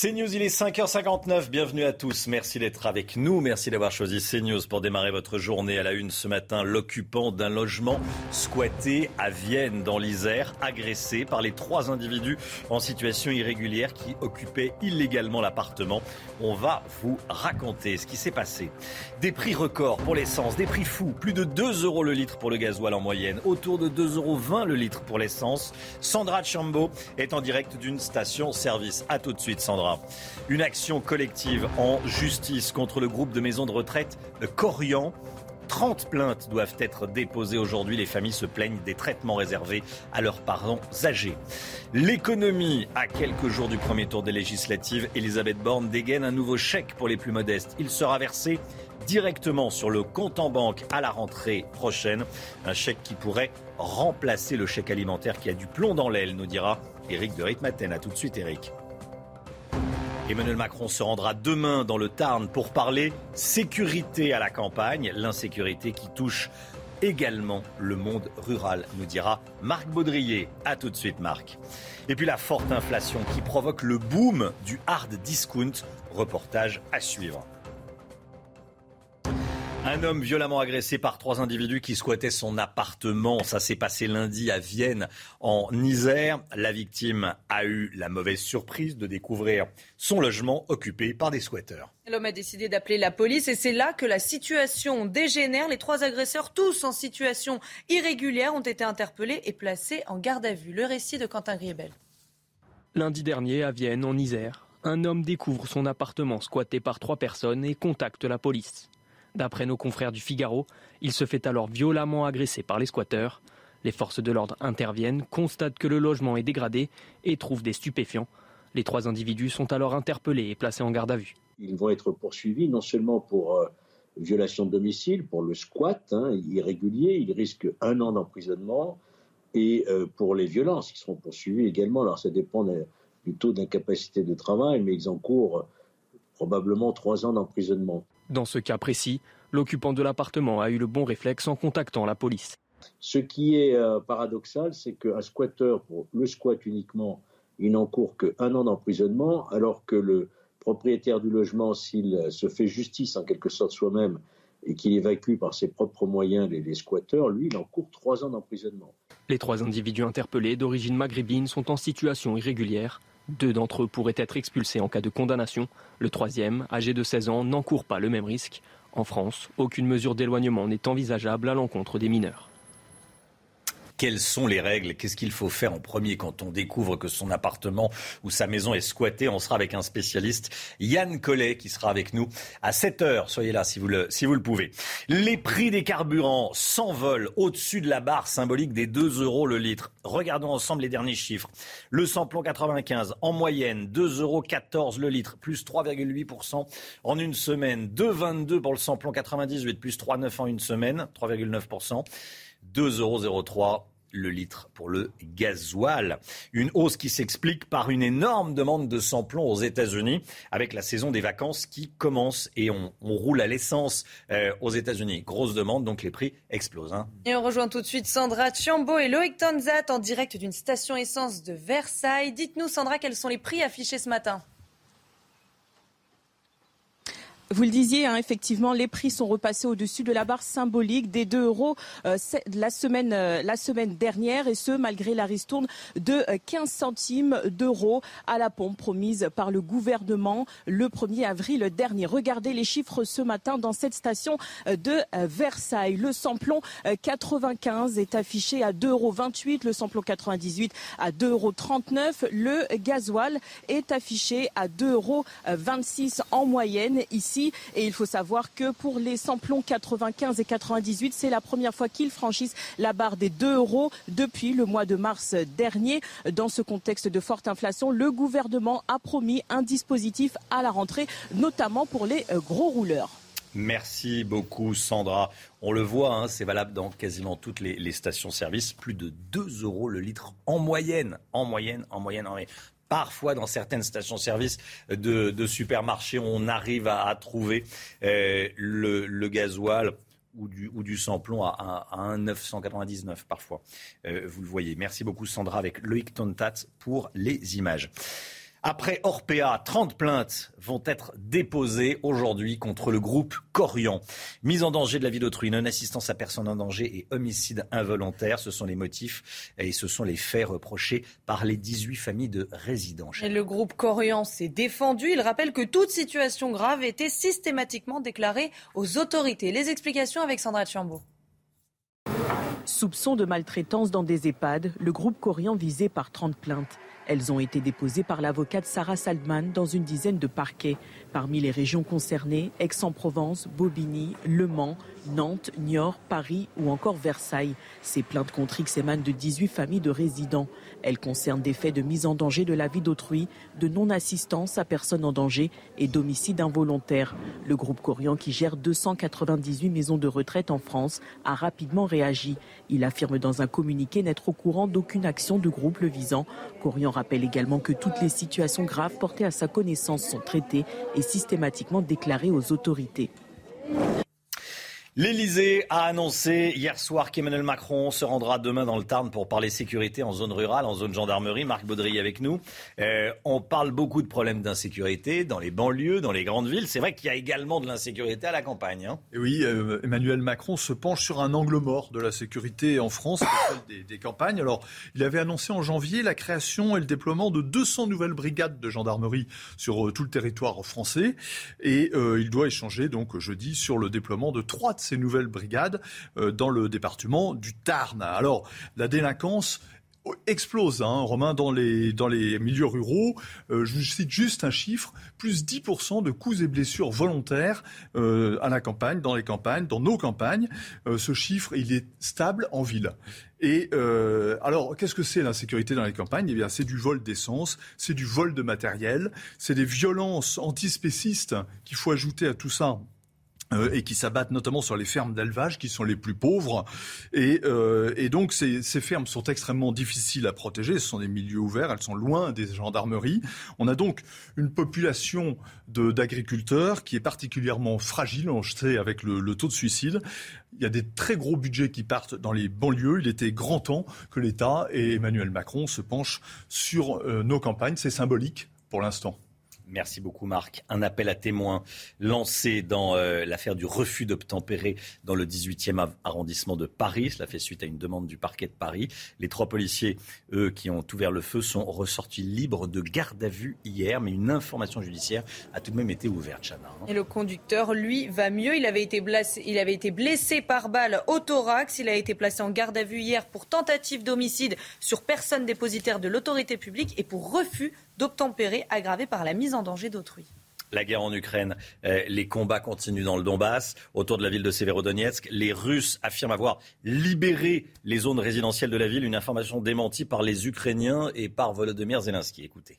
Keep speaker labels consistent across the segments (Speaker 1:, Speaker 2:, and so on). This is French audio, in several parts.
Speaker 1: CNews, il est 5h59. Bienvenue à tous. Merci d'être avec nous. Merci d'avoir choisi CNews pour démarrer votre journée à la une ce matin. L'occupant d'un logement squatté à Vienne, dans l'Isère, agressé par les trois individus en situation irrégulière qui occupaient illégalement l'appartement. On va vous raconter ce qui s'est passé. Des prix records pour l'essence, des prix fous. Plus de 2 euros le litre pour le gasoil en moyenne, autour de 2,20 euros le litre pour l'essence. Sandra Chambo est en direct d'une station-service. À tout de suite, Sandra. Une action collective en justice contre le groupe de maisons de retraite Corian. 30 plaintes doivent être déposées aujourd'hui. Les familles se plaignent des traitements réservés à leurs parents âgés. L'économie, à quelques jours du premier tour des législatives, Elisabeth Borne dégaine un nouveau chèque pour les plus modestes. Il sera versé directement sur le compte en banque à la rentrée prochaine. Un chèque qui pourrait remplacer le chèque alimentaire qui a du plomb dans l'aile, nous dira Éric de Ritmaten. A tout de suite, Éric. Emmanuel Macron se rendra demain dans le Tarn pour parler sécurité à la campagne, l'insécurité qui touche également le monde rural, nous dira Marc Baudrier. A tout de suite Marc. Et puis la forte inflation qui provoque le boom du hard discount, reportage à suivre. Un homme violemment agressé par trois individus qui squattaient son appartement. Ça s'est passé lundi à Vienne, en Isère. La victime a eu la mauvaise surprise de découvrir son logement occupé par des squatteurs.
Speaker 2: L'homme a décidé d'appeler la police et c'est là que la situation dégénère. Les trois agresseurs, tous en situation irrégulière, ont été interpellés et placés en garde à vue. Le récit de Quentin Griebel.
Speaker 3: Lundi dernier, à Vienne, en Isère, un homme découvre son appartement squatté par trois personnes et contacte la police. D'après nos confrères du Figaro, il se fait alors violemment agresser par les squatteurs. Les forces de l'ordre interviennent, constatent que le logement est dégradé et trouvent des stupéfiants. Les trois individus sont alors interpellés et placés en garde à vue.
Speaker 4: Ils vont être poursuivis non seulement pour euh, violation de domicile, pour le squat hein, irrégulier, ils risquent un an d'emprisonnement, et euh, pour les violences, ils seront poursuivis également. Alors ça dépend du taux d'incapacité de travail, mais ils encourent probablement trois ans d'emprisonnement.
Speaker 3: Dans ce cas précis, l'occupant de l'appartement a eu le bon réflexe en contactant la police.
Speaker 4: Ce qui est euh, paradoxal, c'est qu'un squatteur, pour le squat uniquement, il n'encourt qu'un an d'emprisonnement, alors que le propriétaire du logement, s'il se fait justice en quelque sorte soi-même et qu'il évacue par ses propres moyens les, les squatteurs, lui, il encourt trois ans d'emprisonnement.
Speaker 3: Les trois individus interpellés d'origine maghrébine sont en situation irrégulière. Deux d'entre eux pourraient être expulsés en cas de condamnation. Le troisième, âgé de 16 ans, n'encourt pas le même risque. En France, aucune mesure d'éloignement n'est envisageable à l'encontre des mineurs.
Speaker 1: Quelles sont les règles Qu'est-ce qu'il faut faire en premier quand on découvre que son appartement ou sa maison est squattée On sera avec un spécialiste, Yann Collet, qui sera avec nous à 7 heures. Soyez là si vous le, si vous le pouvez. Les prix des carburants s'envolent au-dessus de la barre symbolique des 2 euros le litre. Regardons ensemble les derniers chiffres. Le samplon 95, en moyenne, 2,14 euros le litre, plus 3,8% en une semaine. 2,22 pour le samplon 98, plus 3,9 en une semaine, 3,9%. 2,03 euros le litre pour le gasoil. Une hausse qui s'explique par une énorme demande de samplon aux États-Unis avec la saison des vacances qui commence et on, roule à l'essence euh, aux États-Unis. Grosse demande, donc les prix explosent. Hein.
Speaker 2: Et on rejoint tout de suite Sandra Chiambo et Loïc Tanzat en direct d'une station essence de Versailles. Dites-nous, Sandra, quels sont les prix affichés ce matin?
Speaker 5: Vous le disiez, hein, effectivement, les prix sont repassés au-dessus de la barre symbolique des 2 euros euh, la, semaine, euh, la semaine dernière, et ce, malgré la ristourne de 15 euh, centimes d'euros à la pompe promise par le gouvernement le 1er avril dernier. Regardez les chiffres ce matin dans cette station de Versailles. Le samplon 95 est affiché à 2,28 euros, le samplon 98 à 2,39 euros. Le gasoil est affiché à 2,26 euros en moyenne ici et il faut savoir que pour les samplons 95 et 98, c'est la première fois qu'ils franchissent la barre des 2 euros depuis le mois de mars dernier. Dans ce contexte de forte inflation, le gouvernement a promis un dispositif à la rentrée, notamment pour les euh, gros rouleurs.
Speaker 1: Merci beaucoup Sandra. On le voit, hein, c'est valable dans quasiment toutes les, stations-service. Plus de 2 euros le litre en moyenne. En moyenne, en moyenne, en moyenne. Parfois, dans certaines stations-service de, supermarchés, on arrive à, trouver euh, le, gasoil ou du, ou du samplon à, à 1,999 parfois. Euh, vous le voyez. Merci beaucoup Sandra avec Loïc Tontat pour les images. Après Orpea, 30 plaintes vont être déposées aujourd'hui contre le groupe Corian. Mise en danger de la vie d'autrui, non-assistance à personne en danger et homicide involontaire, ce sont les motifs et ce sont les faits reprochés par les 18 familles de résidents.
Speaker 2: Et le groupe Corian s'est défendu. Il rappelle que toute situation grave était systématiquement déclarée aux autorités. Les explications avec Sandra Chambaud.
Speaker 5: Soupçon de maltraitance dans des EHPAD, le groupe Corian visé par 30 plaintes. Elles ont été déposées par l'avocate Sarah Saldman dans une dizaine de parquets. Parmi les régions concernées, Aix-en-Provence, Bobigny, Le Mans, Nantes, Niort, Paris ou encore Versailles. Ces plaintes contre X émanent de 18 familles de résidents. Elles concernent des faits de mise en danger de la vie d'autrui, de non-assistance à personne en danger et d'homicide involontaire. Le groupe Corian, qui gère 298 maisons de retraite en France, a rapidement réagi. Il affirme dans un communiqué n'être au courant d'aucune action de groupe le visant. Corian rappelle également que toutes les situations graves portées à sa connaissance sont traitées systématiquement déclarées aux autorités.
Speaker 1: L'Elysée a annoncé hier soir qu'Emmanuel Macron se rendra demain dans le Tarn pour parler sécurité en zone rurale, en zone gendarmerie. Marc Baudry avec nous. Euh, on parle beaucoup de problèmes d'insécurité dans les banlieues, dans les grandes villes. C'est vrai qu'il y a également de l'insécurité à la campagne. Hein.
Speaker 6: Et oui, euh, Emmanuel Macron se penche sur un angle mort de la sécurité en France, des, des campagnes. Alors, il avait annoncé en janvier la création et le déploiement de 200 nouvelles brigades de gendarmerie sur euh, tout le territoire français. Et il doit échanger donc jeudi sur le déploiement de trois de ces nouvelles brigades euh, dans le département du Tarn. Alors, la délinquance explose, hein, Romain, dans les, milieux ruraux. Euh, je cite juste un chiffre, plus 10% de coups et blessures volontaires euh, à la campagne, dans les campagnes, dans nos campagnes. ce chiffre, il est stable en ville. Et alors, qu'est-ce que c'est l'insécurité dans les campagnes? Eh bien, c'est du vol d'essence, c'est du vol de matériel, c'est des violences antispécistes qu'il faut ajouter à tout ça euh, et qui s'abattent notamment sur les fermes d'élevage qui sont les plus pauvres. Et, euh, et donc ces, ces, fermes sont extrêmement difficiles à protéger. Ce sont des milieux ouverts, elles sont loin des gendarmeries. On a donc une population d'agriculteurs qui est particulièrement fragile, on sait, avec le, le, taux de suicide. Il y a des très gros budgets qui partent dans les banlieues. Il était grand temps que l'État et Emmanuel Macron se penchent sur euh, nos campagnes. C'est symbolique pour l'instant.
Speaker 1: Merci beaucoup Marc. Un appel à témoins lancé dans euh, l'affaire du refus d'obtempérer dans le 18e arrondissement de Paris. Cela fait suite à une demande du parquet de Paris. Les trois policiers, eux, qui ont ouvert le feu, sont ressortis libres de garde à vue hier, mais une information judiciaire a tout de même été ouverte.
Speaker 2: Hein. Et le conducteur, lui, va mieux. Il avait été blessé, il avait été blessé par balle au thorax. Il a été placé en garde à vue hier pour tentative d'homicide sur personne dépositaire de l'autorité publique et pour refus d'obtempérer aggravé par la mise en danger d'autrui
Speaker 1: la guerre en Ukraine, euh, les combats continuent dans le Donbass, autour de la ville de Severodonetsk. Les Russes affirment avoir libéré les zones résidentielles de la ville, une information démentie par les Ukrainiens et par Volodymyr Zelensky. Écoutez.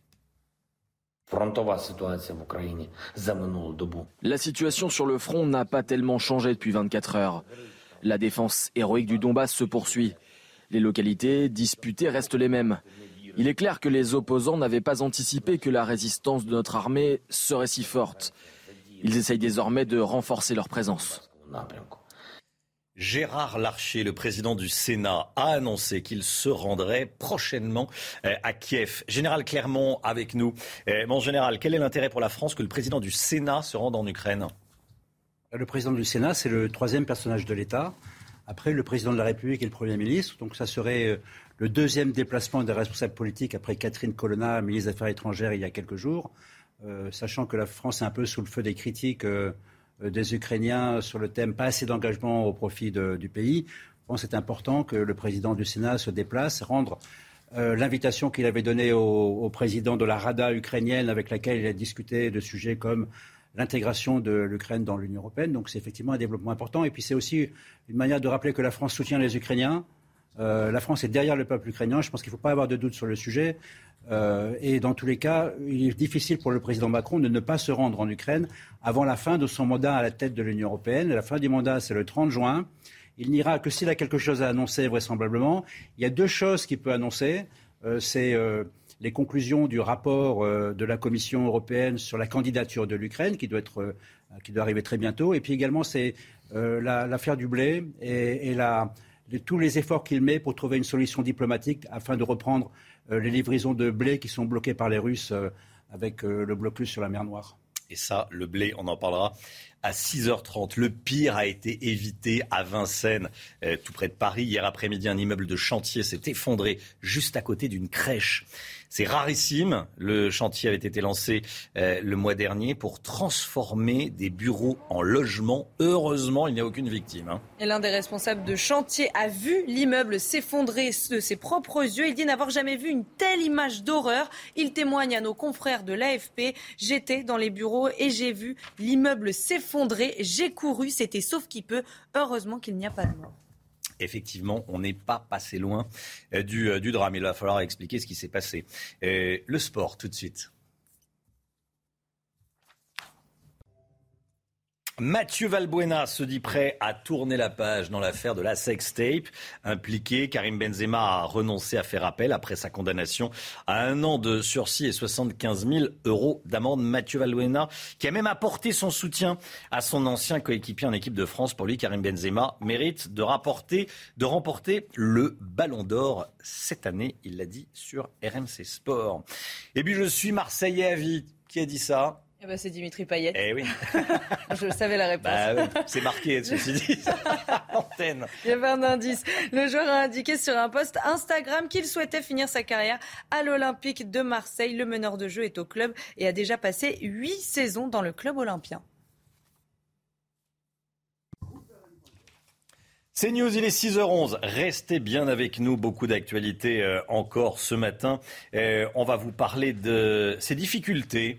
Speaker 7: La situation sur le front n'a pas tellement changé depuis 24 heures. La défense héroïque du Donbass se poursuit. Les localités disputées restent les mêmes. Il est clair que les opposants n'avaient pas anticipé que la résistance de notre armée serait si forte. Ils essayent désormais de renforcer leur présence.
Speaker 1: Gérard Larcher, le président du Sénat, a annoncé qu'il se rendrait prochainement euh, à Kiev. Général Clermont avec nous. Euh, mon général, quel est l'intérêt pour la France que le président du Sénat se rende en Ukraine?
Speaker 8: Le président du Sénat, c'est le troisième personnage de l'État. Après, le président de la République et le Premier ministre. Donc ça serait euh, le deuxième déplacement des responsables politiques après Catherine Colonna, ministre des Affaires étrangères, il y a quelques jours, euh, sachant que la France est un peu sous le feu des critiques euh, des Ukrainiens sur le thème pas assez d'engagement au profit du pays. Je pense c'est important que le président du Sénat se déplace, rendre l'invitation qu'il avait donnée au, président de la Rada ukrainienne avec laquelle il a discuté de sujets comme l'intégration de l'Ukraine dans l'Union européenne. Donc c'est effectivement un développement important. Et puis c'est aussi une manière de rappeler que la France soutient les Ukrainiens, euh, la France est derrière le peuple ukrainien. Je pense qu'il ne faut pas avoir de doute sur le sujet. Euh, et dans tous les cas, il est difficile pour le président Macron de ne pas se rendre en Ukraine avant la fin de son mandat à la tête de l'Union européenne. La fin du mandat, c'est le 30 juin. Il n'ira que s'il a quelque chose à annoncer, vraisemblablement. Il y a deux choses qu'il peut annoncer. Euh, c'est les conclusions du rapport de la Commission européenne sur la candidature de l'Ukraine, qui doit qui doit arriver très bientôt. Et puis également, c'est l'affaire du blé et, tous les efforts qu'il met pour trouver une solution diplomatique afin de reprendre les livraisons de blé qui sont bloquées par les Russes avec le blocus sur la mer Noire.
Speaker 1: Et ça, le blé, on en parlera à 6h30. Le pire a été évité à Vincennes, euh, tout près de Paris. Hier après-midi, un immeuble de chantier s'est effondré juste à côté d'une crèche. C'est rarissime. Le chantier avait été lancé euh, le mois dernier pour transformer des bureaux en logements. Heureusement, il n'y a aucune victime. Hein.
Speaker 2: Et l'un des responsables de chantier a vu l'immeuble s'effondrer de ses propres yeux. Il dit n'avoir jamais vu une telle image d'horreur. Il témoigne à nos confrères de l'AFP. J'étais dans les bureaux et j'ai vu l'immeuble s'effondrer. J'ai couru. C'était sauf qui peut. Heureusement qu'il n'y a pas de mort
Speaker 1: effectivement, on n'est pas passé loin euh, euh, du, drame. Il va falloir expliquer ce qui s'est passé. Euh, le sport, tout de suite. Mathieu Valbuena se dit prêt à tourner la page dans l'affaire de la sextape impliquée. Karim Benzema a renoncé à faire appel après sa condamnation à un an de sursis et 75 000 euros d'amende. Mathieu Valbuena, qui a même apporté son soutien à son ancien coéquipier en équipe de France. Pour lui, Karim Benzema mérite de, rapporter, de remporter le Ballon d'Or cette année. Il l'a dit sur RMC Sport. Et puis, je suis Marseillais à vie. Qui a dit ça?
Speaker 2: Eh ben, c'est Dimitri Payet.
Speaker 1: Eh oui.
Speaker 2: Je savais la réponse.
Speaker 1: Bah c'est marqué, ceci dit. Antenne.
Speaker 2: Il y avait un indice. Le joueur a indiqué sur un post Instagram qu'il souhaitait finir sa carrière à l'Olympique de Marseille. Le meneur de jeu est au club et a déjà passé huit saisons dans le club olympien.
Speaker 1: C'est News, il est 6h11. Restez bien avec nous. Beaucoup d'actualités euh, encore ce matin. Euh, on va vous parler de ces difficultés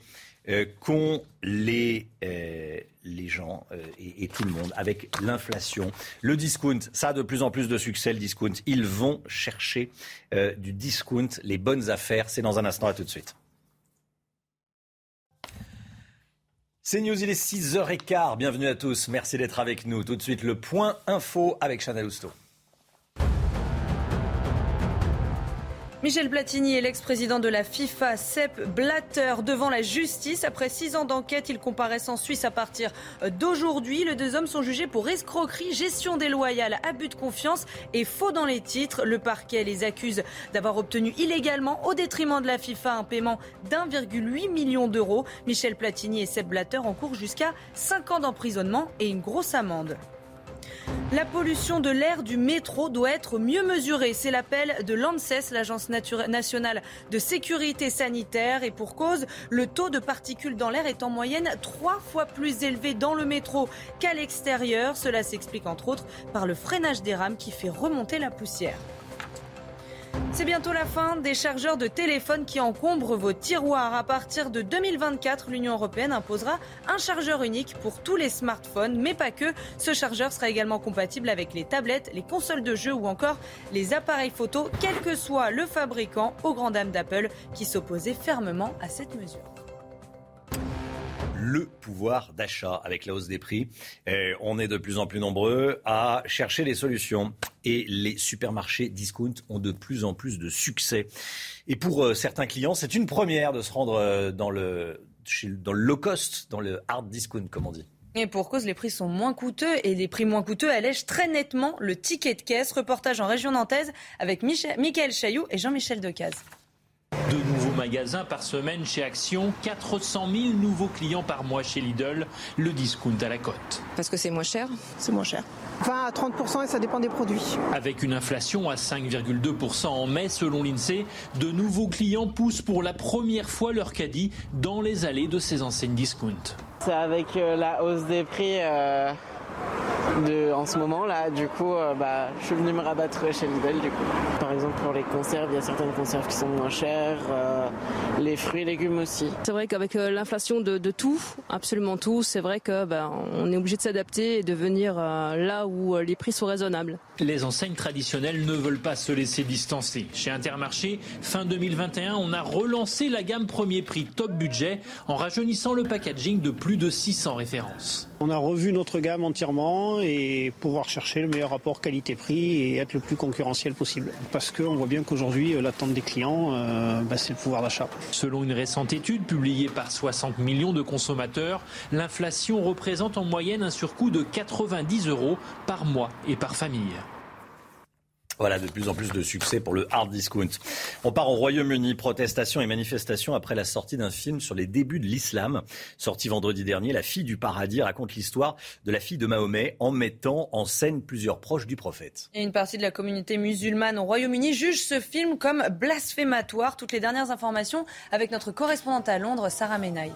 Speaker 1: euh, qu'ont les, euh, les gens euh, et, tout le monde avec l'inflation. Le discount, ça a de plus en plus de succès, le discount. Ils vont chercher du discount, les bonnes affaires. C'est dans un instant, à tout de suite. C'est News, il est 6h15. Bienvenue à tous. Merci d'être avec nous. Tout de suite, le point info avec Chanel Housteau.
Speaker 2: Michel Platini et l'ex-président de la FIFA, Sepp Blatter, devant la justice. Après six ans d'enquête, ils comparaissent en Suisse à partir d'aujourd'hui. Les deux hommes sont jugés pour escroquerie, gestion déloyale, abus de confiance et faux dans les titres. Le parquet les accuse d'avoir obtenu illégalement, au détriment de la FIFA, un paiement d'1,8 million d'euros. Michel Platini et Sepp Blatter encourent jusqu'à 5 ans d'emprisonnement et une grosse amende. La pollution de l'air du métro doit être mieux mesurée. C'est l'appel de l'ANSES, l'Agence nationale de sécurité sanitaire. Et pour cause, le taux de particules dans l'air est en moyenne trois fois plus élevé dans le métro qu'à l'extérieur. Cela s'explique entre autres par le freinage des rames qui fait remonter la poussière. C'est bientôt la fin des chargeurs de téléphone qui encombrent vos tiroirs. À partir de 2024, l'Union européenne imposera un chargeur unique pour tous les smartphones, mais pas que. Ce chargeur sera également compatible avec les tablettes, les consoles de jeux ou encore les appareils photo, quel que soit le fabricant, aux grandes dames d'Apple qui s'opposaient fermement à cette mesure
Speaker 1: le pouvoir d'achat avec la hausse des prix. on est de plus en plus nombreux à chercher des solutions et les supermarchés discount ont de plus en plus de succès. Et pour euh, certains clients, c'est une première de se rendre euh, dans le, dans le low cost, dans le hard discount, comme on dit.
Speaker 2: Et pour cause, les prix sont moins coûteux et les prix moins coûteux allègent très nettement le ticket de caisse. Reportage en région nantaise avec Michael Chailloux et Jean-Michel Decaze.
Speaker 9: Deux nouveaux magasins par semaine chez Action, 400 000 nouveaux clients par mois chez Lidl, le discount à la cote.
Speaker 10: Parce que c'est moins cher
Speaker 11: C'est moins cher. 20 à 30% et ça dépend des produits.
Speaker 9: Avec une inflation à 5,2% en mai selon l'INSEE, de nouveaux clients poussent pour la première fois leur caddie dans les allées de ces enseignes discount.
Speaker 12: C'est avec euh, la hausse des prix. Euh, de, en ce moment là. Du coup, euh, bah, je suis venu me rabattre chez Lidl. Du coup, par exemple pour les conserves, il y a certaines conserves qui sont moins chères, euh, les fruits et légumes aussi.
Speaker 10: C'est vrai qu'avec euh, l'inflation de, tout, absolument tout, c'est vrai que bah, on est obligé de s'adapter et de venir là où les prix sont raisonnables.
Speaker 9: Les enseignes traditionnelles ne veulent pas se laisser distancer. Chez Intermarché, fin 2021, on a relancé la gamme premier prix top budget en rajeunissant le packaging de plus de 600 références.
Speaker 13: On a revu notre gamme entièrement et pouvoir chercher le meilleur rapport qualité-prix et être le plus concurrentiel possible. Parce qu'on voit bien qu'aujourd'hui, euh, l'attente des clients, euh, bah, c'est le pouvoir d'achat.
Speaker 9: Selon une récente étude publiée par 60 millions de consommateurs, l'inflation représente en moyenne un surcoût de 90 euros par mois et par famille.
Speaker 1: Voilà, de plus en plus de succès pour le hard discount. On part au Royaume-Uni, protestations et manifestations après la sortie d'un film sur les débuts de l'islam. Sorti vendredi dernier, La fille du paradis raconte l'histoire de la fille de Mahomet en mettant en scène plusieurs proches du prophète.
Speaker 2: Et une partie de la communauté musulmane au Royaume-Uni juge ce film comme blasphématoire. Toutes les dernières informations avec notre correspondante à Londres, Sarah Menaille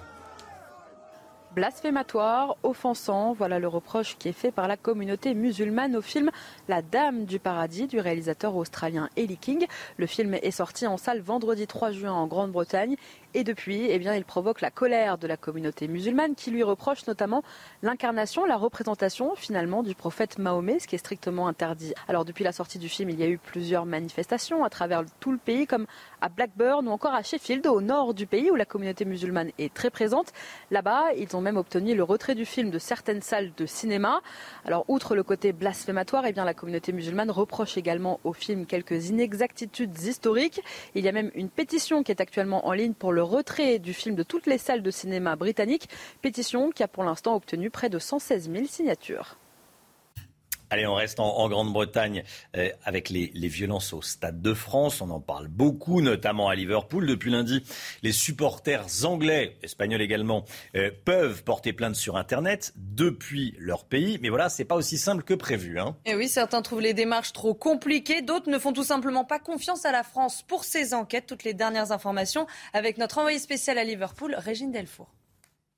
Speaker 14: blasphématoire, offensant. Voilà le reproche qui est fait par la communauté musulmane au film La Dame du Paradis du réalisateur australien Ellie King. Le film est sorti en salle vendredi 3 juin en Grande-Bretagne. Et depuis, eh bien, il provoque la colère de la communauté musulmane qui lui reproche notamment l'incarnation, la représentation finalement du prophète Mahomet, ce qui est strictement interdit. Alors depuis la sortie du film, il y a eu plusieurs manifestations à travers tout le pays, comme à Blackburn ou encore à Sheffield, au nord du pays où la communauté musulmane est très présente. Là-bas, ils ont même obtenu le retrait du film de certaines salles de cinéma. Alors outre le côté blasphématoire, eh bien, la communauté musulmane reproche également au film quelques inexactitudes historiques. Il y a même une pétition qui est actuellement en ligne pour le retrait du film de toutes les salles de cinéma britanniques. Pétition qui a pour l'instant obtenu près de 116 000 signatures.
Speaker 1: Allez, on reste en, Grande-Bretagne euh, avec les, violences au Stade de France. On en parle beaucoup, notamment à Liverpool. Depuis lundi, les supporters anglais, espagnols également, euh, peuvent porter plainte sur Internet depuis leur pays. Mais voilà, c'est pas aussi simple que prévu. Hein.
Speaker 2: Et oui, certains trouvent les démarches trop compliquées. D'autres ne font tout simplement pas confiance à la France pour ces enquêtes. Toutes les dernières informations avec notre envoyé spécial à Liverpool, Régine Delfour.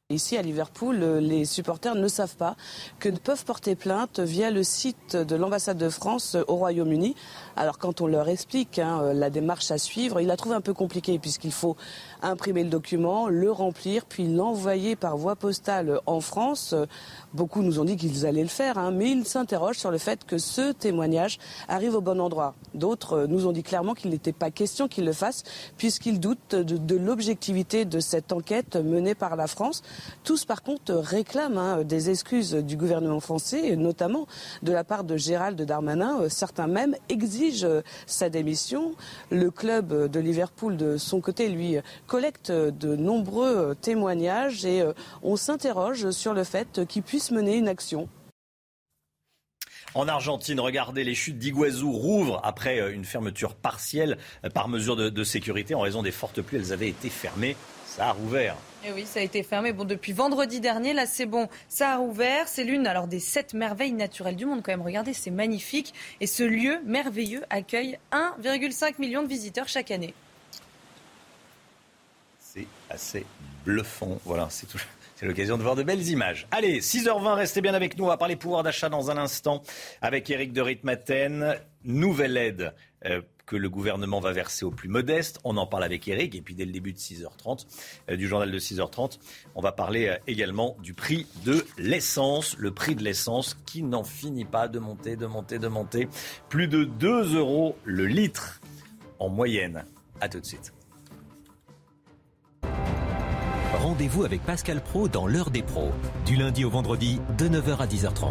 Speaker 15: Ici à Liverpool, euh, les supporters ne savent pas que peuvent porter plainte via le site de l'ambassade de France au Royaume-Uni. Alors quand on leur explique hein, euh, la démarche à suivre, ils la trouvent un peu compliquée puisqu'il faut imprimer le document, le remplir, puis l'envoyer par voie postale en France. Beaucoup nous ont dit qu'ils allaient le faire, hein, mais ils s'interrogent sur le fait que ce témoignage arrive au bon endroit. D'autres euh, nous ont dit clairement qu'il n'était pas question qu'ils le fassent puisqu'ils doutent de l'objectivité de cette enquête menée par la France. Tous, par contre, réclament hein, des excuses du gouvernement français, notamment de la part de Gérald Darmanin. Euh, certains même exigent euh, sa démission. Le club de Liverpool, de son côté, lui, collecte de nombreux témoignages et euh, on s'interroge sur le fait qu'il puisse mener une action.
Speaker 1: En Argentine, regardez, les chutes d'Iguazu rouvrent après une fermeture partielle par mesure de, de sécurité en raison des fortes pluies. Elles avaient été fermées. Ça a rouvert.
Speaker 2: Et eh oui, ça a été fermé. Bon, depuis vendredi dernier, là, c'est bon, ça a rouvert. C'est l'une alors des sept merveilles naturelles du monde. Quand même, regardez, c'est magnifique. Et ce lieu merveilleux accueille 1,5 million de visiteurs chaque année.
Speaker 1: C'est assez bluffant. Voilà, c'est tout. C'est l'occasion de voir de belles images. Allez, 6h20, restez bien avec nous. On va parler pouvoir d'achat dans un instant avec Eric de Ritmaten. Nouvelle aide euh, que le gouvernement va verser aux plus modestes. On en parle avec Eric. Et puis dès le début de 6h30, euh, du journal de 6h30, on va parler euh, également du prix de l'essence. Le prix de l'essence qui n'en finit pas de monter, de monter, de monter. Plus de 2 euros le litre en moyenne. À tout de suite.
Speaker 16: Rendez-vous avec Pascal Pro dans l'heure des pros, du lundi au vendredi de 9h à 10h30.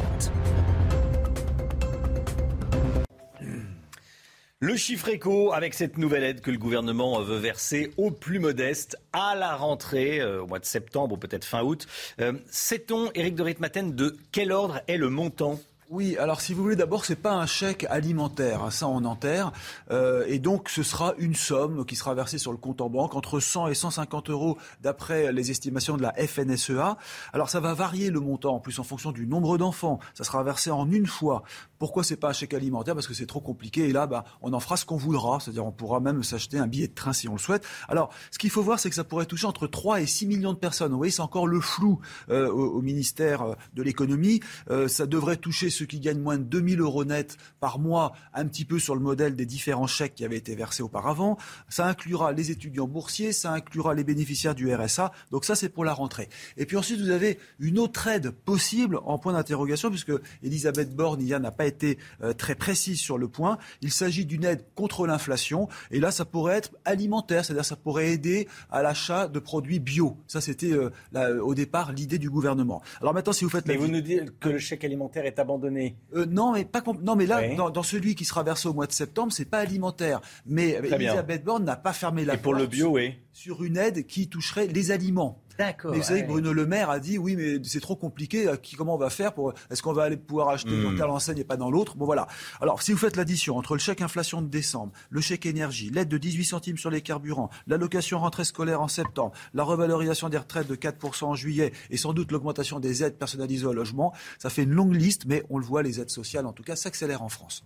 Speaker 1: Le chiffre éco avec cette nouvelle aide que le gouvernement veut verser aux plus modestes à la rentrée euh, au mois de septembre ou peut-être fin août. Euh, sait-on, Éric de Ritmaten, de quel ordre est le montant
Speaker 17: oui, alors si vous voulez, d'abord, c'est pas un chèque alimentaire, hein, ça on enterre, euh, et donc ce sera une somme qui sera versée sur le compte en banque entre 100 et 150 euros d'après les estimations de la FNSEA. Alors ça va varier le montant, en plus en fonction du nombre d'enfants. Ça sera versé en une fois. Pourquoi c'est pas un chèque alimentaire Parce que c'est trop compliqué. Et là, bah, on en fera ce qu'on voudra. C'est-à-dire, on pourra même s'acheter un billet de train si on le souhaite. Alors, ce qu'il faut voir, c'est que ça pourrait toucher entre 3 et 6 millions de personnes. Vous voyez, c'est encore le flou euh, au, ministère euh, de l'économie. Euh, ça devrait toucher ceux qui gagnent moins de 2000 euros net par mois, un petit peu sur le modèle des différents chèques qui avaient été versés auparavant. Ça inclura les étudiants boursiers, ça inclura les bénéficiaires du RSA. Donc ça, c'est pour la rentrée. Et puis ensuite, vous avez une autre aide possible en point d'interrogation, puisque Elisabeth Borne, il n'a pas été euh, très précise sur le point. Il s'agit d'une aide contre l'inflation. Et là, ça pourrait être alimentaire, c'est-à-dire ça pourrait aider à l'achat de produits bio. Ça, c'était euh, au départ l'idée du gouvernement.
Speaker 1: Alors maintenant, si vous faites... Mais vous nous dites que le chèque alimentaire est abandonné.
Speaker 17: Euh, non, mais pas non, mais là, dans, celui qui sera versé au mois de septembre, c'est pas alimentaire. Mais Elisabeth Borne n'a pas fermé la
Speaker 1: porte. Et pour le bio, oui.
Speaker 17: sur une aide qui toucherait les aliments.
Speaker 1: D'accord.
Speaker 17: Mais vous savez que Bruno Le Maire a dit oui, mais c'est trop compliqué. euh, Qui, comment on va faire pour Est-ce qu'on va aller pouvoir acheter
Speaker 1: Hmm.
Speaker 17: dans telle enseigne et pas dans l'autre? Bon voilà. Alors si vous faites l'addition entre le chèque inflation de décembre, le chèque énergie, l'aide de 18 centimes sur les carburants, l'allocation rentrée scolaire en septembre, la revalorisation des retraites de 4% en juillet et sans doute l'augmentation des aides personnalisées au logement, ça fait une longue liste, mais on le voit, les aides sociales en tout cas s'accélèrent en France.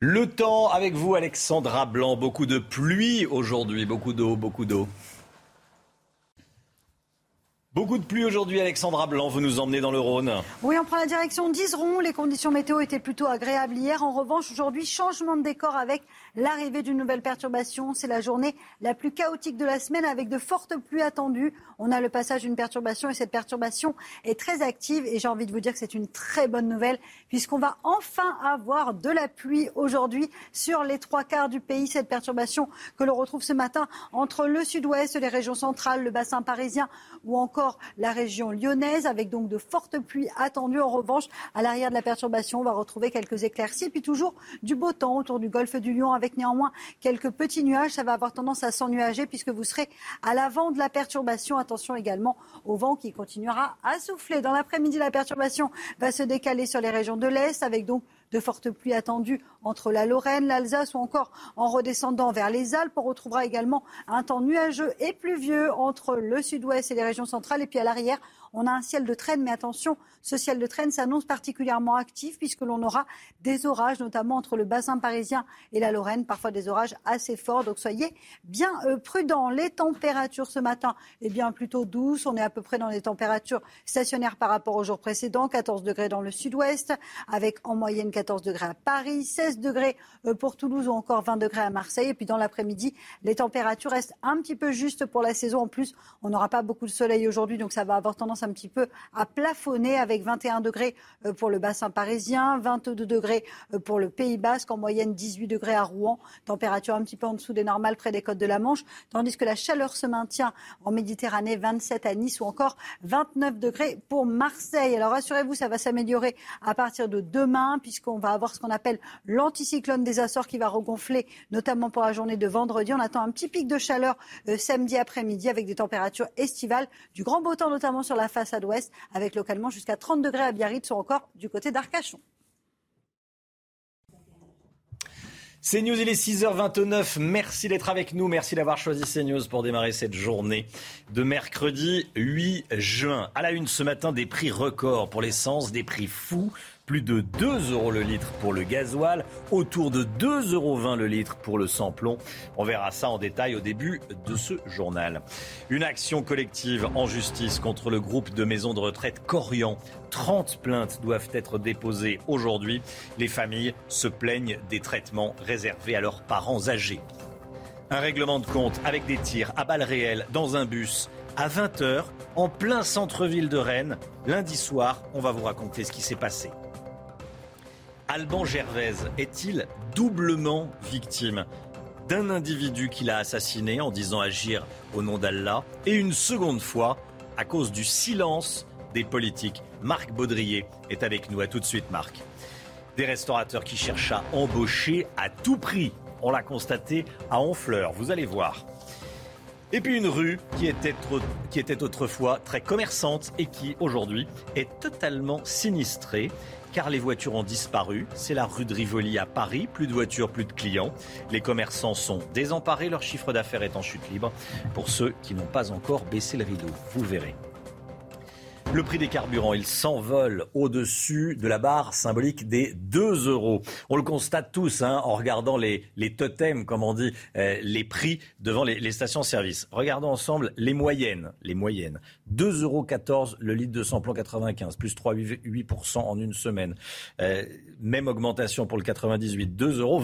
Speaker 1: Le temps avec vous, Alexandra Blanc. Beaucoup de pluie aujourd'hui, beaucoup d'eau, beaucoup d'eau. Beaucoup de pluie aujourd'hui, Alexandra Blanc. Vous nous emmenez dans le Rhône.
Speaker 18: Oui, on prend la direction d'Iseron. Les conditions météo étaient plutôt agréables hier. En revanche, aujourd'hui, changement de décor avec l'arrivée d'une nouvelle perturbation. C'est la journée la plus chaotique de la semaine avec de fortes pluies attendues. On a le passage d'une perturbation et cette perturbation est très active. Et j'ai envie de vous dire que c'est une très bonne nouvelle puisqu'on va enfin avoir de la pluie aujourd'hui sur les trois quarts du pays. Cette perturbation que l'on retrouve ce matin entre le sud-ouest, les régions centrales, le bassin parisien ou encore la région lyonnaise avec donc de fortes pluies attendues. En revanche, à l'arrière de la perturbation, on va retrouver quelques éclaircies puis toujours du beau temps autour du golfe du Lion avec néanmoins quelques petits nuages. Ça va avoir tendance à s'ennuager puisque vous serez à l'avant de la perturbation. Attention également au vent qui continuera à souffler. Dans l'après-midi, la perturbation va se décaler sur les régions de l'Est avec donc de fortes pluies attendues entre la Lorraine, l'Alsace ou encore en redescendant vers les Alpes. On retrouvera également un temps nuageux et pluvieux entre le sud-ouest et les régions centrales. Et puis à l'arrière, on a un ciel de traîne, mais attention, ce ciel de traîne s'annonce particulièrement actif puisque l'on aura des orages, notamment entre le bassin parisien et la Lorraine, parfois des orages assez forts. Donc soyez bien euh, prudents. Les températures ce matin, eh bien plutôt douces. On est à peu près dans les températures stationnaires par rapport au jour précédent. 14 degrés dans le sud-ouest, avec en moyenne 14 degrés à Paris, 16 degrés euh, pour Toulouse ou encore 20 degrés à Marseille. Et puis dans l'après-midi, les températures restent un petit peu justes pour la saison. En plus, on n'aura pas beaucoup de soleil aujourd'hui, donc ça va avoir tendance un petit peu à plafonner avec 21 degrés euh, pour le bassin parisien, 22 degrés euh, pour le Pays Basque, en moyenne 18 degrés à Rouen, température un petit peu en dessous des normales près des côtes de la Manche, tandis que la chaleur se maintient en Méditerranée, 27 à Nice ou encore 29 degrés pour Marseille. Alors rassurez-vous, ça va s'améliorer à partir de demain, puisqu'on va avoir ce qu'on appelle l'anticyclone des Açores qui va regonfler, notamment pour la journée de vendredi. On attend un petit pic de chaleur euh, samedi après-midi avec des températures estivales, du grand beau temps notamment sur la façade ouest, avec localement jusqu'à 30 degrés à Biarritz ou encore du côté d'Arcachon.
Speaker 1: CNews, il est 6h29. Merci d'être avec nous. Merci d'avoir choisi CNews pour démarrer cette journée de mercredi 8 juin. À la une ce matin, des prix records pour l'essence, des prix fous. Plus de 2 euros le litre pour le gasoil, autour de 2,20 euros le litre pour le samplon. On verra ça en détail au début de ce journal. Une action collective en justice contre le groupe de maisons de retraite Corian. 30 plaintes doivent être déposées aujourd'hui. Les familles se plaignent des traitements réservés à leurs parents âgés. Un règlement de compte avec des tirs à balles réelles dans un bus à 20h en plein centre-ville de Rennes. Lundi soir, on va vous raconter ce qui s'est passé. Alban Gervaise est-il doublement victime d'un individu qui l'a assassiné en disant agir au nom d'Allah et une seconde fois à cause du silence des politiques? Marc Baudrier est avec nous. À tout de suite, Marc. Des restaurateurs qui cherchent à embaucher à tout prix. On l'a constaté à Honfleur. Vous allez voir. Et puis une rue qui était, qui était autrefois très commerçante et qui aujourd'hui est totalement sinistrée car les voitures ont disparu. C'est la rue de Rivoli à Paris. Plus de voitures, plus de clients. Les commerçants sont désemparés. Leur chiffre d'affaires est en chute libre. Pour ceux qui n'ont pas encore baissé le rideau, vous verrez. Le prix des carburants, il s'envole au-dessus de la barre symbolique des 2 euros. On le constate tous hein, en regardant les, les totems, comme on dit, euh, les prix devant les, les stations-service. Regardons ensemble les moyennes. Les moyennes. 2,14 euros le litre de samplon 95, plus 3,8% en une semaine. Euh, même augmentation pour le 98, 2,22 euros.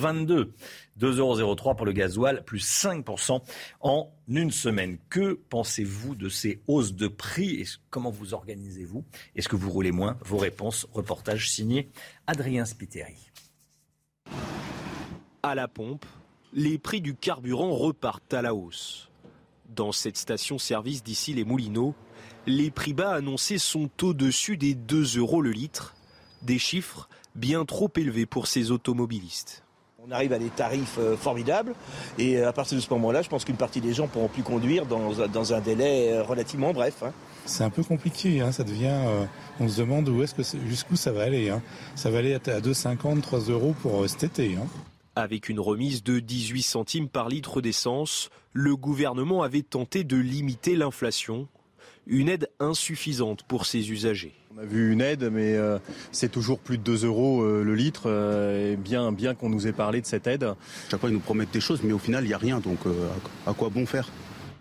Speaker 1: 2,03€ pour le gasoil, plus 5% en une semaine. Que pensez-vous de ces hausses de prix? Et Comment vous organisez-vous? Est-ce que vous roulez moins? Vos réponses, reportage signé Adrien Spiteri.
Speaker 19: À la pompe, les prix du carburant repartent à la hausse. Dans cette station-service d'ici les Moulineaux, les prix bas annoncés sont au-dessus des 2 euros le litre, des chiffres bien trop élevés pour ces automobilistes.
Speaker 20: On arrive à des tarifs euh, formidables et euh, à partir de ce moment-là, je pense qu'une partie des gens pourront plus conduire dans, dans un délai euh, relativement bref. Hein.
Speaker 21: C'est un peu compliqué, hein, ça devient. on se demande où est-ce que jusqu'où ça va aller. Hein. Ça va aller à 2,50, 3 euros pour cet été. Hein.
Speaker 19: Avec une remise de 18 centimes par litre d'essence, le gouvernement avait tenté de limiter l'inflation, une aide insuffisante pour ses usagers.
Speaker 22: On a vu une aide, mais euh, c'est toujours plus de 2 euros euh, le litre. Euh, et bien, bien qu'on nous ait parlé de cette aide.
Speaker 23: Chaque fois, ils nous promettent des choses, mais au final, il n'y a rien. Donc, à quoi bon faire?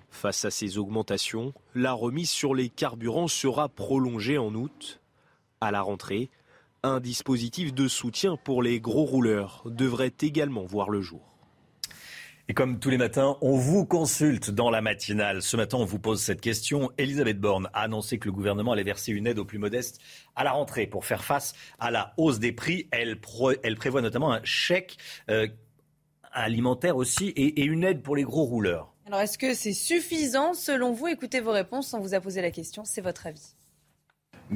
Speaker 19: Face à ces augmentations, la remise sur les carburants sera prolongée en août. À la rentrée, un dispositif de soutien pour les gros rouleurs devrait également voir le jour.
Speaker 1: Et comme tous les matins, on vous consulte dans la matinale. Ce matin, on vous pose cette question. Elisabeth Borne a annoncé que le gouvernement allait verser une aide aux plus modestes à la rentrée pour faire face à la hausse des prix. Elle, prévoit notamment un chèque euh, alimentaire aussi et, et une aide pour les gros rouleurs.
Speaker 2: Alors, est-ce que c'est suffisant selon vous? Écoutez vos réponses. On vous a posé la question. C'est votre avis.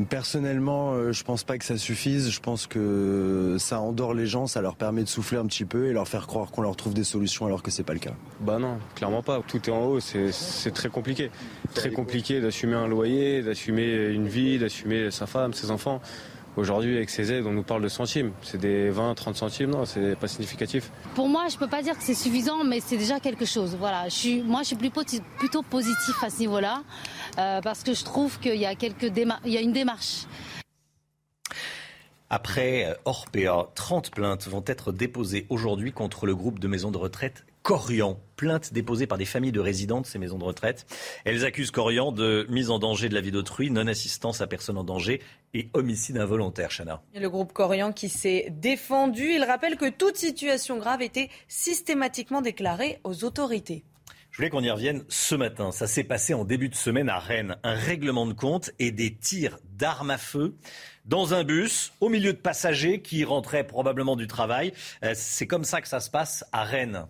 Speaker 24: Personnellement, euh, je pense pas que ça suffise. Je pense que ça endort les gens, ça leur permet de souffler un petit peu et leur faire croire qu'on leur trouve des solutions alors que c'est pas le cas.
Speaker 22: Bah non, clairement pas. Tout est en haut, c'est très compliqué. Très compliqué d'assumer un loyer, d'assumer une vie, d'assumer sa femme, ses enfants. Aujourd'hui, avec ces aides, on nous parle de centimes. C'est des 20, 30 centimes, non, c'est pas significatif.
Speaker 25: Pour moi, je peux pas dire que c'est suffisant, mais c'est déjà quelque chose. Voilà, je suis, moi, je suis plutôt positif à ce niveau-là, euh, parce que je trouve qu'il y a quelques il y a une démarche.
Speaker 1: Après euh, Orpea, 30 plaintes vont être déposées aujourd'hui contre le groupe de maisons de retraite Corian. Plainte déposée par des familles de résidents de ces maisons de retraite. Elles accusent Corian de mise en danger de la vie d'autrui, non-assistance à personne en danger et homicide involontaire, Chana.
Speaker 2: Le groupe Corian qui s'est défendu, il rappelle que toute situation grave était systématiquement déclarée aux autorités.
Speaker 1: Je voulais qu'on y revienne ce matin. Ça s'est passé en début de semaine à Rennes. Un règlement de compte et des tirs d'armes à feu dans un bus au milieu de passagers qui rentraient probablement du travail. Euh, c'est comme ça que ça se passe à Rennes.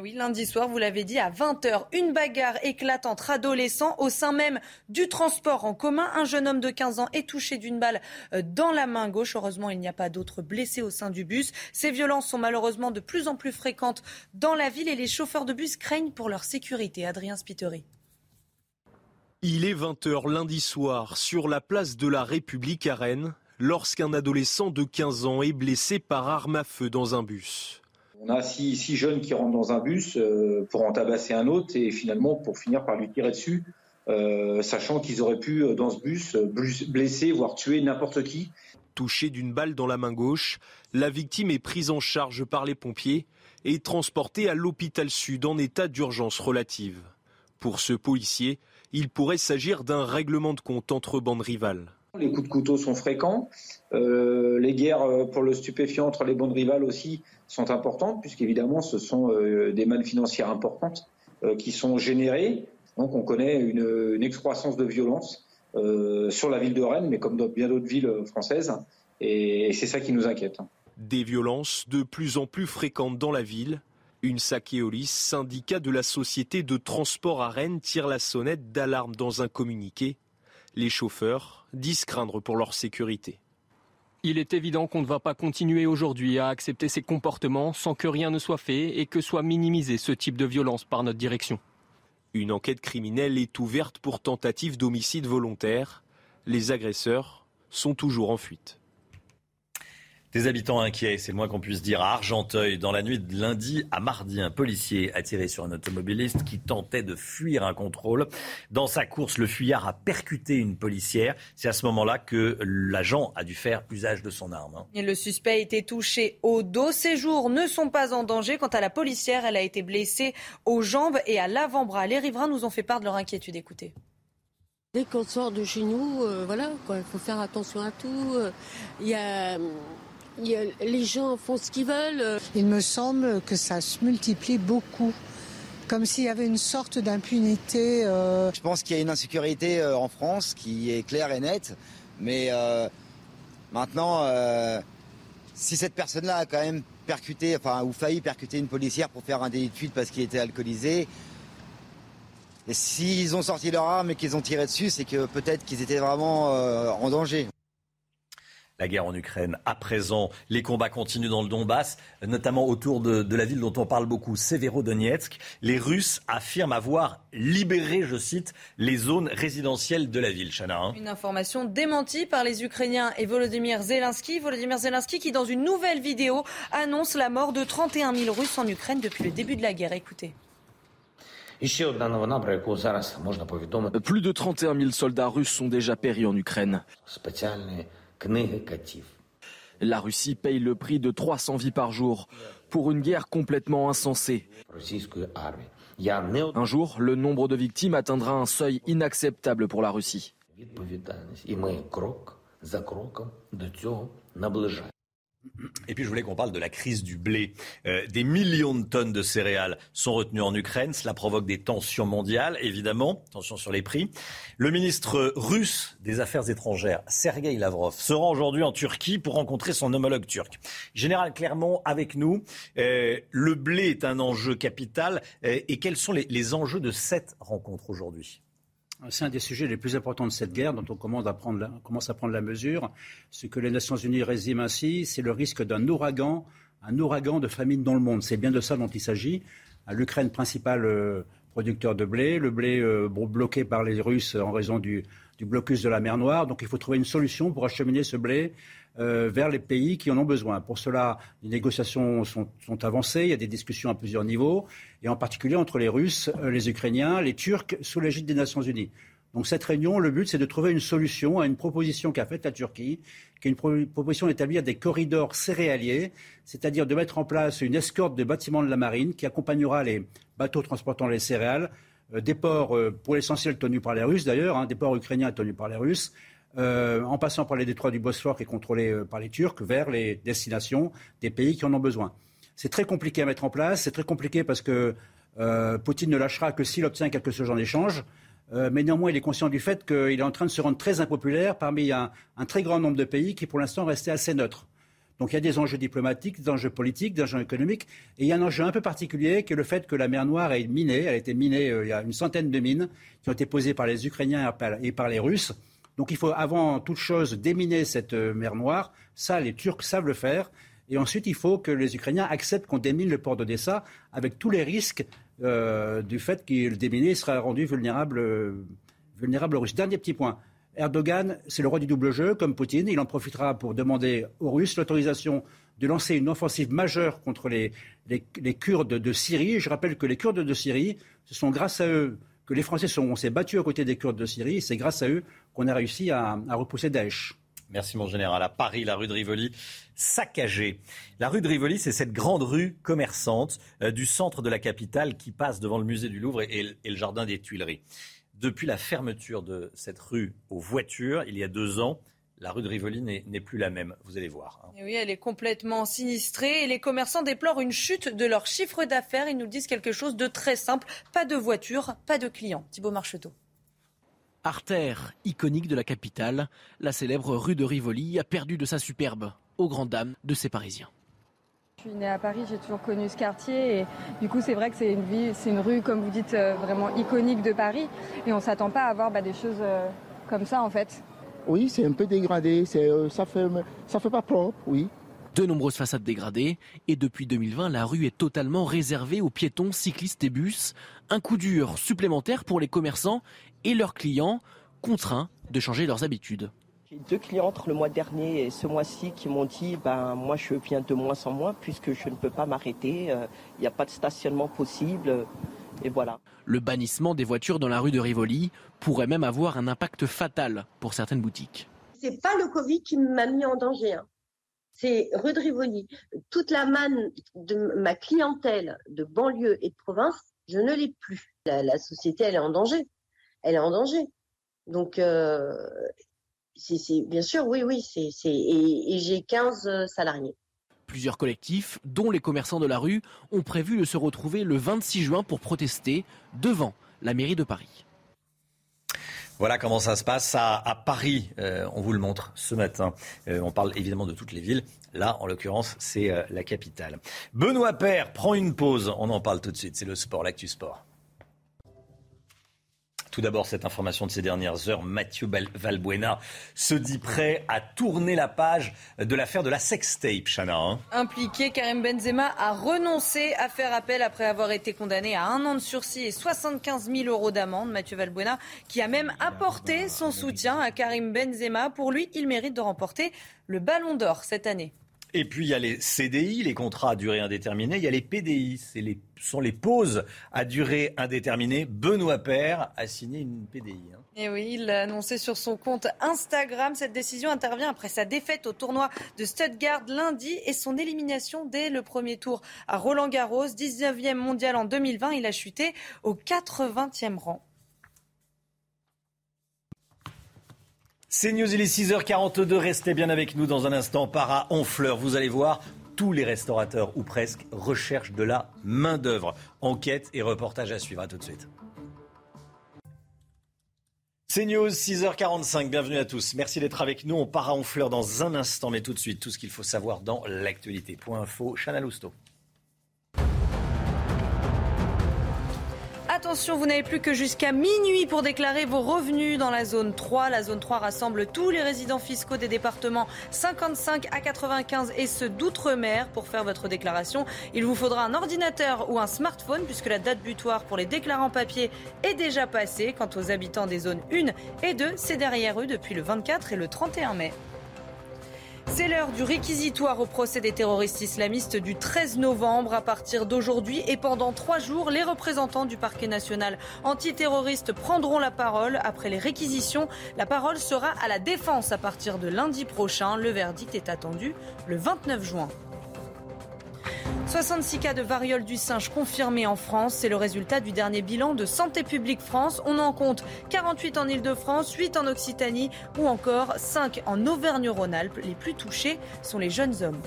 Speaker 2: Oui, lundi soir, vous l'avez dit, à 20h, une bagarre éclate entre adolescents au sein même du transport en commun. Un jeune homme de 15 ans est touché d'une balle euh, dans la main gauche. Heureusement, il n'y a pas d'autres blessés au sein du bus. Ces violences sont malheureusement de plus en plus fréquentes dans la ville et les chauffeurs de bus craignent pour leur sécurité. Adrien Spiteri.
Speaker 19: Il est 20h lundi soir sur la place de la République à Rennes lorsqu'un adolescent de 15 ans est blessé par arme à feu dans un bus.
Speaker 26: On a six, jeunes qui rentrent dans un bus euh, pour en tabasser un autre et finalement pour finir par lui tirer dessus, euh, sachant qu'ils auraient pu, euh, dans ce bus, blesser, voire tuer n'importe qui.
Speaker 19: Touché d'une balle dans la main gauche, la victime est prise en charge par les pompiers et transportée à l'hôpital sud en état d'urgence relative. Pour ce policier, il pourrait s'agir d'un règlement de compte entre bandes rivales.
Speaker 26: Les coups de couteau sont fréquents. les guerres pour le stupéfiant entre les bandes rivales aussi sont importantes, puisqu'évidemment, ce sont euh, des mannes financières importantes euh, qui sont générées. Donc, on connaît une, excroissance de violence euh, sur la ville de Rennes, mais comme dans bien d'autres villes françaises. Et, c'est ça qui nous inquiète.
Speaker 19: Des violences de plus en plus fréquentes dans la ville. Une Sakéolis, syndicat de la société de transport à Rennes, tire la sonnette d'alarme dans un communiqué. Les chauffeurs disent craindre pour leur sécurité.
Speaker 3: Il est évident qu'on ne va pas continuer aujourd'hui à accepter ces comportements sans que rien ne soit fait et que soit minimisé ce type de violence par notre direction.
Speaker 19: Une enquête criminelle est ouverte pour tentative d'homicide volontaire. Les agresseurs sont toujours en fuite.
Speaker 1: Des habitants inquiets, c'est le moins qu'on puisse dire, à Argenteuil. Dans la nuit de lundi à mardi, un policier a tiré sur un automobiliste qui tentait de fuir un contrôle. Dans sa course, le fuyard a percuté une policière. C'est à ce moment-là que l'agent a dû faire usage de son arme. Hein.
Speaker 2: Et le suspect a été touché au dos. Ses jours ne sont pas en danger. Quant à la policière, elle a été blessée aux jambes et à l'avant-bras. Les riverains nous ont fait part de leur inquiétude. Écoutez.
Speaker 27: Dès qu'on sort de chez nous, euh, voilà, il faut faire attention à tout. Euh, il y a les gens font ce qu'ils veulent.
Speaker 28: Il me semble que ça se multiplie beaucoup comme s'il y avait une sorte d'impunité.
Speaker 29: Euh. Je pense qu'il y a une insécurité euh, en France qui est claire et nette, mais euh, maintenant, si cette personne-là a quand même percuté, enfin, ou failli percuter une policière pour faire un délit de fuite parce qu'il était alcoolisé, et s'ils ont sorti leur arme et qu'ils ont tiré dessus, c'est que peut-être qu'ils étaient vraiment en danger.
Speaker 1: La guerre en Ukraine. À présent, les combats continuent dans le Donbass, notamment autour de, la ville dont on parle beaucoup, Severodonetsk. Les Russes affirment avoir libéré, je cite, les zones résidentielles de la ville. Chana. Hein.
Speaker 2: Une information démentie par les Ukrainiens et Volodymyr Zelensky. Volodymyr Zelensky qui, dans une nouvelle vidéo, annonce la mort de 31 000 Russes en Ukraine depuis le début de la guerre. Écoutez.
Speaker 30: Plus de 31 000 soldats russes sont déjà péris en Ukraine. La Russie paye le prix de 300 vies par jour pour une guerre complètement insensée. Un jour, le nombre de victimes atteindra un seuil inacceptable pour la Russie.
Speaker 1: Et puis je voulais qu'on parle de la crise du blé. Euh, des millions de tonnes de céréales sont retenues en Ukraine. Cela provoque des tensions mondiales, évidemment, tensions sur les prix. Le ministre russe des Affaires étrangères, Sergei Lavrov, sera aujourd'hui en Turquie pour rencontrer son homologue turc. Général Clermont, avec nous, euh, le blé est un enjeu capital. Euh, et quels sont les enjeux de cette rencontre aujourd'hui?
Speaker 8: C'est un des sujets les plus importants de cette guerre dont on commence à prendre la, mesure. Ce que les Nations Unies résument ainsi, c'est le risque d'un ouragan, un ouragan de famine dans le monde. C'est bien de ça dont il s'agit. L'Ukraine, principal euh, producteur de blé, le blé euh, bloqué par les Russes en raison du, du blocus de la mer Noire. Donc il faut trouver une solution pour acheminer ce blé euh, vers les pays qui en ont besoin. Pour cela, les négociations sont, avancées, il y a des discussions à plusieurs niveaux, et en particulier entre les Russes, euh, les Ukrainiens, les Turcs, sous l'égide des Nations Unies. Donc cette réunion, le but, c'est de trouver une solution à une proposition qu'a faite la Turquie, qui est une proposition d'établir des corridors céréaliers, c'est-à-dire de mettre en place une escorte de bâtiments de la marine qui accompagnera les bateaux transportant les céréales, euh, des ports pour l'essentiel tenus par les Russes d'ailleurs, hein, des ports ukrainiens tenus par les Russes, euh, en passant par les détroits du Bosphore qui est contrôlé euh, par les Turcs, vers les destinations des pays qui en ont besoin. C'est très compliqué à mettre en place, c'est très compliqué parce que euh, Poutine ne lâchera que s'il obtient quelque chose en échange. mais néanmoins, il est conscient du fait qu'il est en train de se rendre très impopulaire parmi un, très grand nombre de pays qui, pour l'instant, restaient assez neutres. Donc il y a des enjeux diplomatiques, des enjeux politiques, des enjeux économiques. Et il y a un enjeu un peu particulier qui est le fait que la mer Noire est minée. Elle a été minée, il y a une centaine de mines qui ont été posées par les Ukrainiens et par les Russes. Donc il faut avant toute chose déminer cette euh, mer Noire. Ça, les Turcs savent le faire. Et ensuite, il faut que les Ukrainiens acceptent qu'on démine le port d'Odessa avec tous les risques euh, du fait que le déminé sera rendu vulnérable, euh, vulnérable aux Russes. Dernier petit point. Erdogan, c'est le roi du double jeu, comme Poutine. Il en profitera pour demander aux Russes l'autorisation de lancer une offensive majeure contre les, Kurdes de Syrie. Je rappelle que les Kurdes de Syrie, ce sont grâce à eux que les Français sont, on s'est battus à côté des Kurdes de Syrie. Et c'est grâce à eux qu'on a réussi à, repousser Daesh.
Speaker 1: Merci mon général. À Paris, la rue de Rivoli saccagée. La rue de Rivoli, c'est cette grande rue commerçante euh, du centre de la capitale qui passe devant le musée du Louvre et, le jardin des Tuileries. Depuis la fermeture de cette rue aux voitures, il y a deux ans, la rue de Rivoli n'est plus la même. Vous allez voir.
Speaker 2: Hein. oui, elle est complètement sinistrée et les commerçants déplorent une chute de leur chiffre d'affaires. Ils nous disent quelque chose de très simple pas de voitures, pas de clients. Thibault Marcheteau.
Speaker 26: Artère iconique de la capitale, la célèbre rue de Rivoli a perdu de sa superbe, aux grandes dames de ses Parisiens.
Speaker 31: Je suis née à Paris, j'ai toujours connu ce quartier et du coup c'est vrai que c'est une vie, c'est une rue comme vous dites euh, vraiment iconique de Paris et on s'attend pas à avoir bah, des choses euh, comme ça en fait.
Speaker 32: Oui, c'est un peu dégradé, euh, ça fait ça fait pas propre, oui.
Speaker 26: De nombreuses façades dégradées et depuis 2020, la rue est totalement réservée aux piétons, cyclistes et bus. Un coup dur supplémentaire pour les commerçants et leurs clients, contraints de changer leurs habitudes.
Speaker 33: J'ai deux clientes le mois dernier et ce mois-ci qui m'ont dit ben moi je viens de moins en moins puisque je ne peux pas m'arrêter, euh, il n'y a pas de stationnement possible et voilà.
Speaker 26: Le bannissement des voitures dans la rue de Rivoli pourrait même avoir un impact fatal pour certaines boutiques.
Speaker 34: C'est pas le Covid qui m'a mis en danger. Hein c'est rue de Rivoli. Toute la manne de ma clientèle de banlieue et de province, je ne l'ai plus. La, société, elle est en danger. Elle est en danger. Donc, euh, c'est bien sûr, oui, oui, c'est et, et j'ai 15 salariés.
Speaker 26: Plusieurs collectifs, dont les commerçants de la rue, ont prévu de se retrouver le 26 juin pour protester devant la mairie de Paris.
Speaker 1: Voilà comment ça se passe à, Paris. Euh, on vous le montre ce matin. Euh, on parle évidemment de toutes les villes. Là, en l'occurrence, c'est euh, la capitale. Benoît Père prend une pause. On en parle tout de suite. C'est le sport, l'actu sport. Tout d'abord, cette information de ces dernières heures, Mathieu Valbuena se dit prêt à tourner la page de l'affaire de la sextape, Chana. Hein.
Speaker 2: Impliqué, Karim Benzema a renoncé à faire appel après avoir été condamné à un an de sursis et 75 000 euros d'amende. Mathieu Valbuena qui a même apporté son soutien à Karim Benzema. Pour lui, il mérite de remporter le Ballon d'Or cette année.
Speaker 1: Et puis il y a les CDI, les contrats à durée indéterminée. Il y a les PDI, c'est les, sont les pauses à durée indéterminée. Benoît Père a signé une PDI.
Speaker 2: Hein. Et oui, il l'a annoncé sur son compte Instagram. Cette décision intervient après sa défaite au tournoi de Stuttgart lundi et son élimination dès le premier tour à Roland Garros, 19e mondial en 2020. Il a chuté au 80e rang.
Speaker 1: C'est News, il est 6h42. Restez bien avec nous dans un instant. Para Honfleur, vous allez voir, tous les restaurateurs, ou presque, recherchent de la main-d'œuvre. Enquête et reportage à suivre. À tout de suite. C'est News, 6h45. Bienvenue à tous. Merci d'être avec nous. On part à Honfleur dans un instant, mais tout de suite, tout ce qu'il faut savoir dans l'actualité. Point info, Chana Lousteau.
Speaker 2: Attention, vous n'avez plus que jusqu'à minuit pour déclarer vos revenus dans la zone 3. La zone 3 rassemble tous les résidents fiscaux des départements 55 à 95 et ceux d'outre-mer. Pour faire votre déclaration, il vous faudra un ordinateur ou un smartphone puisque la date butoir pour les déclarants papier est déjà passée. Quant aux habitants des zones 1 et 2, c'est derrière eux depuis le 24 et le 31 mai. C'est l'heure du réquisitoire au procès des terroristes islamistes du 13 novembre. À partir d'aujourd'hui et pendant trois jours, les représentants du parquet national antiterroriste prendront la parole. Après les réquisitions, la parole sera à la défense à partir de lundi prochain. Le verdict est attendu le 29 juin. 66 cas de variole du singe confirmés en France. C'est le résultat du dernier bilan de Santé publique France. On en compte 48 en Ile-de-France, 8 en Occitanie ou encore 5 en Auvergne-Rhône-Alpes. Les plus touchés sont les jeunes hommes.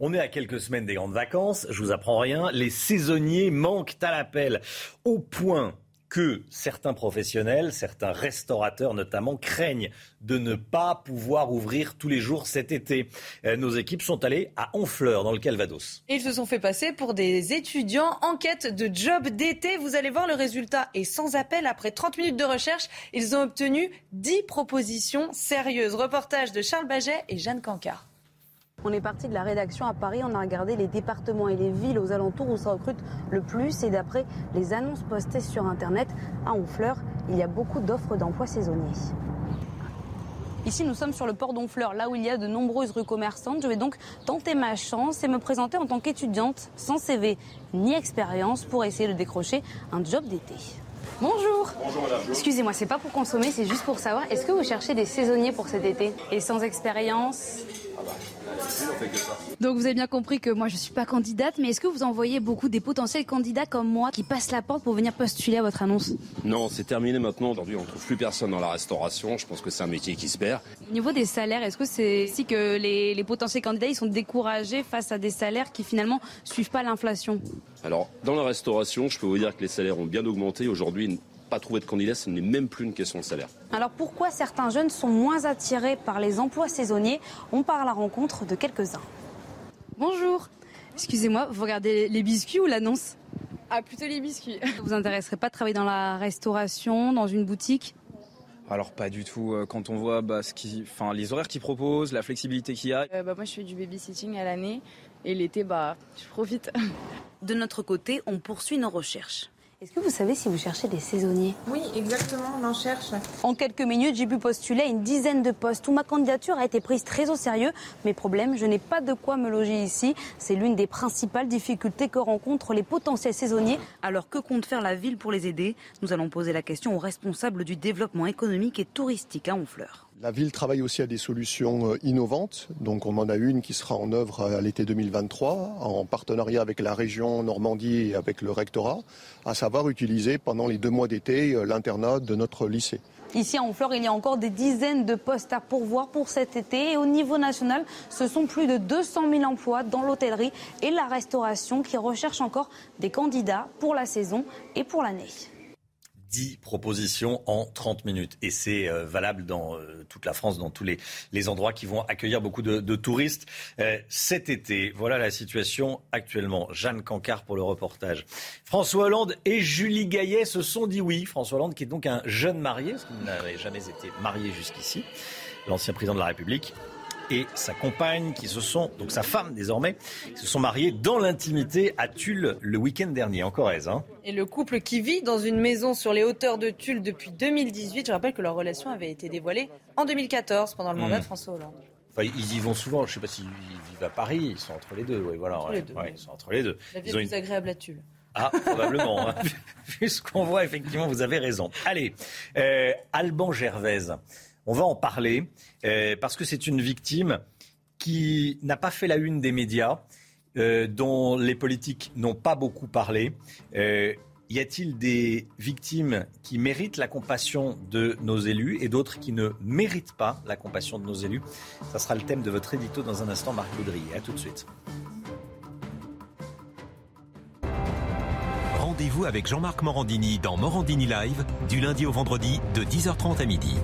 Speaker 1: On est à quelques semaines des grandes vacances, je vous apprends rien, les saisonniers manquent à l'appel au point que certains professionnels, certains restaurateurs notamment, craignent de ne pas pouvoir ouvrir tous les jours cet été. Euh, nos équipes sont allées à Honfleur, dans le Calvados.
Speaker 2: Ils se sont fait passer pour des étudiants en quête de job d'été. Vous allez voir, le résultat est sans appel. Après 30 minutes de recherche, ils ont obtenu 10 propositions sérieuses. Reportage de Charles Baget et Jeanne Cancard.
Speaker 35: On est parti de la rédaction à Paris, on a regardé les départements et les villes aux alentours où ça recrute le plus. Et d'après les annonces postées sur Internet, à Honfleur, il y a beaucoup d'offres d'emploi saisonniers. Ici, nous sommes sur le port d'Honfleur, là où il y a de nombreuses rues commerçantes. Je vais donc tenter ma chance et me présenter en tant qu'étudiante sans CV ni expérience pour essayer de décrocher un job d'été. Bonjour.
Speaker 36: Bonjour madame.
Speaker 35: Excusez-moi, c'est pas pour consommer, c'est juste pour savoir, est-ce que vous cherchez des saisonniers pour cet été Et sans expérience? Donc vous avez bien compris que moi je suis pas candidate, mais est-ce que vous envoyez beaucoup des potentiels candidats comme moi qui passent la porte pour venir postuler à votre annonce?
Speaker 36: Non, c'est terminé maintenant. Aujourd'hui, on trouve plus personne dans la restauration. Je pense que c'est un métier qui se perd.
Speaker 35: Au niveau des salaires, est-ce que c'est si que les, les, potentiels candidats ils sont découragés face à des salaires qui finalement suivent pas l'inflation?
Speaker 36: Alors dans la restauration, je peux vous dire que les salaires ont bien augmenté. Aujourd'hui, pas trouver de candidat, ce n'est même plus une question de salaire.
Speaker 35: Alors pourquoi certains jeunes sont moins attirés par les emplois saisonniers On part à la rencontre de quelques-uns. Bonjour. Excusez-moi, vous regardez les biscuits ou l'annonce?
Speaker 37: Ah, plutôt les biscuits.
Speaker 35: Vous intéresserait pas de travailler dans la restauration, dans une boutique?
Speaker 38: Alors pas du tout. Euh, quand on voit bah, ce qui, enfin, les horaires qu'ils proposent, la flexibilité qu'il y a.
Speaker 37: Euh, bah, moi je fais du babysitting à l'année et l'été bah je profite.
Speaker 35: De notre côté, on poursuit nos recherches. Est-ce que vous savez si vous cherchez des saisonniers?
Speaker 37: Oui, exactement, on en cherche.
Speaker 35: En quelques minutes, j'ai pu postuler une dizaine de postes où ma candidature a été prise très au sérieux. Mais problème, je n'ai pas de quoi me loger ici. C'est l'une des principales difficultés que rencontrent les potentiels saisonniers. Alors que compte faire la ville pour les aider? Nous allons poser la question aux responsables du développement économique et touristique à Honfleur.
Speaker 39: La ville travaille aussi à des solutions euh, innovantes. Donc on en a une qui sera en œuvre à l'été 2023 en partenariat avec la région Normandie et avec le rectorat, à savoir utiliser pendant les deux mois d'été euh, l'internat de notre lycée.
Speaker 35: Ici à Honfleur, il y a encore des dizaines de postes à pourvoir pour cet été. Et au niveau national, ce sont plus de 200 000 emplois dans l'hôtellerie et la restauration qui recherchent encore des candidats pour la saison et pour l'année.
Speaker 1: 10 propositions en 30 minutes. Et c'est euh, valable dans euh, toute la France, dans tous les, les, endroits qui vont accueillir beaucoup de, touristes euh, cet été. Voilà la situation actuellement. Jeanne Cancard pour le reportage. François Hollande et Julie Gaillet se sont dit oui. François Hollande qui est donc un jeune marié, parce qu'il n'avait jamais été marié jusqu'ici, l'ancien président de la République et sa compagne qui se sont, donc sa femme désormais, se sont mariés dans l'intimité à Tulle le week-end dernier, en Corrèze. Hein.
Speaker 2: Et le couple qui vit dans une maison sur les hauteurs de Tulle depuis 2018, je rappelle que leur relation avait été dévoilée en 2014 pendant le mandat mmh. de François Hollande.
Speaker 1: Enfin, ils y vont souvent. Je ne sais pas s'ils vivent à Paris. Ils sont entre les deux. Oui, voilà.
Speaker 2: Entre
Speaker 1: ouais,
Speaker 2: les deux.
Speaker 1: Ouais, ils sont entre les deux.
Speaker 2: La vie est plus agréable à Tulle.
Speaker 1: Ah, probablement. hein. Vu ce qu'on voit, effectivement, vous avez raison. Allez, euh, Alban Gervaise. On va en parler euh, parce que c'est une victime qui n'a pas fait la une des médias, euh, dont les politiques n'ont pas beaucoup parlé. Euh, y a-t-il des victimes qui méritent la compassion de nos élus et d'autres qui ne méritent pas la compassion de nos élus? Ça sera le thème de votre édito dans un instant, Marc Baudrier. À tout de suite.
Speaker 16: Rendez-vous avec Jean-Marc Morandini dans Morandini Live du lundi au vendredi de 10h30 à midi.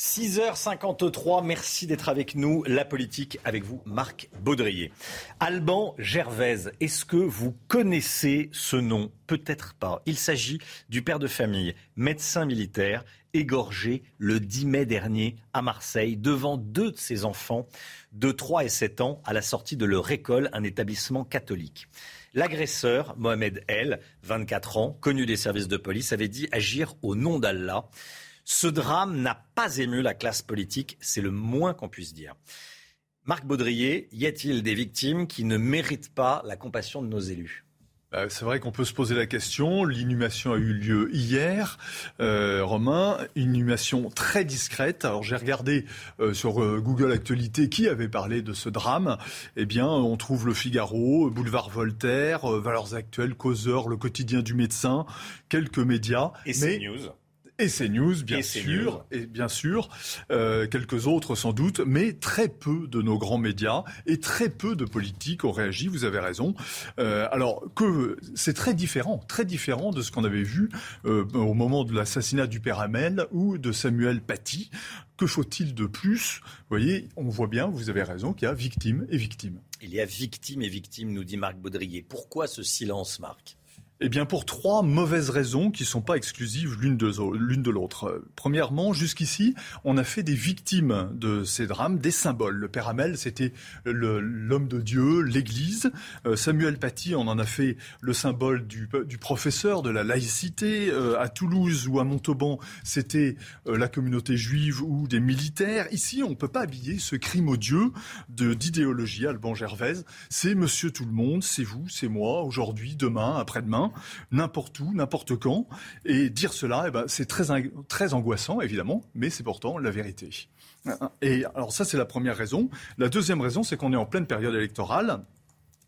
Speaker 1: 6h53, merci d'être avec nous. La politique avec vous, Marc Baudrier. Alban Gervaise, est-ce que vous connaissez ce nom? Peut-être pas. Il s'agit du père de famille, médecin militaire, égorgé le 10 mai dernier à Marseille devant deux de ses enfants de 3 et 7 ans à la sortie de leur école, un établissement catholique. L'agresseur, Mohamed El, 24 ans, connu des services de police, avait dit agir au nom d'Allah. Ce drame n'a pas ému la classe politique, c'est le moins qu'on puisse dire. Marc Baudrier, y a-t-il des victimes qui ne méritent pas la compassion de nos élus?
Speaker 6: Bah, c'est vrai qu'on peut se poser la question. L'inhumation a eu lieu hier, euh, Romain. Inhumation très discrète. Alors j'ai regardé euh, sur euh, Google Actualité qui avait parlé de ce drame. Eh bien, on trouve Le Figaro, Boulevard Voltaire, Valeurs Actuelles, Causeur, Le Quotidien du Médecin, quelques médias.
Speaker 1: Et CNews.
Speaker 6: Et CNews, bien
Speaker 1: Et
Speaker 6: sûr, et bien sûr, euh, quelques autres sans doute, mais très peu de nos grands médias et très peu de politiques ont réagi. Vous avez raison. Euh, alors que c'est très différent, très différent de ce qu'on avait vu euh, au moment de l'assassinat du père Hamel ou de Samuel Paty. Que faut-il de plus? Vous voyez, on voit bien, vous avez raison, qu'il y a victime et victime.
Speaker 1: Il y a victime et victime, nous dit Marc Baudrier. Pourquoi ce silence, Marc?
Speaker 6: Eh bien, pour trois mauvaises raisons qui ne sont pas exclusives l'une de, l'autre. Premièrement, jusqu'ici, on a fait des victimes de ces drames des symboles. Le Père Hamel, c'était l'homme de Dieu, l'Église. Euh, Samuel Paty, on en a fait le symbole du, professeur, de la laïcité. Euh, à Toulouse ou à Montauban, c'était euh, la communauté juive ou des militaires. Ici, on ne peut pas habiller ce crime odieux d'idéologie, Alban Gervaise. C'est monsieur tout le monde, c'est vous, c'est moi, aujourd'hui, demain, après-demain n'importe où, n'importe quand. Et dire cela, eh ben, c'est très, très angoissant, évidemment, mais c'est pourtant la vérité. Et alors ça, c'est la première raison. La deuxième raison, c'est qu'on est en pleine période électorale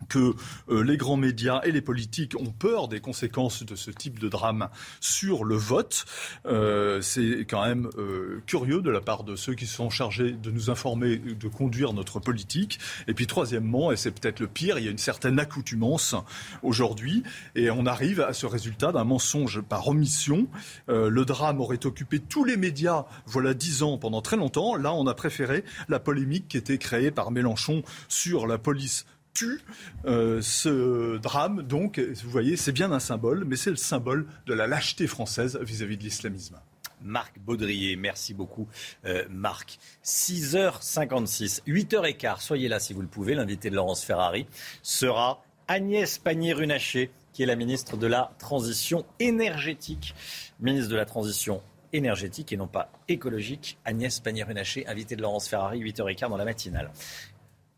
Speaker 6: que euh, les grands médias et les politiques ont peur des conséquences de ce type de drame sur le vote. Euh, c'est quand même euh, curieux de la part de ceux qui sont chargés de nous informer, de conduire notre politique. Et puis troisièmement, et c'est peut-être le pire, il y a une certaine accoutumance aujourd'hui, et on arrive à ce résultat d'un mensonge par omission. le drame aurait occupé tous les médias, voilà dix ans, pendant très longtemps. Là, on a préféré la polémique qui était créée par Mélenchon sur la police tue euh, ce drame. Donc, vous voyez, c'est bien un symbole, mais c'est le symbole de la lâcheté française vis-à-vis de l'islamisme.
Speaker 1: Marc Baudrier, merci beaucoup euh, Marc. 6h56, 8h15, soyez là si vous le pouvez. L'invité de Laurence Ferrari sera Agnès Pannier-Runacher, qui est la ministre de la Transition énergétique. Ministre de la Transition énergétique et non pas écologique. Agnès Pannier-Runacher, invitée de Laurence Ferrari, 8h15 dans la matinale.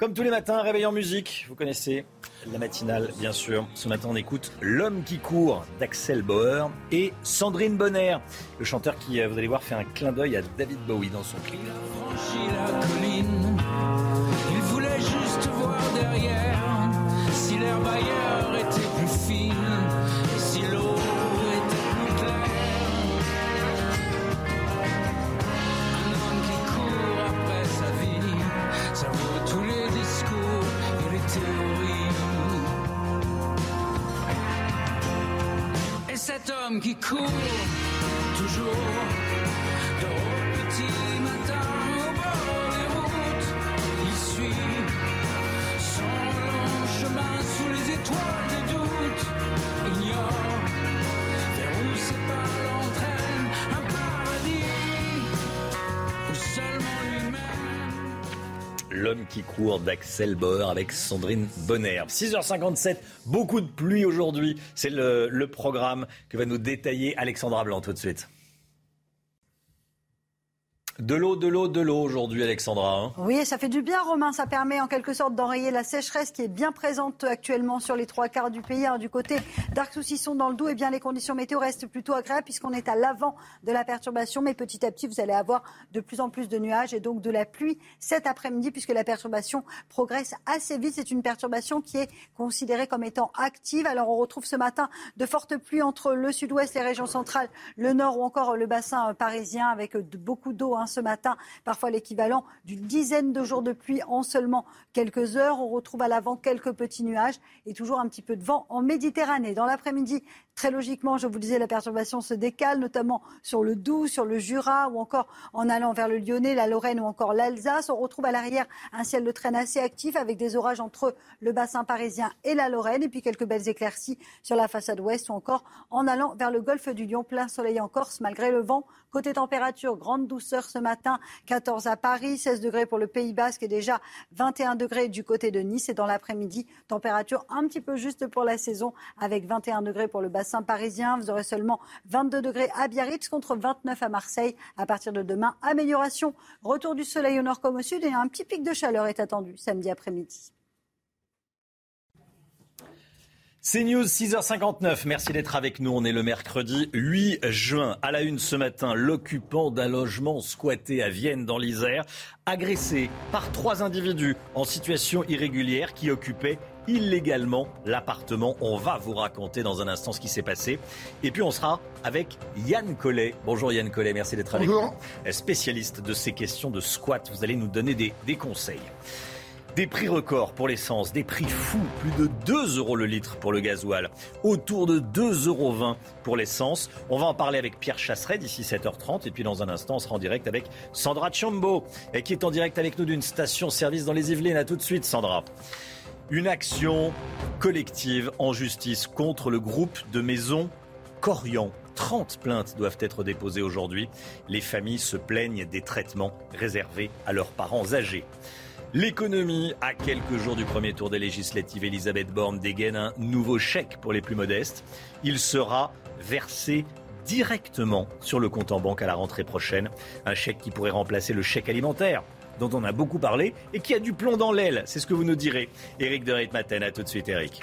Speaker 1: Comme tous les matins, réveil en musique. Vous connaissez la matinale, bien sûr. Ce matin, on écoute L'homme qui court d'Axel Bauer et Sandrine Bonner, le chanteur qui, euh, vous allez voir, fait un clin d'œil à David Bowie dans son clip.
Speaker 40: Qui court toujours
Speaker 1: Qui court d'Axel Bauer avec Sandrine Bonner. 6h57, beaucoup de pluie aujourd'hui. C'est le, le programme que va nous détailler Alexandra Blanc tout de suite. De l'eau, de l'eau, de l'eau aujourd'hui, Alexandra. hein.
Speaker 18: Oui, ça fait du bien, Romain. Ça permet en quelque sorte d'enrayer la sécheresse qui est bien présente actuellement sur les trois quarts du pays. Alors, du côté d'Arc-Soucisson dans le Doubs, eh bien, les conditions météo restent plutôt agréables puisqu'on est à l'avant de la perturbation. Mais petit à petit, vous allez avoir de plus en plus de nuages et donc de la pluie cet après-midi puisque la perturbation progresse assez vite. C'est une perturbation qui est considérée comme étant active. Alors, on retrouve ce matin de fortes pluies entre le sud-ouest, les régions centrales, le nord ou encore le bassin euh, parisien avec beaucoup d'eau hein, ce matin, parfois l'équivalent d'une dizaine de jours de pluie en seulement quelques heures. On retrouve à l'avant quelques petits nuages et toujours un petit peu de vent en Méditerranée. Dans l'après-midi, très logiquement, je vous disais, la perturbation se décale, notamment sur le Doubs, sur le Jura ou encore en allant vers le Lyonnais, la Lorraine ou encore l'Alsace. On retrouve à l'arrière un ciel de traîne assez actif avec des orages entre le bassin parisien et la Lorraine et puis quelques belles éclaircies sur la façade ouest ou encore en allant vers le golfe du Lion, plein soleil en Corse malgré le vent. Côté température, grande douceur ce matin, 14 à Paris, 16 degrés pour le Pays Basque et déjà 21 degrés du côté de Nice. Et dans l'après-midi, température un petit peu juste pour la saison avec 21 degrés pour le bassin parisien. Vous aurez seulement 22 degrés à Biarritz contre 29 à Marseille. À partir de demain, amélioration. Retour du soleil au nord comme au sud et un petit pic de chaleur est attendu samedi après-midi.
Speaker 1: C'est News 6h59. Merci d'être avec nous. On est le mercredi 8 juin. À la une ce matin, l'occupant d'un logement squatté à Vienne dans l'Isère, agressé par trois individus en situation irrégulière qui occupaient illégalement l'appartement. On va vous raconter dans un instant ce qui s'est passé. Et puis on sera avec Yann Collet. Bonjour Yann Collet, merci d'être avec
Speaker 41: Bonjour.
Speaker 1: nous. Spécialiste de ces questions de squat. Vous allez nous donner des, des conseils. Des prix records pour l'essence, des prix fous, plus de 2 euros le litre pour le gasoil, autour de 2,20 euros pour l'essence. On va en parler avec Pierre Chasseret d'ici 7h30 et puis dans un instant on sera en direct avec Sandra Chambo et qui est en direct avec nous d'une station-service dans les Yvelines. À tout de suite Sandra. Une action collective en justice contre le groupe de maisons Corian. 30 plaintes doivent être déposées aujourd'hui. Les familles se plaignent des traitements réservés à leurs parents âgés. L'économie, à quelques jours du premier tour des législatives, Elisabeth Borne dégaine un nouveau chèque pour les plus modestes. Il sera versé directement sur le compte en banque à la rentrée prochaine. Un chèque qui pourrait remplacer le chèque alimentaire dont on a beaucoup parlé et qui a du plomb dans l'aile. C'est ce que vous nous direz. Éric de Ritmaten, à tout de suite Éric.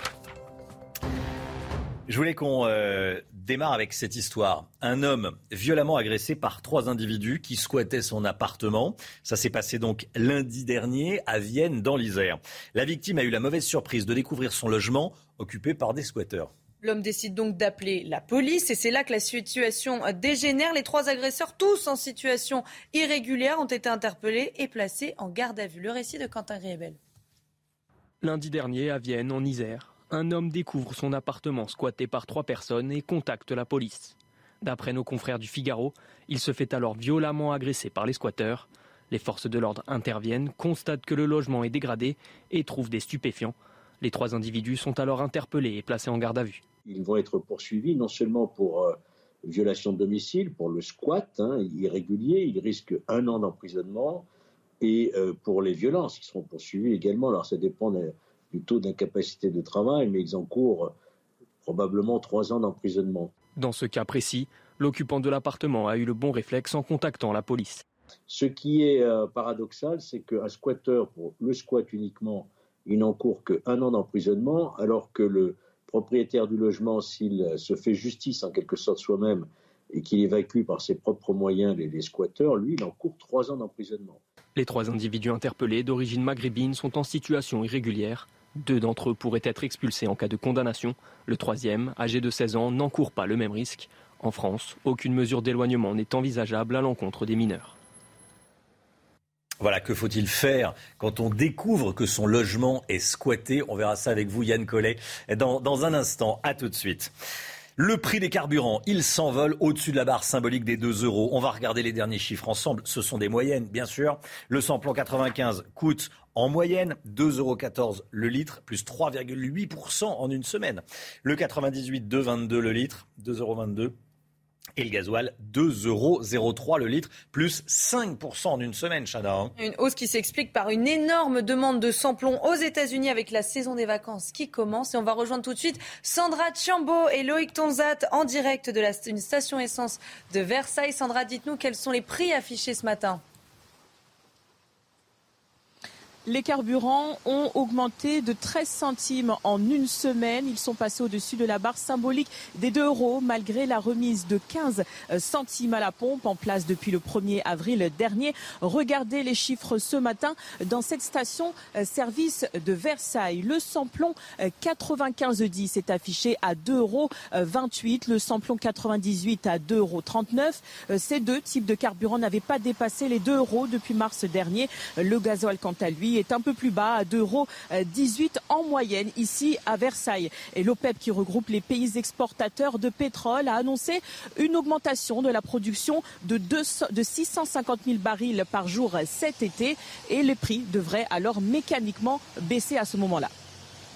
Speaker 1: Je voulais qu'on euh, démarre avec cette histoire. Un homme violemment agressé par trois individus qui squattaient son appartement. Ça s'est passé donc lundi dernier à Vienne, dans l'Isère. La victime a eu la mauvaise surprise de découvrir son logement occupé par des squatteurs.
Speaker 2: L'homme décide donc d'appeler la police et c'est là que la situation dégénère. Les trois agresseurs, tous en situation irrégulière, ont été interpellés et placés en garde à vue. Le récit de Quentin Griebel.
Speaker 3: Lundi dernier, à Vienne, en Isère, un homme découvre son appartement squatté par trois personnes et contacte la police. D'après nos confrères du Figaro, il se fait alors violemment agresser par les squatteurs. Les forces de l'ordre interviennent, constatent que le logement est dégradé et trouvent des stupéfiants. Les trois individus sont alors interpellés et placés en garde à vue.
Speaker 42: Ils vont être poursuivis non seulement pour euh, violation de domicile, pour le squat hein, irrégulier, ils risquent un an d'emprisonnement, et euh, pour les violences, ils seront poursuivis également. Alors ça dépend de- du taux d'incapacité de travail, mais ils encourent euh, probablement trois ans d'emprisonnement.
Speaker 3: Dans ce cas précis, l'occupant de l'appartement a eu le bon réflexe en contactant la police.
Speaker 42: Ce qui est euh, paradoxal, c'est qu'un squatteur, pour le squat uniquement, il n'encourt qu'un an d'emprisonnement, alors que le propriétaire du logement, s'il euh, se fait justice en quelque sorte soi-même et qu'il évacue par ses propres moyens les, les squatteurs, lui, il encourt trois ans d'emprisonnement.
Speaker 3: Les trois individus interpellés d'origine maghrébine sont en situation irrégulière. Deux d'entre eux pourraient être expulsés en cas de condamnation. Le troisième, âgé de 16 ans, n'encourt pas le même risque. En France, aucune mesure d'éloignement n'est envisageable à l'encontre des mineurs.
Speaker 1: Voilà, que faut-il faire quand on découvre que son logement est squatté? On verra ça avec vous, Yann Collet, dans, dans un instant. À tout de suite. Le prix des carburants, il s'envole au-dessus de la barre symbolique des 2 euros. On va regarder les derniers chiffres ensemble. Ce sont des moyennes, bien sûr. Le samplon 95 coûte en moyenne 2,14 euros le litre, plus 3,8% en une semaine. Le 98, 2,22 le litre, 2,22 euros. Et le gasoil, 2,03 euros le litre, plus 5% en une semaine, Chana. hein.
Speaker 2: Une hausse qui s'explique par une énorme demande de samplon aux États-Unis avec la saison des vacances qui commence. Et on va rejoindre tout de suite Sandra Chambaud et Loïc Tonzat en direct de la, station essence de Versailles. Sandra, dites-nous quels sont les prix affichés ce matin.
Speaker 5: Les carburants ont augmenté de 13 centimes en une semaine. Ils sont passés au-dessus de la barre symbolique des 2 euros malgré la remise de 15 centimes à la pompe en place depuis le 1er avril dernier. Regardez les chiffres ce matin dans cette station euh, service de Versailles. Le samplon euh, 95,10 est affiché à 2,28 euros. Le samplon 98 à 2,39 euros. Euh, Ces deux types de carburants n'avaient pas dépassé les 2 euros depuis mars dernier. Le gasoil, quant à lui, est un peu plus bas à 2,18 euros en moyenne ici à Versailles. Et l'OPEP, qui regroupe les pays exportateurs de pétrole, a annoncé une augmentation de la production de, 200 de 650 000 barils par jour cet été. Et les prix devraient alors mécaniquement baisser à ce moment-là.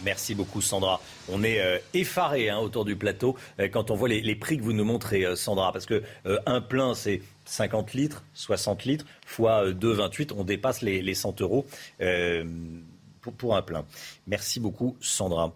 Speaker 1: Merci beaucoup Sandra. On est euh, effaré hein, autour du plateau euh, quand on voit les, les prix que vous nous montrez euh, Sandra, parce que euh, un plein c'est 50 litres, 60 litres, fois euh, 2,28, on dépasse les, les 100 euros euh, pour, pour un plein. Merci beaucoup Sandra.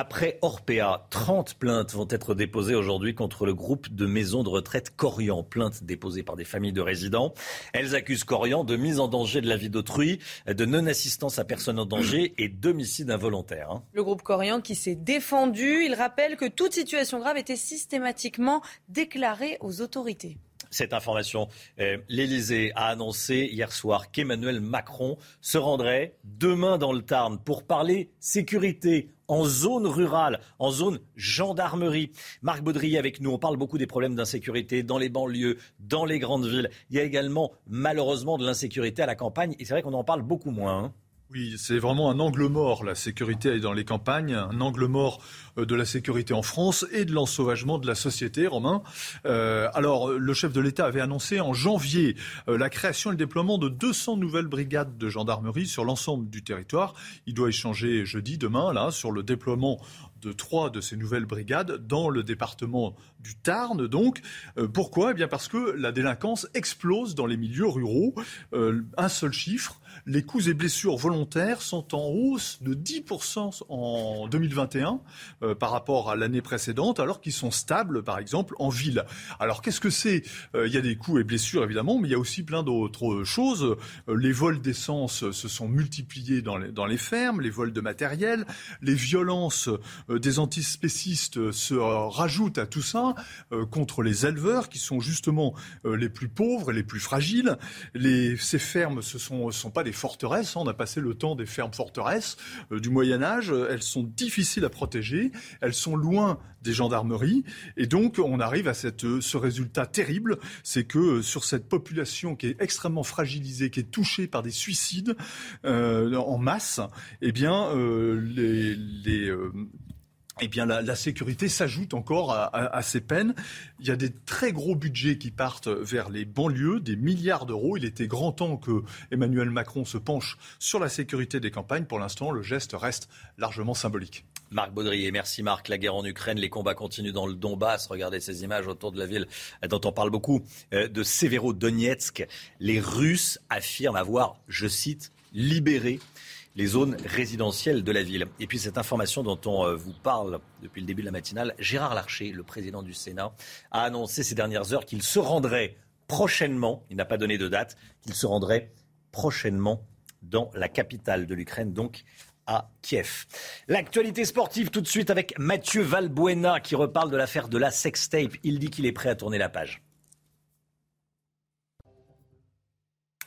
Speaker 1: Après Orpea, 30 plaintes vont être déposées aujourd'hui contre le groupe de maisons de retraite Corian. Plaintes déposées par des familles de résidents. Elles accusent Corian de mise en danger de la vie d'autrui, de non-assistance à personne en danger et d'homicide involontaire. hein.
Speaker 2: Le groupe Corian qui s'est défendu, il rappelle que toute situation grave était systématiquement déclarée aux autorités.
Speaker 1: Cette information, euh, l'Élysée a annoncé hier soir qu'Emmanuel Macron se rendrait demain dans le Tarn pour parler sécurité en zone rurale, en zone gendarmerie. Marc Baudry avec nous. On parle beaucoup des problèmes d'insécurité dans les banlieues, dans les grandes villes. Il y a également malheureusement de l'insécurité à la campagne et c'est vrai qu'on en parle beaucoup moins. hein.
Speaker 6: Oui, c'est vraiment un angle mort, la sécurité dans les campagnes, un angle mort euh, de la sécurité en France et de l'ensauvagement de la société, Romain. Euh, alors, le chef de l'État avait annoncé en janvier euh, la création et le déploiement de 200 nouvelles brigades de gendarmerie sur l'ensemble du territoire. Il doit échanger jeudi, demain, là, sur le déploiement de trois de ces nouvelles brigades dans le département du Tarn. Donc, Euh, pourquoi? Eh bien parce que la délinquance explose dans les milieux ruraux. Euh, un seul chiffre les coups et blessures volontaires sont en hausse de 10% en 2021 euh, par rapport à l'année précédente, alors qu'ils sont stables, par exemple, en ville. Alors qu'est-ce que c'est? Euh, Il y a des coups et blessures, évidemment, mais il y a aussi plein d'autres choses. Euh, les vols d'essence se sont multipliés dans les, fermes, les vols de matériel, les violences des antispécistes se rajoutent à tout ça contre les éleveurs qui sont justement les plus pauvres les plus fragiles. Les, ces fermes, ce sont, sont pas des forteresses. hein. On a passé le temps des fermes forteresses euh, du Moyen Âge. Euh, Elles sont difficiles à protéger. Elles sont loin des gendarmeries. Et donc, on arrive à cette, euh, ce résultat terrible. C'est que sur cette population qui est extrêmement fragilisée, qui est touchée par des suicides en masse, eh bien, les, eh bien, la, sécurité s'ajoute encore à, ces peines. Il y a des très gros budgets qui partent vers les banlieues, des milliards d'euros. Il était grand temps que Emmanuel Macron se penche sur la sécurité des campagnes. Pour l'instant, le geste reste largement symbolique.
Speaker 1: Marc Baudrier, merci Marc. La guerre en Ukraine, les combats continuent dans le Donbass. Regardez ces images autour de la ville dont on parle beaucoup, euh, de Severodonetsk. Les Russes affirment avoir, je cite, libéré les zones résidentielles de la ville. Et puis cette information dont on euh, vous parle depuis le début de la matinale, Gérard Larcher, le président du Sénat, a annoncé ces dernières heures qu'il se rendrait prochainement, il n'a pas donné de date, qu'il se rendrait prochainement dans la capitale de l'Ukraine, donc à Kiev. L'actualité sportive tout de suite avec Mathieu Valbuena qui reparle de l'affaire de la sextape. Il dit qu'il est prêt à tourner la page.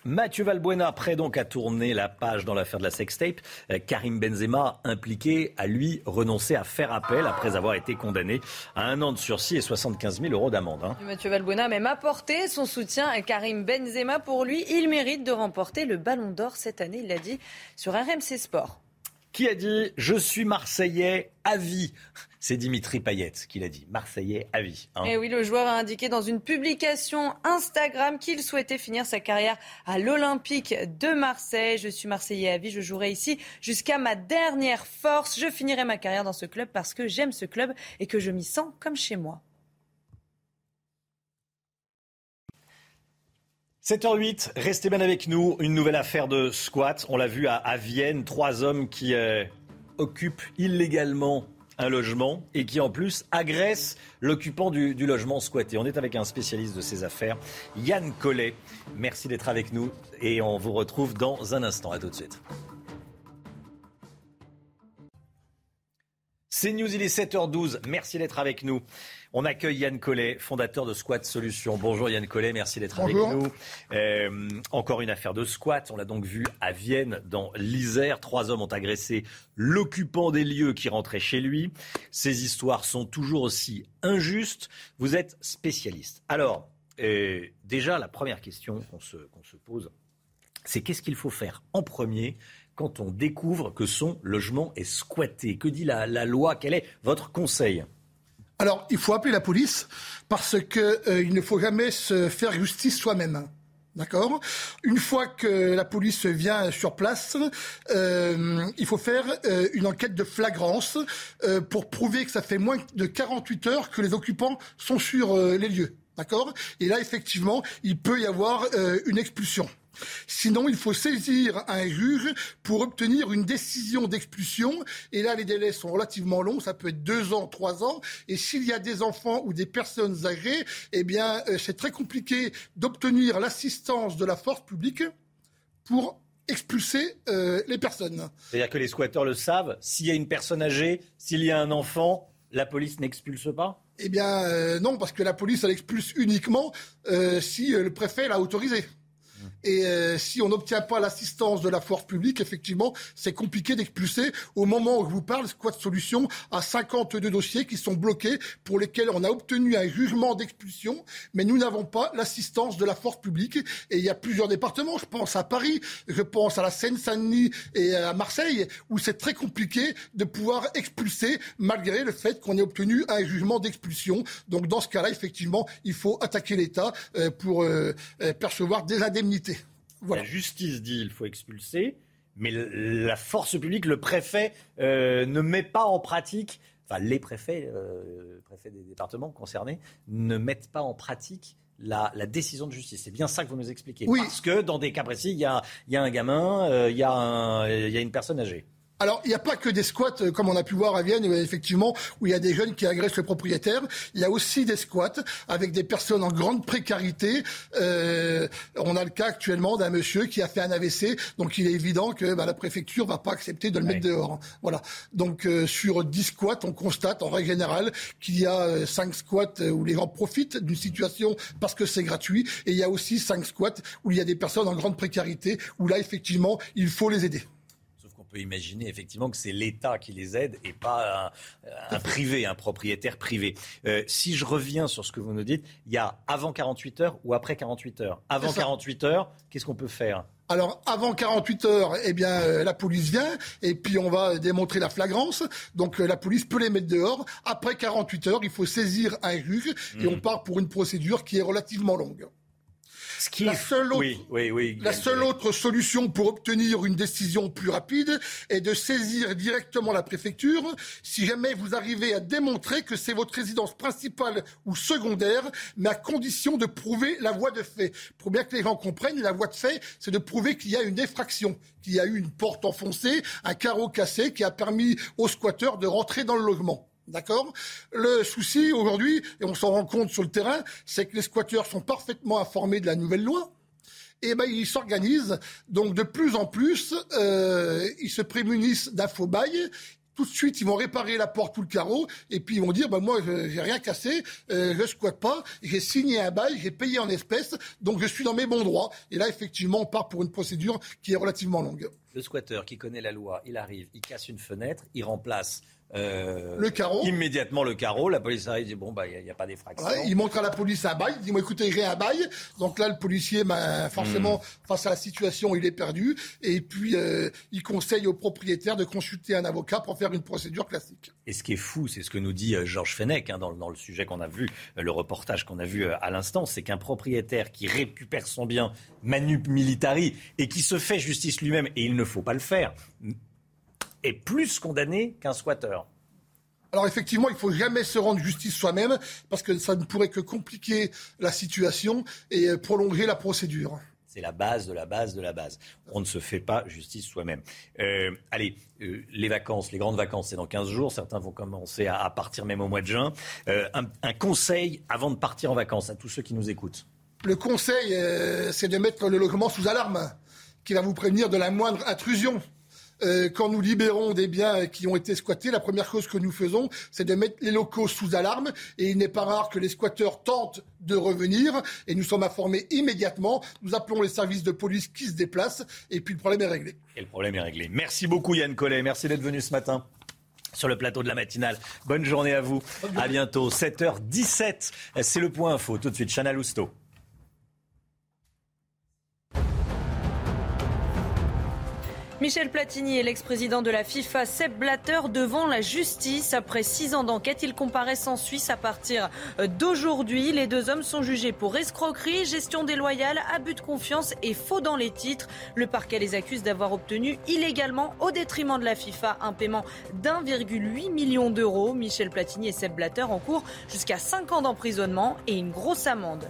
Speaker 1: Mathieu Valbuena, prêt donc à tourner la page dans l'affaire de la sextape. Euh, Karim Benzema, impliqué, a lui renoncé à faire appel après avoir été condamné à un an de sursis et 75 000 euros d'amende. hein.
Speaker 2: Mathieu Valbuena a même apporté son soutien à Karim Benzema. Pour lui, il mérite de remporter le Ballon d'Or cette année, il l'a dit sur RMC Sport.
Speaker 1: Qui a dit Je suis Marseillais à vie? C'est Dimitri Payet qui l'a dit. Marseillais à vie. hein.
Speaker 2: Et Eh oui, le joueur a indiqué dans une publication Instagram qu'il souhaitait finir sa carrière à l'Olympique de Marseille. Je suis Marseillais à vie, je jouerai ici jusqu'à ma dernière force. Je finirai ma carrière dans ce club parce que j'aime ce club et que je m'y sens comme chez moi.
Speaker 1: 7h08, restez bien avec nous. Une nouvelle affaire de squat. On l'a vu à, Vienne. Trois hommes qui euh, occupent illégalement un logement et qui en plus agressent l'occupant du, du logement squatté. On est avec un spécialiste de ces affaires, Yann Collet. Merci d'être avec nous et on vous retrouve dans un instant. À tout de suite. C'est News, il est 7h12. Merci d'être avec nous. On accueille Yann Collet, fondateur de Squat Solutions. Bonjour Yann Collet, merci d'être avec nous. Euh, encore une affaire de squat. On l'a donc vu à Vienne, dans l'Isère. Trois hommes ont agressé l'occupant des lieux qui rentrait chez lui. Ces histoires sont toujours aussi injustes. Vous êtes spécialiste. Alors, euh, déjà, la première question qu'on se, qu'on se pose, c'est qu'est-ce qu'il faut faire en premier quand on découvre que son logement est squatté? Que dit la, la loi? Quel est votre conseil?
Speaker 43: Alors, il faut appeler la police parce que euh, ne faut jamais se faire justice soi-même. D'accord? Une fois que la police vient sur place, euh, il faut faire euh, une enquête de flagrance pour prouver que ça fait moins de 48 heures que les occupants sont sur les lieux. D'accord? Et là, effectivement, il peut y avoir une expulsion. Sinon, il faut saisir un juge pour obtenir une décision d'expulsion. Et là, les délais sont relativement longs. Ça peut être deux ans, trois ans. Et s'il y a des enfants ou des personnes âgées, eh bien, euh, c'est très compliqué d'obtenir l'assistance de la force publique pour expulser euh, les personnes.
Speaker 1: C'est-à-dire que les squatteurs le savent. S'il y a une personne âgée, s'il y a un enfant, la police n'expulse pas?
Speaker 43: Eh bien, euh, non, parce que la police, elle expulse uniquement euh, si le préfet l'a autorisé. Et euh, si on n'obtient pas l'assistance de la force publique, effectivement, c'est compliqué d'expulser. Au moment où je vous parle, Squat Solutions a 52 dossiers qui sont bloqués pour lesquels on a obtenu un jugement d'expulsion, mais nous n'avons pas l'assistance de la force publique. Et il y a plusieurs départements, je pense à Paris, je pense à la Seine-Saint-Denis et à Marseille, où c'est très compliqué de pouvoir expulser malgré le fait qu'on ait obtenu un jugement d'expulsion. Donc dans ce cas-là, effectivement, il faut attaquer l'État euh, pour euh, euh, percevoir des indemnités.
Speaker 1: La justice dit il faut expulser, mais la force publique, le préfet, euh, ne met pas en pratique, enfin les préfets, euh, préfets des départements concernés, ne mettent pas en pratique la, la décision de justice. C'est bien ça que vous nous expliquez.
Speaker 43: Oui.
Speaker 1: Parce que dans des cas précis, il y a, il y a un gamin, euh, y, il y a une personne âgée.
Speaker 43: Alors, il n'y a pas que des squats, euh, comme on a pu voir à Vienne, effectivement, où il y a des jeunes qui agressent le propriétaire. Il y a aussi des squats avec des personnes en grande précarité. Euh, on a le cas actuellement d'un monsieur qui a fait un AVC, donc il est évident que bah, la préfecture va pas accepter de le mettre dehors. hein. Voilà. Donc, euh, sur 10 squats, on constate en règle générale qu'il y a euh, 5 squats où les gens profitent d'une situation parce que c'est gratuit, et il y a aussi 5 squats où il y a des personnes en grande précarité, où là, effectivement, il faut les aider.
Speaker 1: Peut imaginer effectivement que c'est l'État qui les aide et pas un, un privé, un propriétaire privé. Euh, si je reviens sur ce que vous nous dites, il y a avant 48 heures ou après 48 heures? Avant
Speaker 43: C'est ça.
Speaker 1: 48 heures, qu'est-ce qu'on peut faire?
Speaker 43: Alors, avant 48 heures, eh bien, euh, la police vient et puis on va démontrer la flagrance. Donc, euh, la police peut les mettre dehors. Après 48 heures, il faut saisir un juge et
Speaker 1: Mhm.
Speaker 43: on part pour une procédure qui est relativement longue.
Speaker 1: Ce qui
Speaker 43: la
Speaker 1: est-
Speaker 43: seule autre,
Speaker 1: Oui, oui, oui.
Speaker 43: la seule autre solution pour obtenir une décision plus rapide est de saisir directement la préfecture si jamais vous arrivez à démontrer que c'est votre résidence principale ou secondaire, mais à condition de prouver la voie de fait. Pour bien que les gens comprennent, la voie de fait, c'est de prouver qu'il y a une effraction, qu'il y a eu une porte enfoncée, un carreau cassé qui a permis aux squatteurs de rentrer dans le logement. D'accord? Le souci aujourd'hui, et on s'en rend compte sur le terrain, c'est que les squatteurs sont parfaitement informés de la nouvelle loi. Et ben ils s'organisent. Donc de plus en plus, euh, ils se prémunissent d'un faux bail. Tout de suite, ils vont réparer la porte ou le carreau, et puis ils vont dire, ben moi, je- j'ai rien cassé, euh, je squatte pas, j'ai signé un bail, j'ai payé en espèces, donc je suis dans mes bons droits. Et là, effectivement, on part pour une procédure qui est relativement longue.
Speaker 1: Le squatteur qui connaît la loi, il arrive, il casse une fenêtre, il remplace euh,
Speaker 43: Le carreau.
Speaker 1: Immédiatement le carreau. La police arrive et dit bon, bah, il n'y a, pas d'effraction.
Speaker 43: Ouais, il montre à la police un bail, il dit moi écoutez, j'ai un bail. Donc là, le policier, ben, forcément,
Speaker 1: Hmm.
Speaker 43: face à la situation, il est perdu. Et puis, euh, il conseille au propriétaire de consulter un avocat pour faire une procédure classique.
Speaker 1: Et ce qui est fou, c'est ce que nous dit euh, Georges Fenech hein, dans, dans le sujet qu'on a vu, euh, le reportage qu'on a vu à l'instant, c'est qu'un propriétaire qui récupère son bien manu militari et qui se fait justice lui-même, et il ne faut pas le faire, est plus condamné qu'un squatteur.
Speaker 43: Alors effectivement, il faut jamais se rendre justice soi-même parce que ça ne pourrait que compliquer la situation et euh, prolonger la procédure.
Speaker 1: C'est la base de la base de la base. On ne se fait pas justice soi-même. Euh, allez, euh, les vacances, les grandes vacances, c'est dans 15 jours. Certains vont commencer à, à partir même au mois de juin. Euh, un, un conseil avant de partir en vacances à tous ceux qui nous écoutent.
Speaker 43: Le conseil, c'est de mettre le logement sous alarme, qui va vous prévenir de la moindre intrusion. Euh, quand nous libérons des biens qui ont été squattés, la première chose que nous faisons, c'est de mettre les locaux sous alarme. Et il n'est pas rare que les squatteurs tentent de revenir. Et nous sommes informés immédiatement. Nous appelons les services de police qui se déplacent. Et puis le problème est réglé.
Speaker 1: Et le problème est réglé. Merci beaucoup Yann Collet. Merci d'être venu ce matin sur le plateau de la matinale. Bonne journée à vous. À bientôt. 7h17. C'est le point info. Tout de suite, Chana Lousteau.
Speaker 2: Michel Platini et l'ex-président de la FIFA, Sepp Blatter, devant la justice. Après six ans d'enquête, ils comparaissent en Suisse à partir d'aujourd'hui. Les deux hommes sont jugés pour escroquerie, gestion déloyale, abus de confiance et faux dans les titres. Le parquet les accuse d'avoir obtenu illégalement, au détriment de la FIFA, un paiement d'1,8 million d'euros. Michel Platini et Sepp Blatter en cours jusqu'à cinq ans d'emprisonnement et une grosse amende.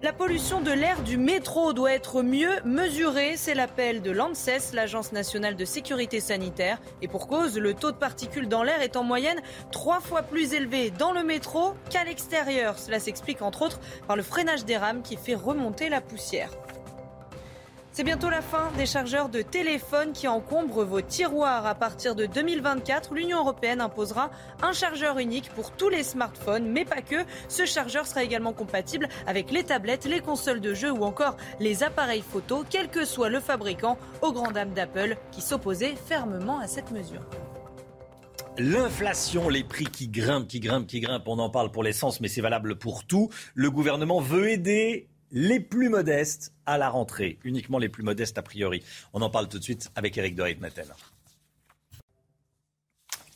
Speaker 2: La pollution de l'air du métro doit être mieux mesurée. C'est l'appel de l'ANSES, l'Agence nationale de sécurité sanitaire. Et pour cause, le taux de particules dans l'air est en moyenne trois fois plus élevé dans le métro qu'à l'extérieur. Cela s'explique entre autres par le freinage des rames qui fait remonter la poussière. C'est bientôt la fin des chargeurs de téléphone qui encombrent vos tiroirs. À partir de 2024, l'Union européenne imposera un chargeur unique pour tous les smartphones, mais pas que. Ce chargeur sera également compatible avec les tablettes, les consoles de jeux ou encore les appareils photo, quel que soit le fabricant, aux grandes dames d'Apple qui s'opposaient fermement à cette mesure.
Speaker 1: L'inflation, les prix qui grimpent, qui grimpent, qui grimpent, on en parle pour l'essence, mais c'est valable pour tout. Le gouvernement veut aider les plus modestes à la rentrée, uniquement les plus modestes a priori. On en parle tout de suite avec Eric de Ritmaten.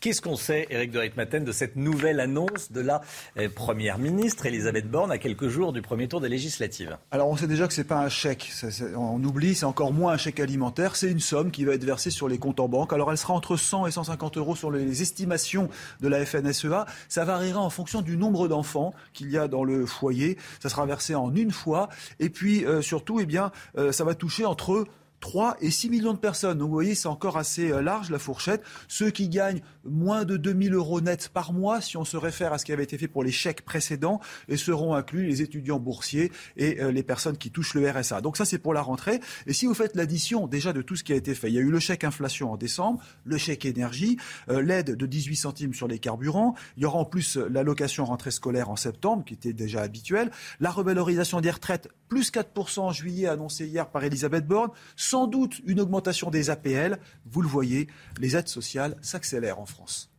Speaker 1: Qu'est-ce qu'on sait, Eric de Ritmaten, de cette nouvelle annonce de la euh, Première ministre Elisabeth Borne à quelques jours du premier tour des législatives?
Speaker 17: Alors on sait déjà que c'est pas un chèque, on oublie, c'est encore moins un chèque alimentaire, c'est une somme qui va être versée sur les comptes en banque. Alors elle sera entre 100 et 150 euros sur les estimations de la FNSEA. Ça variera en fonction du nombre d'enfants qu'il y a dans le foyer. Ça sera versé en une fois. Et puis euh, surtout, eh bien, euh, ça va toucher entre 3 et 6 millions de personnes. Donc vous voyez, c'est encore assez euh, large la fourchette. Ceux qui gagnent moins de 2000 euros net par mois, si on se réfère à ce qui avait été fait pour les chèques précédents, et seront inclus les étudiants boursiers et euh, les personnes qui touchent le RSA. Donc ça, c'est pour la rentrée. Et si vous faites l'addition déjà de tout ce qui a été fait, il y a eu le chèque inflation en décembre, le chèque énergie, euh, l'aide de 18 centimes sur les carburants, il y aura en plus euh, l'allocation rentrée scolaire en septembre, qui était déjà habituelle, la revalorisation des retraites, plus 4% en juillet annoncé hier par Elisabeth Borne, sans doute une augmentation des APL. Vous le voyez, les aides sociales s'accélèrent en France.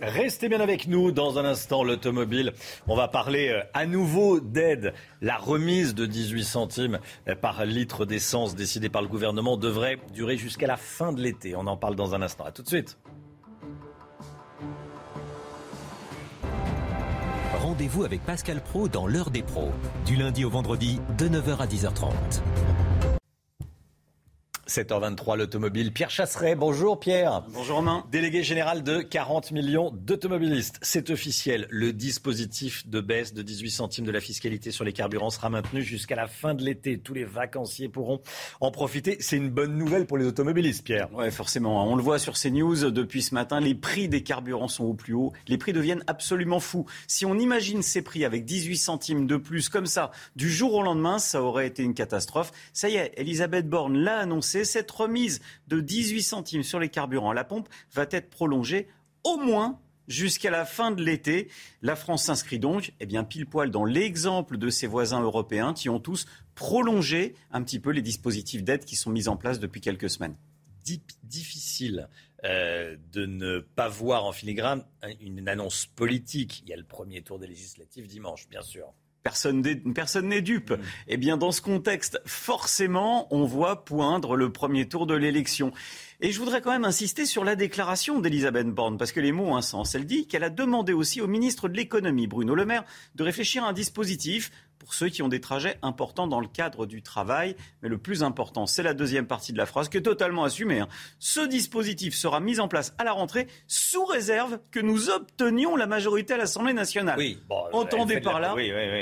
Speaker 1: Restez bien avec nous dans un instant, l'automobile. On va parler euh, à nouveau d'aide. La remise de 18 centimes euh, par litre d'essence décidée par le gouvernement devrait durer jusqu'à la fin de l'été. On en parle dans un instant. À tout de suite.
Speaker 16: Rendez-vous avec Pascal Pro dans l'heure des pros, du lundi au vendredi de 9h à 10h30.
Speaker 1: 7h23, l'automobile. Pierre Chasseret, bonjour Pierre.
Speaker 44: Bonjour Romain.
Speaker 1: Délégué général de 40 millions d'automobilistes. C'est officiel, le dispositif de baisse de 18 centimes de la fiscalité sur les carburants sera maintenu jusqu'à la fin de l'été. Tous les vacanciers pourront en profiter. C'est une bonne nouvelle pour les automobilistes, Pierre.
Speaker 44: Ouais, forcément. On le voit sur CNews depuis ce matin, les prix des carburants sont au plus haut. Les prix deviennent absolument fous. Si on imagine ces prix avec 18 centimes de plus comme ça, du jour au lendemain, ça aurait été une catastrophe. Ça y est, Elisabeth Borne l'a annoncé, cette remise de 18 centimes sur les carburants à la pompe va être prolongée au moins jusqu'à la fin de l'été. La France s'inscrit donc eh bien, pile poil dans l'exemple de ses voisins européens qui ont tous prolongé un petit peu les dispositifs d'aide qui sont mis en place depuis quelques semaines.
Speaker 1: difficile euh, de ne pas voir en filigrane une annonce politique. Il y a le premier tour des législatives dimanche, bien sûr.
Speaker 44: Personne n'est dupe. Mm. Eh bien, dans ce contexte, forcément, on voit poindre le premier tour de l'élection. Et je voudrais quand même insister sur la déclaration d'Elisabeth Borne, parce que les mots ont un sens. Elle dit qu'elle a demandé aussi au ministre de l'économie, Bruno Le Maire, de réfléchir à un dispositif pour ceux qui ont des trajets importants dans le cadre du travail. Mais le plus important, c'est la deuxième partie de la phrase, qui est totalement assumée. Hein. Ce dispositif sera mis en place à la rentrée sous réserve que nous obtenions la majorité à l'Assemblée nationale.
Speaker 1: Oui,
Speaker 44: Entendez par là,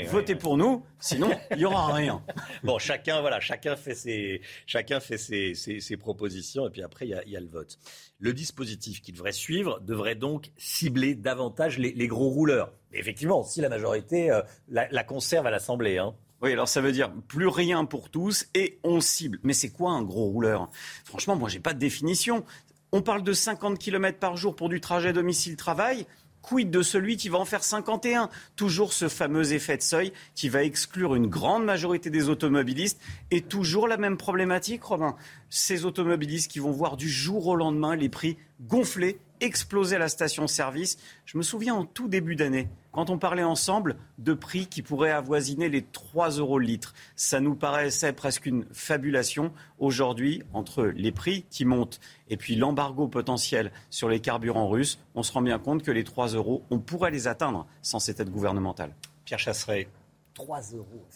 Speaker 44: votez pour nous, sinon il n'y aura rien.
Speaker 1: bon, chacun, voilà, chacun fait ses, chacun fait ses, ses, propositions et puis après, il y a le vote. Le dispositif qui devrait suivre devrait donc cibler davantage les, gros rouleurs. Effectivement, si la majorité euh, la, conserve à l'Assemblée. Hein.
Speaker 44: Oui, alors ça veut dire plus rien pour tous et on cible. Mais c'est quoi un gros rouleur? Franchement, moi, j'ai pas de définition. On parle de 50 km par jour pour du trajet domicile-travail. Quid de celui qui va en faire 51 Toujours ce fameux effet de seuil qui va exclure une grande majorité des automobilistes. Et toujours la même problématique, Robin. Ces automobilistes qui vont voir du jour au lendemain les prix gonfler exploser la station-service. Je me souviens en tout début d'année, quand on parlait ensemble de prix qui pourraient avoisiner les 3 euros le litre. Ça nous paraissait presque une fabulation. Aujourd'hui, entre les prix qui montent et puis l'embargo potentiel sur les carburants russes, on se rend bien compte que les 3 euros, on pourrait les atteindre sans cette aide gouvernementale.
Speaker 1: Pierre Chasseret, 3 euros.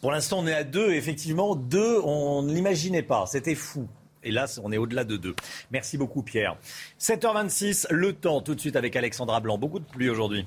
Speaker 1: Pour l'instant, on est à 2. Effectivement, 2, on ne l'imaginait pas. C'était fou. Là, on est au-delà de deux. Merci beaucoup, Pierre. 7h26, le temps, tout de suite avec Alexandra Blanc. Beaucoup de pluie aujourd'hui.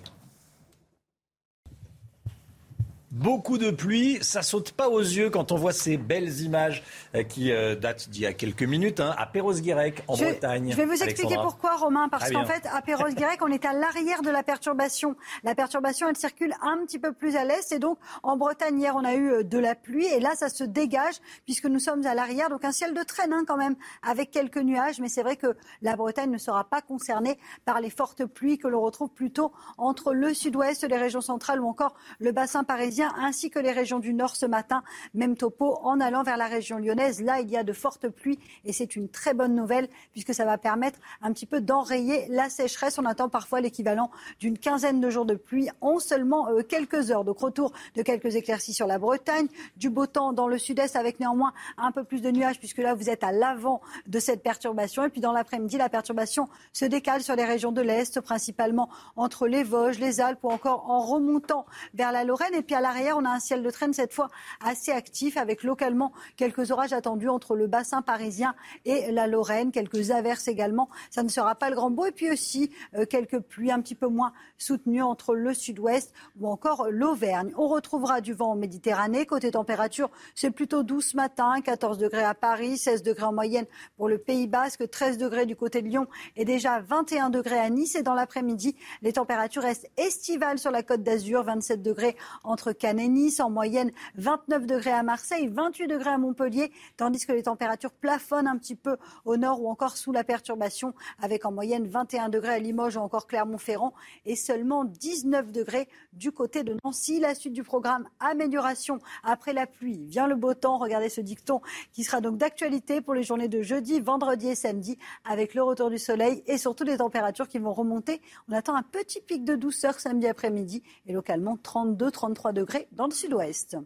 Speaker 1: Beaucoup de pluie, ça saute pas aux yeux quand on voit ces belles images euh, qui euh, datent d'il y a quelques minutes hein, à Perros-Guirec en Bretagne.
Speaker 18: Je vais vous expliquer pourquoi, Romain, parce qu'en fait, à Perros-Guirec, on est à l'arrière de la perturbation. La perturbation, elle circule un petit peu plus à l'est, et donc en Bretagne hier, on a eu euh, de la pluie, et là, ça se dégage puisque nous sommes à l'arrière, donc un ciel de traîne hein, quand même, avec quelques nuages, mais c'est vrai que la Bretagne ne sera pas concernée par les fortes pluies que l'on retrouve plutôt entre le sud-ouest, les régions centrales ou encore le bassin parisien ainsi que les régions du nord ce matin. Même topo en allant vers la région lyonnaise. Là, il y a de fortes pluies et c'est une très bonne nouvelle puisque ça va permettre un petit peu d'enrayer la sécheresse. On attend parfois l'équivalent d'une quinzaine de jours de pluie en seulement euh, quelques heures. Donc retour de quelques éclaircies sur la Bretagne, du beau temps dans le sud-est avec néanmoins un peu plus de nuages puisque là vous êtes à l'avant de cette perturbation. Et puis dans l'après-midi, la perturbation se décale sur les régions de l'Est, principalement entre les Vosges, les Alpes ou encore en remontant vers la Lorraine. Et puis à l'arrière, on a un ciel de traîne cette fois assez actif avec localement quelques orages attendus entre le bassin parisien et la Lorraine, quelques averses également. Ça ne sera pas le grand beau et puis aussi euh, quelques pluies un petit peu moins soutenues entre le sud-ouest ou encore l'Auvergne. On retrouvera du vent en Méditerranée. Côté température, c'est plutôt doux ce matin, 14 degrés à Paris, 16 degrés en moyenne pour le Pays Basque, 13 degrés du côté de Lyon et déjà 21 degrés à Nice. Et dans l'après-midi, les températures restent estivales sur la côte d'Azur, 27 degrés entre Nice, en moyenne 29 degrés à Marseille, 28 degrés à Montpellier, tandis que les températures plafonnent un petit peu au nord ou encore sous la perturbation, avec en moyenne 21 degrés à Limoges ou encore Clermont-Ferrand et seulement 19 degrés du côté de Nancy. La suite du programme amélioration après la pluie vient le beau temps. Regardez ce dicton qui sera donc d'actualité pour les journées de jeudi, vendredi et samedi avec le retour du soleil et surtout des températures qui vont remonter. On attend un petit pic de douceur samedi après-midi et localement 32-33 degrés dans le sud-ouest.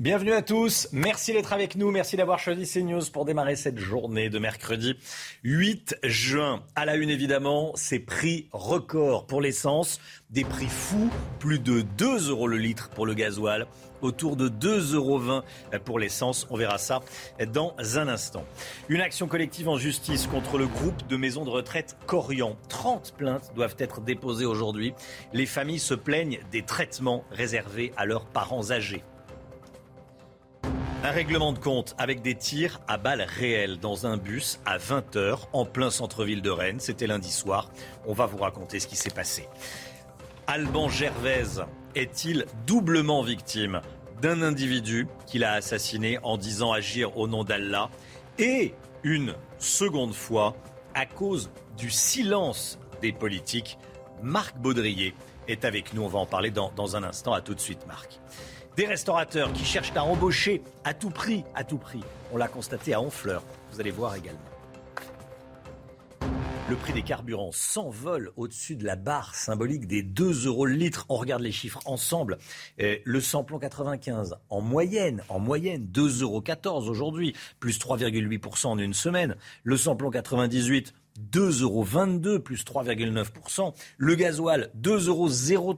Speaker 1: Bienvenue à tous. Merci d'être avec nous. Merci d'avoir choisi CNews pour démarrer cette journée de mercredi 8 juin. À la une, évidemment, ces prix records pour l'essence. Des prix fous. Plus de 2 euros le litre pour le gasoil. Autour de 2,20 euros pour l'essence. On verra ça dans un instant. Une action collective en justice contre le groupe de maisons de retraite Corian. 30 plaintes doivent être déposées aujourd'hui. Les familles se plaignent des traitements réservés à leurs parents âgés. Un règlement de compte avec des tirs à balles réelles dans un bus à 20h en plein centre-ville de Rennes. C'était lundi soir. On va vous raconter ce qui s'est passé. Alban Gervaise est-il doublement victime d'un individu qu'il a assassiné en disant agir au nom d'Allah et une seconde fois à cause du silence des politiques. Marc Baudrier est avec nous. On va en parler dans, dans un instant. À tout de suite, Marc. Des restaurateurs qui cherchent à embaucher à tout prix, à tout prix. On l'a constaté à Honfleur. Vous allez voir également. Le prix des carburants s'envole au-dessus de la barre symbolique des 2 euros le litre. On regarde les chiffres ensemble. Euh, le samplon 95, en moyenne, en moyenne, 2,14 euros aujourd'hui, plus 3,8% en une semaine. Le samplon 98, 2,22 euros, plus 3,9%. Le gasoil, 2,03 euros,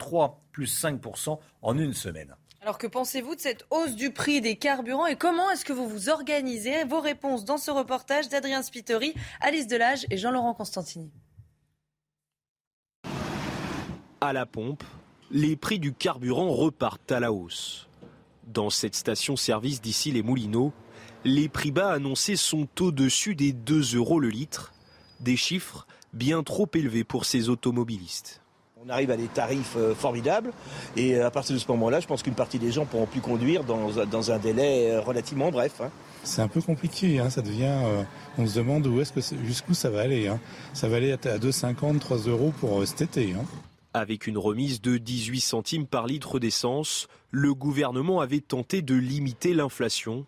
Speaker 1: plus 5% en une semaine.
Speaker 2: Alors que pensez-vous de cette hausse du prix des carburants et comment est-ce que vous vous organisez? Vos réponses dans ce reportage d'Adrien Spiteri, Alice Delage et Jean-Laurent Constantini.
Speaker 19: À la pompe, les prix du carburant repartent à la hausse. Dans cette station-service d'ici les Moulineaux, les prix bas annoncés sont au-dessus des 2 euros le litre, des chiffres bien trop élevés pour ces automobilistes.
Speaker 45: On arrive à des tarifs euh, formidables et euh, à partir de ce moment-là, je pense qu'une partie des gens pourront plus conduire dans, dans un délai euh, relativement bref. hein.
Speaker 46: C'est un peu compliqué, hein, ça devient. euh, on se demande où est-ce que c'est- jusqu'où ça va aller. hein. Ça va aller à 2,50, 3 euros pour euh, cet été. hein.
Speaker 19: Avec une remise de 18 centimes par litre d'essence, le gouvernement avait tenté de limiter l'inflation,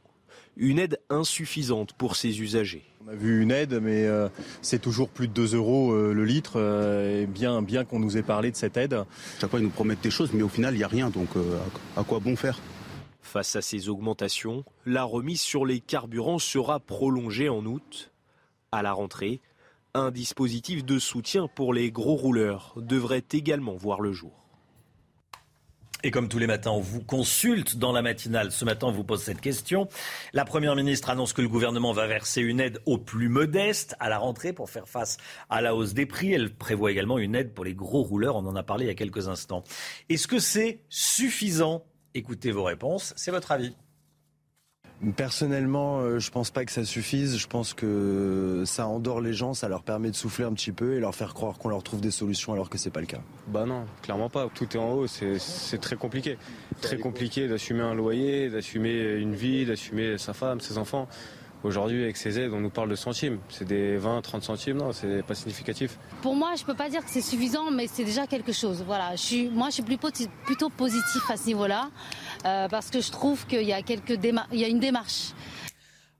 Speaker 19: une aide insuffisante pour ses usagers.
Speaker 47: On a vu une aide, mais euh, c'est toujours plus de 2 euros euh, le litre. euh, et bien, bien qu'on nous ait parlé de cette aide.
Speaker 48: Chaque fois, ils nous promettent des choses, mais au final, il n'y a rien. Donc, euh, à à quoi bon faire?
Speaker 19: Face à ces augmentations, la remise sur les carburants sera prolongée en août. À la rentrée, un dispositif de soutien pour les gros rouleurs devrait également voir le jour.
Speaker 1: Et comme tous les matins, on vous consulte dans la matinale. Ce matin, on vous pose cette question. La Première ministre annonce que le gouvernement va verser une aide aux plus modestes à la rentrée pour faire face à la hausse des prix. Elle prévoit également une aide pour les gros rouleurs. On en a parlé il y a quelques instants. Est-ce que c'est suffisant? Écoutez vos réponses. C'est votre avis.
Speaker 24: Personnellement, euh, je pense pas que ça suffise. Je pense que ça endort les gens, ça leur permet de souffler un petit peu et leur faire croire qu'on leur trouve des solutions alors que c'est pas le cas.
Speaker 49: Bah non, clairement pas. Tout est en haut, c'est c'est très compliqué. Très compliqué d'assumer un loyer, d'assumer une vie, d'assumer sa femme, ses enfants. Aujourd'hui, avec ces aides, on nous parle de centimes. C'est des 20, 30 centimes, non, c'est pas significatif.
Speaker 35: Pour moi, je peux pas dire que c'est suffisant, mais c'est déjà quelque chose. Voilà, je suis, moi, je suis plutôt, plutôt positif à ce niveau-là, euh, parce que je trouve qu'il y a quelques déma- il y a une démarche.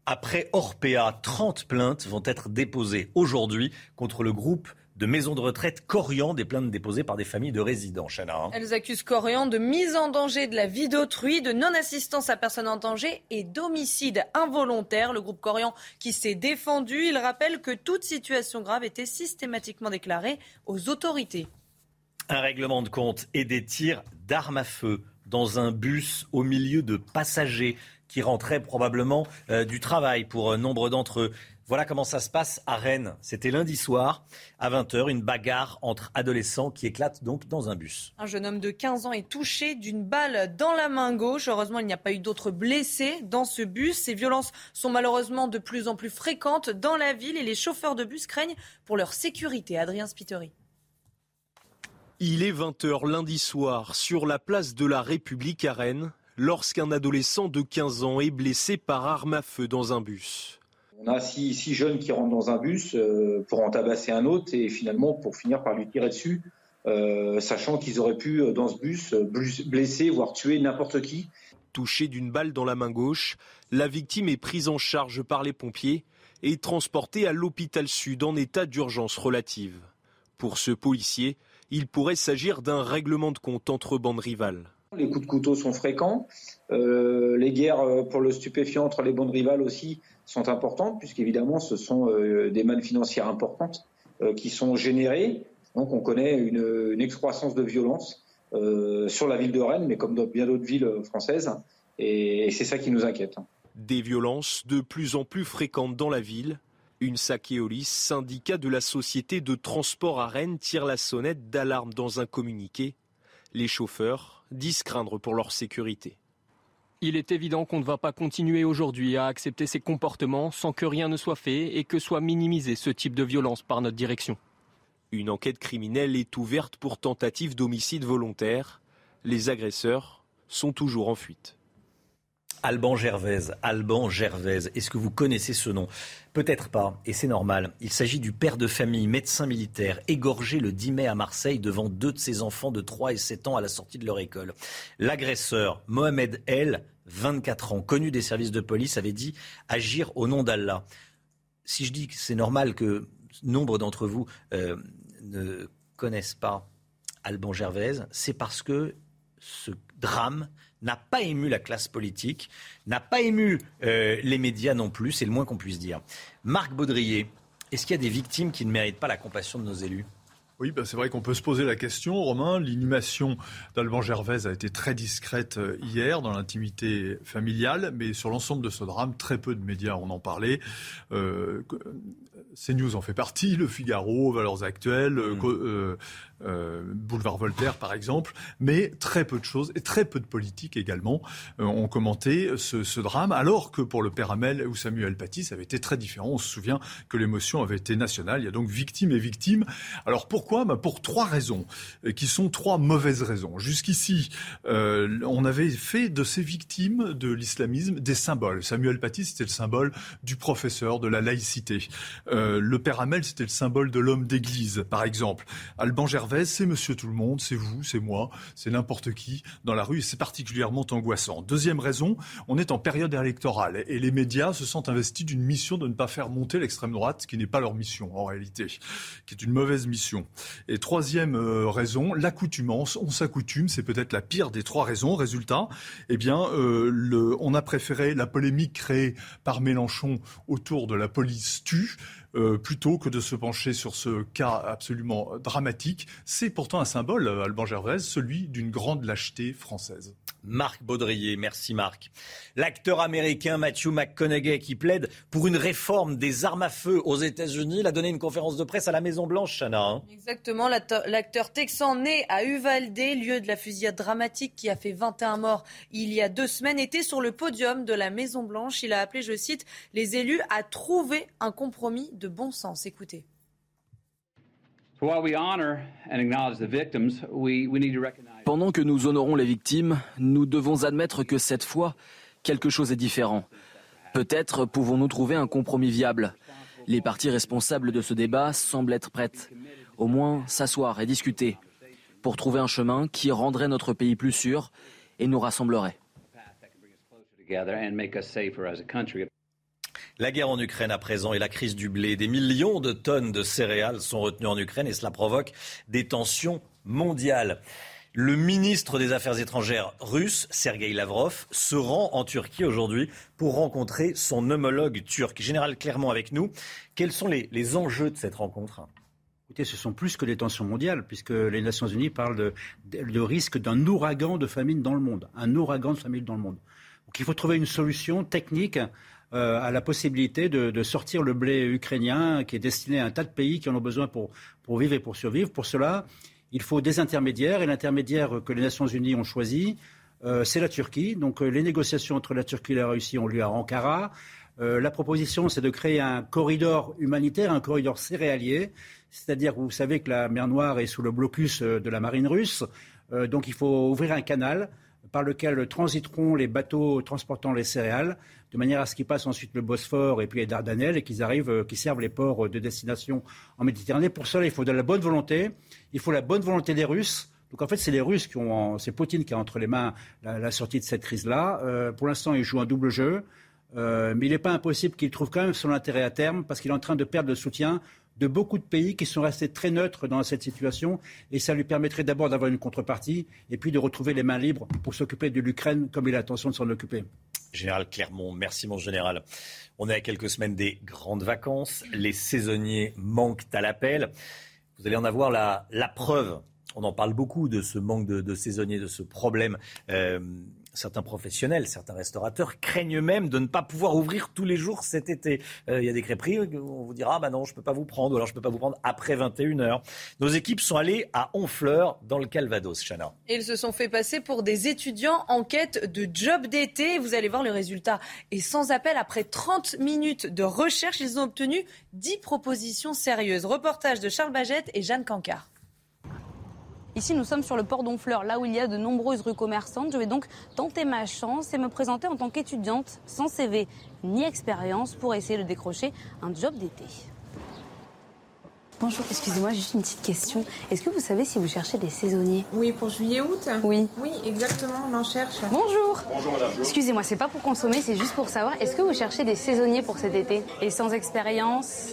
Speaker 1: Après Orpea, 30 plaintes vont être déposées aujourd'hui contre le groupe de maisons de retraite Corian, des plaintes déposées par des familles de résidents. Chana, hein.
Speaker 2: Elles accusent Corian de mise en danger de la vie d'autrui, de non-assistance à personne en danger et d'homicide involontaire. Le groupe Corian qui s'est défendu, il rappelle que toute situation grave était systématiquement déclarée aux autorités.
Speaker 1: Un règlement de compte et des tirs d'armes à feu dans un bus au milieu de passagers qui rentraient probablement euh, du travail pour euh, nombre d'entre eux. Voilà comment ça se passe à Rennes. C'était lundi soir à 20h, une bagarre entre adolescents qui éclate donc dans un bus.
Speaker 2: Un jeune homme de 15 ans est touché d'une balle dans la main gauche. Heureusement, il n'y a pas eu d'autres blessés dans ce bus. Ces violences sont malheureusement de plus en plus fréquentes dans la ville et les chauffeurs de bus craignent pour leur sécurité. Adrien Spiteri.
Speaker 19: Il est 20h lundi soir sur la place de la République à Rennes lorsqu'un adolescent de 15 ans est blessé par arme à feu dans un bus.
Speaker 50: On a six, six jeunes qui rentrent dans un bus euh, pour en tabasser un autre et finalement pour finir par lui tirer dessus, euh, sachant qu'ils auraient pu, euh, dans ce bus, blesser, voire tuer n'importe qui.
Speaker 19: Touché d'une balle dans la main gauche, la victime est prise en charge par les pompiers et transportée à l'hôpital sud en état d'urgence relative. Pour ce policier, il pourrait s'agir d'un règlement de compte entre bandes rivales.
Speaker 50: Les coups de couteau sont fréquents. Euh, les guerres euh, pour le stupéfiant entre les bandes rivales aussi sont importantes, puisqu'évidemment, ce sont euh, des mannes financières importantes euh, qui sont générées. Donc, on connaît une, une excroissance de violence sur la ville de Rennes, mais comme dans bien d'autres villes françaises. Et, et c'est ça qui nous inquiète.
Speaker 19: Des violences de plus en plus fréquentes dans la ville. Une Sakéolis, syndicat de la société de transport à Rennes, tire la sonnette d'alarme dans un communiqué. Les chauffeurs disent craindre pour leur sécurité.
Speaker 3: Il est évident qu'on ne va pas continuer aujourd'hui à accepter ces comportements sans que rien ne soit fait et que soit minimisé ce type de violence par notre direction.
Speaker 19: Une enquête criminelle est ouverte pour tentative d'homicide volontaire. Les agresseurs sont toujours en fuite.
Speaker 1: Alban Gervaise. Alban Gervaise. Est-ce que vous connaissez ce nom? Peut-être pas, et c'est normal. Il s'agit du père de famille, médecin militaire, égorgé le 10 mai à Marseille devant deux de ses enfants de 3 et 7 ans à la sortie de leur école. L'agresseur, Mohamed El, 24 ans, connu des services de police, avait dit agir au nom d'Allah. Si je dis que c'est normal que nombre d'entre vous euh, ne connaissent pas Alban Gervaise, c'est parce que ce drame n'a pas ému la classe politique, n'a pas ému euh, les médias non plus, c'est le moins qu'on puisse dire. Marc Baudrier, est-ce qu'il y a des victimes qui ne méritent pas la compassion de nos élus?
Speaker 6: Oui, ben c'est vrai qu'on peut se poser la question, Romain. L'inhumation d'Alban Gervaise a été très discrète euh, hier dans l'intimité familiale, mais sur l'ensemble de ce drame, très peu de médias en ont parlé. Euh, CNews en fait partie, Le Figaro, Valeurs Actuelles, euh, mm. euh, euh, Boulevard Voltaire par exemple, mais très peu de choses et très peu de politiques également ont commenté ce, drame, alors que pour le père Hamel ou Samuel Paty, ça avait été très différent. On se souvient que l'émotion avait été nationale. Il y a donc victime et victime. Alors pourquoi? Bah Pour trois raisons, qui sont trois mauvaises raisons. Jusqu'ici, on avait fait de ces victimes de l'islamisme des symboles. Samuel Paty, c'était le symbole du professeur, de la laïcité. Euh, le père Hamel, c'était le symbole de l'homme d'église, par exemple. Alban c'est monsieur tout le monde, c'est vous, c'est moi, c'est n'importe qui dans la rue, et c'est particulièrement angoissant. Deuxième raison, on est en période électorale, et les médias se sentent investis d'une mission de ne pas faire monter l'extrême droite, qui n'est pas leur mission, en réalité, qui est une mauvaise mission. Et troisième euh, raison, l'accoutumance. On s'accoutume, c'est peut-être la pire des trois raisons. Résultat, eh bien, euh, on a préféré la polémique créée par Mélenchon autour de la police tue euh, plutôt que de se pencher sur ce cas absolument dramatique. C'est pourtant un symbole, euh, Alban Gervais, celui d'une grande lâcheté française.
Speaker 1: Marc Baudrier. Merci Marc. L'acteur américain Matthew McConaughey qui plaide pour une réforme des armes à feu aux États-Unis, il a donné une conférence de presse à la Maison Blanche, Chana. Hein.
Speaker 2: Exactement, l'acteur texan né à Uvalde, lieu de la fusillade dramatique qui a fait 21 morts il y a deux semaines, était sur le podium de la Maison Blanche. Il a appelé, je cite, les élus à trouver un compromis de bon sens. Écoutez.
Speaker 30: Pendant que nous honorons les victimes, nous devons admettre que cette fois, quelque chose est différent. Peut-être pouvons-nous trouver un compromis viable. Les parties responsables de ce débat semblent être prêtes. Au moins s'asseoir et discuter pour trouver un chemin qui rendrait notre pays plus sûr et nous rassemblerait.
Speaker 1: La guerre en Ukraine à présent et la crise du blé. Des millions de tonnes de céréales sont retenues en Ukraine et cela provoque des tensions mondiales. Le ministre des Affaires étrangères russe, Sergei Lavrov, se rend en Turquie aujourd'hui pour rencontrer son homologue turc. Général Clermont avec nous. Quels sont les, enjeux de cette rencontre?
Speaker 8: Écoutez, ce sont plus que des tensions mondiales, puisque les Nations Unies parlent de, risque d'un ouragan de famine dans le monde. Un ouragan de famine dans le monde. Donc il faut trouver une solution technique euh, à la possibilité de, sortir le blé ukrainien qui est destiné à un tas de pays qui en ont besoin pour, pour vivre et pour survivre. Pour cela, il faut des intermédiaires et l'intermédiaire que les Nations Unies ont choisi, euh, c'est la Turquie. Donc euh, les négociations entre la Turquie et la Russie ont lieu à Ankara. Euh, la proposition, c'est de créer un corridor humanitaire, un corridor céréalier, c'est-à-dire vous savez que la mer Noire est sous le blocus de la marine russe, donc il faut ouvrir un canal par lequel transiteront les bateaux transportant les céréales, de manière à ce qu'ils passent ensuite le Bosphore et puis les Dardanelles et qu'ils arrivent, euh, qu'ils servent les ports de destination en Méditerranée. Pour cela, il faut de la bonne volonté, il faut la bonne volonté des Russes. Donc en fait, c'est les Russes qui ont, c'est Poutine qui a entre les mains la, sortie de cette crise-là. Euh, pour l'instant, il joue un double jeu. Euh, mais il n'est pas impossible qu'il trouve quand même son intérêt à terme parce qu'il est en train de perdre le soutien de beaucoup de pays qui sont restés très neutres dans cette situation et ça lui permettrait d'abord d'avoir une contrepartie et puis de retrouver les mains libres pour s'occuper de l'Ukraine comme il a l'intention de s'en occuper.
Speaker 1: Général Clermont, merci mon général. On est à quelques semaines des grandes vacances. Les saisonniers manquent à l'appel. Vous allez en avoir la, preuve. On en parle beaucoup de ce manque de, saisonniers, de ce problème. Euh, certains professionnels, certains restaurateurs craignent même de ne pas pouvoir ouvrir tous les jours cet été. Euh, il y a des crêperies, on vous dira, ah bah non, je ne peux pas vous prendre, ou alors je ne peux pas vous prendre après 21h. Nos équipes sont allées à Honfleur, dans le Calvados, Chana.
Speaker 2: Ils se sont fait passer pour des étudiants en quête de job d'été. Vous allez voir le résultat. Et sans appel, après 30 minutes de recherche, ils ont obtenu 10 propositions sérieuses. Reportage de Charles Bagette et Jeanne Cancard.
Speaker 35: Ici, nous sommes sur le port d'Honfleur, là où il y a de nombreuses rues commerçantes. Je vais donc tenter ma chance et me présenter en tant qu'étudiante sans CV ni expérience pour essayer de décrocher un job d'été. Bonjour, excusez-moi, juste une petite question. Est-ce que vous savez si vous cherchez des saisonniers?
Speaker 51: Oui, pour juillet-août
Speaker 35: Oui.
Speaker 51: Oui, exactement, on en cherche.
Speaker 35: Bonjour.
Speaker 51: Bonjour madame.
Speaker 35: Excusez-moi, c'est pas pour consommer, c'est juste pour savoir, est-ce que vous cherchez des saisonniers pour cet été? Et sans expérience?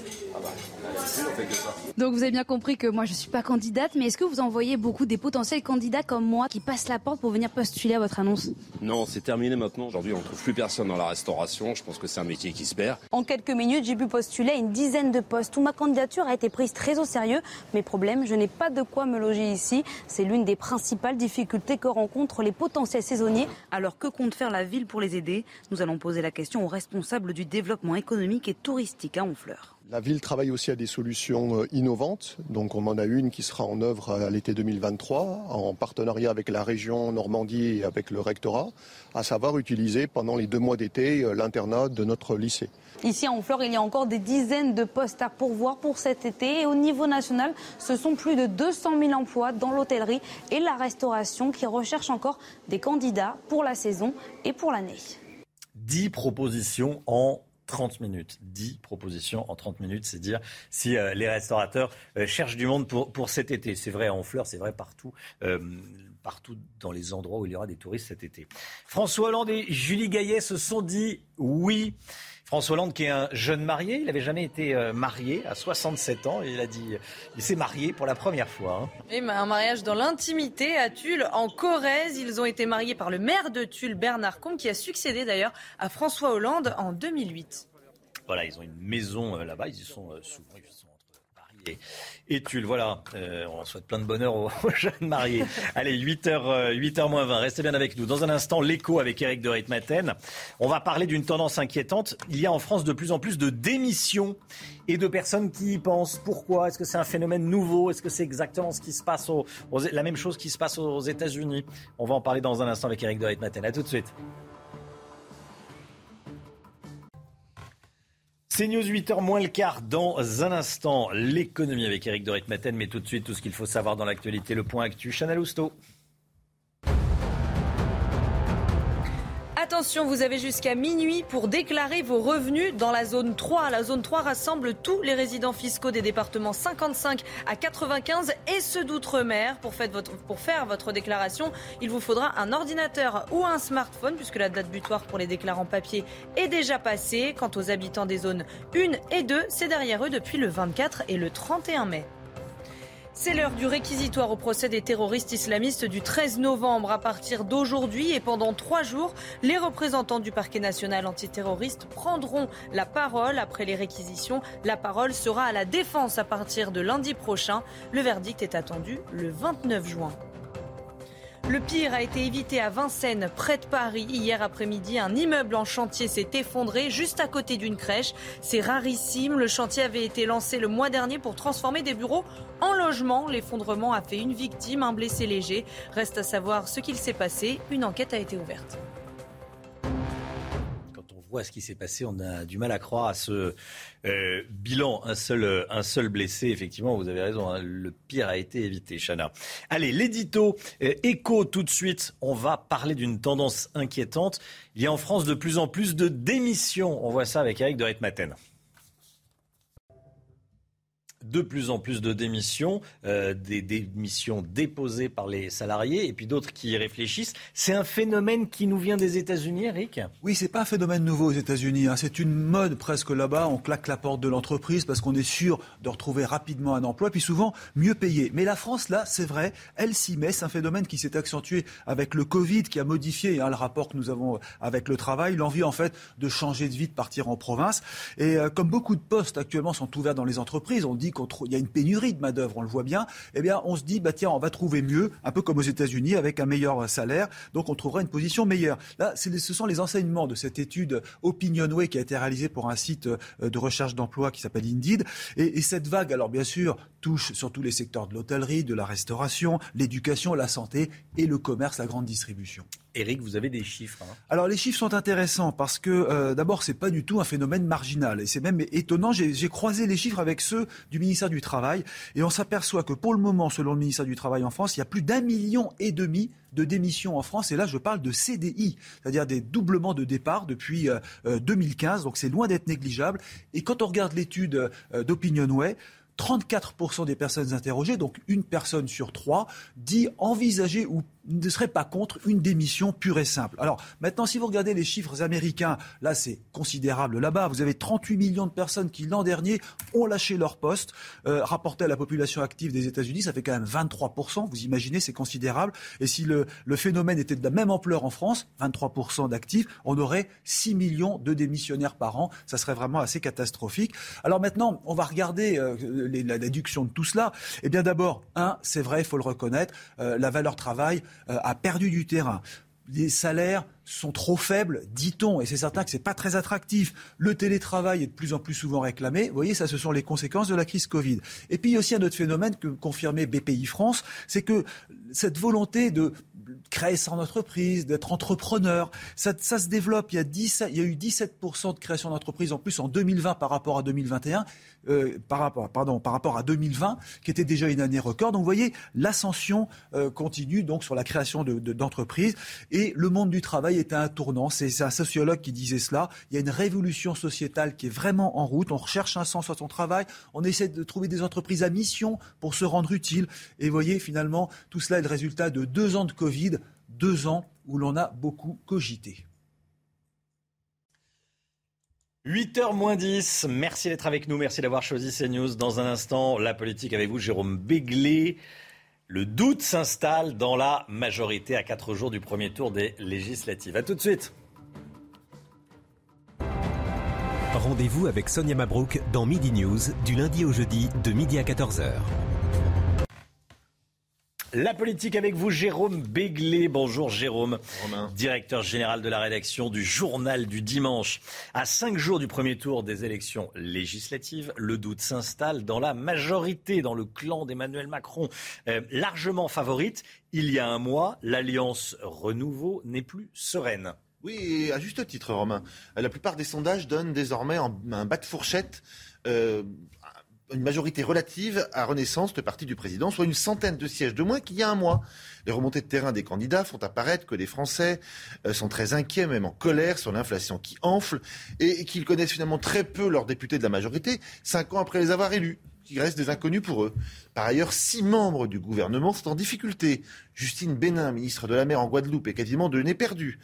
Speaker 35: Donc vous avez bien compris que moi je suis pas candidate, mais est-ce que vous envoyez beaucoup des potentiels candidats comme moi qui passent la porte pour venir postuler à votre annonce?
Speaker 36: Non, c'est terminé maintenant. Aujourd'hui, on ne trouve plus personne dans la restauration. Je pense que c'est un métier qui se perd.
Speaker 35: En quelques minutes, j'ai pu postuler à une dizaine de postes où ma candidature a été prise très au sérieux. Mais problème, je n'ai pas de quoi me loger ici. C'est l'une des principales difficultés que rencontrent les potentiels saisonniers. Alors que compte faire la ville pour les aider? Nous allons poser la question aux responsables du développement économique et touristique à Honfleur.
Speaker 52: La ville travaille aussi à des solutions euh, innovantes. Donc on en a une qui sera en œuvre à l'été 2023 en partenariat avec la région Normandie et avec le rectorat, à savoir utiliser pendant les deux mois d'été euh, l'internat de notre lycée.
Speaker 35: Ici à Honfleur, il y a encore des dizaines de postes à pourvoir pour cet été. Et au niveau national, ce sont plus de 200 000 emplois dans l'hôtellerie et la restauration qui recherchent encore des candidats pour la saison et pour l'année.
Speaker 1: 10 propositions en 30 minutes. 10 propositions en 30 minutes, c'est dire si euh, les restaurateurs euh, cherchent du monde pour, cet été. C'est vrai à Honfleur, c'est vrai partout. Euh, partout dans les endroits où il y aura des touristes cet été. François Hollande et Julie Gaillet se sont dit oui. François Hollande, qui est un jeune marié, il n'avait jamais été marié à 67 ans. Et il a dit, il s'est marié pour la première fois.
Speaker 2: Hein. Et un mariage dans l'intimité à Tulle, en Corrèze. Ils ont été mariés par le maire de Tulle, Bernard Combe, qui a succédé d'ailleurs à François Hollande en 2008.
Speaker 1: Voilà, ils ont une maison là-bas. Ils y sont souvent. Ils sont Paris et, Tulle. Voilà, on souhaite plein de bonheur aux, jeunes mariés. Allez, 8h, 8h moins 20. Restez bien avec nous. Dans un instant, l'écho avec Eric de Ritmaten. On va parler d'une tendance inquiétante. Il y a en France de plus en plus de démissions et de personnes qui y pensent. Pourquoi? Est-ce que c'est un phénomène nouveau? Est-ce que c'est exactement ce qui se passe la même chose qui se passe aux États-Unis? On va en parler dans un instant avec Eric de Ritmaten. À tout de suite. C'est News 8h moins le quart. Dans un instant, l'économie avec Eric de Maten, mais tout de suite, tout ce qu'il faut savoir dans l'actualité, le point actu. Chanel Housteau.
Speaker 2: Attention, vous avez jusqu'à minuit pour déclarer vos revenus dans la zone 3. La zone 3 rassemble tous les résidents fiscaux des départements 55 à 95 et ceux d'outre-mer. Pour, pour, faire votre déclaration, il vous faudra un ordinateur ou un smartphone puisque la date butoir pour les déclarants papier est déjà passée. Quant aux habitants des zones 1 et 2, c'est derrière eux depuis le 24 et le 31 mai. C'est l'heure du réquisitoire au procès des terroristes islamistes du 13 novembre. À partir d'aujourd'hui et pendant trois jours, les représentants du parquet national antiterroriste prendront la parole. Après les réquisitions, la parole sera à la défense à partir de lundi prochain. Le verdict est attendu le 29 juin. Le pire a été évité à Vincennes, près de Paris. Hier après-midi, un immeuble en chantier s'est effondré juste à côté d'une crèche. C'est rarissime. Le chantier avait été lancé le mois dernier pour transformer des bureaux en logements. L'effondrement a fait une victime, un blessé léger. Reste à savoir ce qu'il s'est passé. Une enquête a été ouverte
Speaker 1: à ce qui s'est passé, on a du mal à croire à ce euh, bilan. Un seul, blessé, effectivement, vous avez raison, hein, le pire a été évité, Chana. Allez, l'édito euh, écho tout de suite. On va parler d'une tendance inquiétante. Il y a en France de plus en plus de démissions. On voit ça avec Eric de Ritmaten de plus en plus de démissions, euh, des démissions déposées par les salariés et puis d'autres qui y réfléchissent. C'est un phénomène qui nous vient des États-Unis, Eric?
Speaker 17: Oui, c'est pas un phénomène nouveau aux États-Unis. Hein. C'est une mode presque là-bas. On claque la porte de l'entreprise parce qu'on est sûr de retrouver rapidement un emploi, puis souvent mieux payé. Mais la France, là, c'est vrai, elle s'y met. C'est un phénomène qui s'est accentué avec le Covid, qui a modifié hein, le rapport que nous avons avec le travail, l'envie en fait de changer de vie, de partir en province. Et euh, comme beaucoup de postes actuellement sont ouverts dans les entreprises, on dit il y a une pénurie de main-d'œuvre, on le voit bien, eh bien, on se dit, bah, tiens, on va trouver mieux, un peu comme aux États-Unis, avec un meilleur salaire, donc on trouvera une position meilleure. Là, ce sont les enseignements de cette étude Opinionway qui a été réalisée pour un site euh, de recherche d'emploi qui s'appelle Indeed. Et, et cette vague, alors bien sûr, touche sur tous les secteurs de l'hôtellerie, de la restauration, l'éducation, la santé et le commerce, la grande distribution.
Speaker 1: Eric, vous avez des chiffres. Hein.
Speaker 17: Alors les chiffres sont intéressants parce que euh, d'abord c'est pas du tout un phénomène marginal et c'est même étonnant. J'ai croisé les chiffres avec ceux du ministère du Travail et on s'aperçoit que pour le moment, selon le ministère du Travail en France, il y a plus d'un million et demi de démissions en France. Et là, je parle de CDI, c'est-à-dire des doublements de départ depuis 2015. Euh, Donc c'est loin d'être négligeable. Et quand on regarde l'étude d'Opinionway, 34% des personnes interrogées, donc une personne sur trois, dit envisager ou ne serait pas contre une démission pure et simple. Alors maintenant, si vous regardez les chiffres américains, là c'est considérable là-bas. Vous avez 38 millions de personnes qui l'an dernier ont lâché leur poste. Euh, rapporté à la population active des États-Unis, ça fait quand même 23%. Vous imaginez, c'est considérable. Et si le, phénomène était de la même ampleur en France, 23% d'actifs, on aurait 6 millions de démissionnaires par an. Ça serait vraiment assez catastrophique. Alors maintenant, on va regarder euh, la déduction de tout cela. Eh bien d'abord, un, c'est vrai, il faut le reconnaître, euh, la valeur travail euh, a perdu du terrain. Les salaires sont trop faibles, dit-on, et c'est certain que ce n'est pas très attractif. Le télétravail est de plus en plus souvent réclamé. Vous voyez, ça, ce sont les conséquences de la crise Covid. Et puis, il y a aussi un autre phénomène que confirmait BPI France, c'est que cette volonté de créer son entreprise, d'être entrepreneur. Ça, se développe. Il y, a 10, il y a eu 17% de création d'entreprise en plus en 2020 par rapport à 2021, euh, pardon, par rapport à 2020, qui était déjà une année record. Donc vous voyez, l'ascension euh, continue donc sur la création d'entreprises. De, et le monde du travail est à un tournant. C'est un sociologue qui disait cela. Il y a une révolution sociétale qui est vraiment en route. On recherche un sens à son travail. On essaie de trouver des entreprises à mission pour se rendre utile. Et vous voyez, finalement, tout cela est le résultat de deux ans de Covid deux ans où l'on a beaucoup cogité.
Speaker 1: 8h moins 10, merci d'être avec nous, merci d'avoir choisi CNews. Dans un instant, la politique avec vous, Jérôme Béglé. Le doute s'installe dans la majorité à 4 jours du premier tour des législatives. A tout de suite.
Speaker 53: Rendez-vous avec Sonia Mabrouk dans Midi News du lundi au jeudi de midi à 14h.
Speaker 1: La politique avec vous, Jérôme Béglé. Bonjour Jérôme, directeur général de la rédaction du Journal du Dimanche. À cinq jours du premier tour des élections législatives, le doute s'installe dans la majorité, dans le clan d'Emmanuel Macron, euh, largement favorite. Il y a un mois, l'alliance Renouveau n'est plus sereine.
Speaker 54: Oui, à juste titre, Romain. La plupart des sondages donnent désormais un bas de fourchette euh, une majorité relative à Renaissance, le parti du président, soit une centaine de sièges de moins qu'il y a un mois. Les remontées de terrain des candidats font apparaître que les Français euh, sont très inquiets, même en colère, sur l'inflation qui enfle, et qu'ils connaissent finalement très peu leurs députés de la majorité, cinq ans après les avoir élus qui restent des inconnus pour eux. Par ailleurs, six membres du gouvernement sont en difficulté. Justine Bénin, ministre de la Mer en Guadeloupe, est quasiment de nez perdu.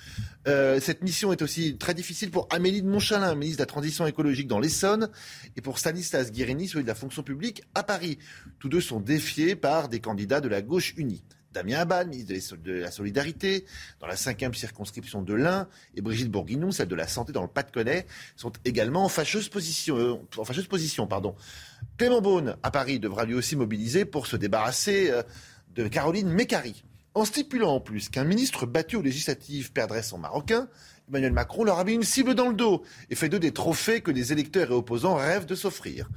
Speaker 54: Euh, cette mission est aussi très difficile pour Amélie de Montchalin, ministre de la Transition écologique dans l'Essonne, et pour Stanislas Guérini, celui de la fonction publique à Paris. Tous deux sont défiés par des candidats de la gauche unie. Damien Abad, ministre de la Solidarité, dans la cinquième circonscription de l'Ain, et Brigitte Bourguignon, celle de la Santé dans le Pas-de-Calais, sont également en fâcheuse position. Euh, en fâcheuse position pardon. Clément Beaune, à Paris, devra lui aussi mobiliser pour se débarrasser euh, de Caroline Mécari. En stipulant en plus qu'un ministre battu aux législatives perdrait son Marocain, Emmanuel Macron leur a mis une cible dans le dos et fait d'eux des trophées que les électeurs et opposants rêvent de s'offrir.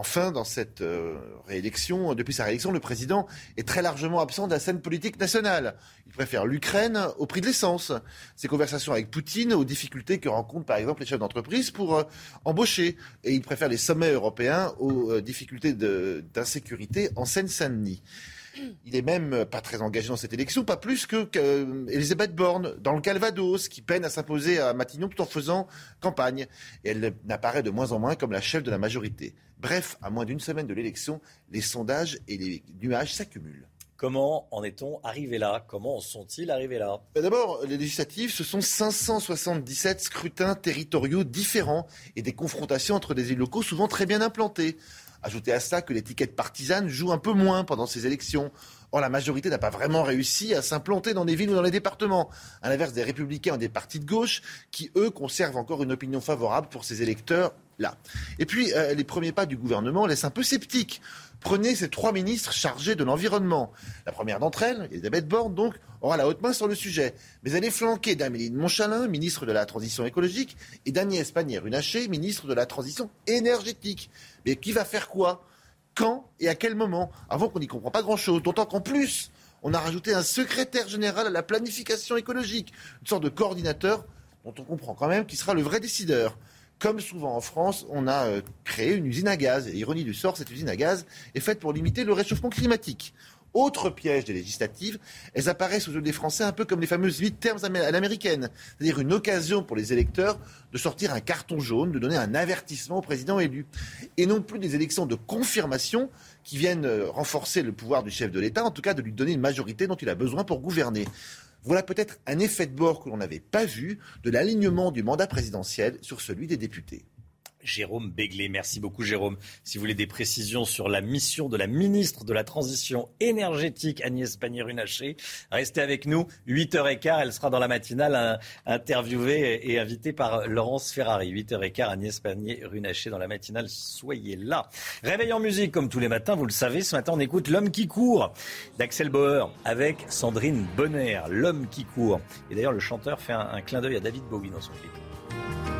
Speaker 54: Enfin, dans cette euh, réélection, depuis sa réélection, le président est très largement absent de la scène politique nationale. Il préfère l'Ukraine au prix de l'essence. Ses conversations avec Poutine aux difficultés que rencontrent par exemple les chefs d'entreprise pour euh, embaucher. Et il préfère les sommets européens aux euh, difficultés d'insécurité en Seine-Saint-Denis. Il est même pas très engagé dans cette élection, pas plus que qu'Elisabeth Borne dans le Calvados, qui peine à s'imposer à Matignon tout en faisant campagne. Et elle n'apparaît de moins en moins comme la chef de la majorité. Bref, à moins d'une semaine de l'élection, les sondages et les nuages s'accumulent.
Speaker 1: Comment en est-on arrivé là? Comment en sont-ils arrivés là?
Speaker 54: Ben D'abord, les législatives, ce sont 577 scrutins territoriaux différents et des confrontations entre des élus locaux souvent très bien implantés. Ajoutez à ça que l'étiquette partisane joue un peu moins pendant ces élections. Or, la majorité n'a pas vraiment réussi à s'implanter dans les villes ou dans les départements, à l'inverse des républicains et des partis de gauche qui, eux, conservent encore une opinion favorable pour ces électeurs là. Et puis, euh, les premiers pas du gouvernement laissent un peu sceptique. Prenez ces trois ministres chargés de l'environnement. La première d'entre elles, Elisabeth Borne, donc, aura la haute main sur le sujet. Mais elle est flanquée d'Amélie de Montchalin, ministre de la Transition écologique, et d'Agnès Pannier-Runacher, ministre de la Transition énergétique. Mais qui va faire quoi? Quand et à quel moment? Avant qu'on n'y comprend pas grand-chose. D'autant qu'en plus, on a rajouté un secrétaire général à la planification écologique, une sorte de coordinateur dont on comprend quand même qui sera le vrai décideur. Comme souvent en France, on a euh, créé une usine à gaz. Ironie du sort, cette usine à gaz est faite pour limiter le réchauffement climatique. Autre piège des législatives, elles apparaissent aux yeux des Français un peu comme les fameuses huit termes à l'américaine, c'est-à-dire une occasion pour les électeurs de sortir un carton jaune, de donner un avertissement au président élu, et non plus des élections de confirmation qui viennent euh, renforcer le pouvoir du chef de l'État, en tout cas de lui donner une majorité dont il a besoin pour gouverner. Voilà peut-être un effet de bord que l'on n'avait pas vu de l'alignement du mandat présidentiel sur celui des députés.
Speaker 1: Jérôme Béglé. Merci beaucoup Jérôme. Si vous voulez des précisions sur la mission de la ministre de la Transition énergétique Agnès Pannier-Runacher, restez avec nous. 8h15, elle sera dans la matinale interviewée et invitée par Laurence Ferrari. 8h15, Agnès Pannier-Runacher dans la matinale. Soyez là. Réveil en musique comme tous les matins, vous le savez. Ce matin, on écoute L'homme qui court d'Axel Bauer avec Sandrine Bonner. L'homme qui court. Et d'ailleurs, le chanteur fait un, un clin d'œil à David Bowie dans son clip.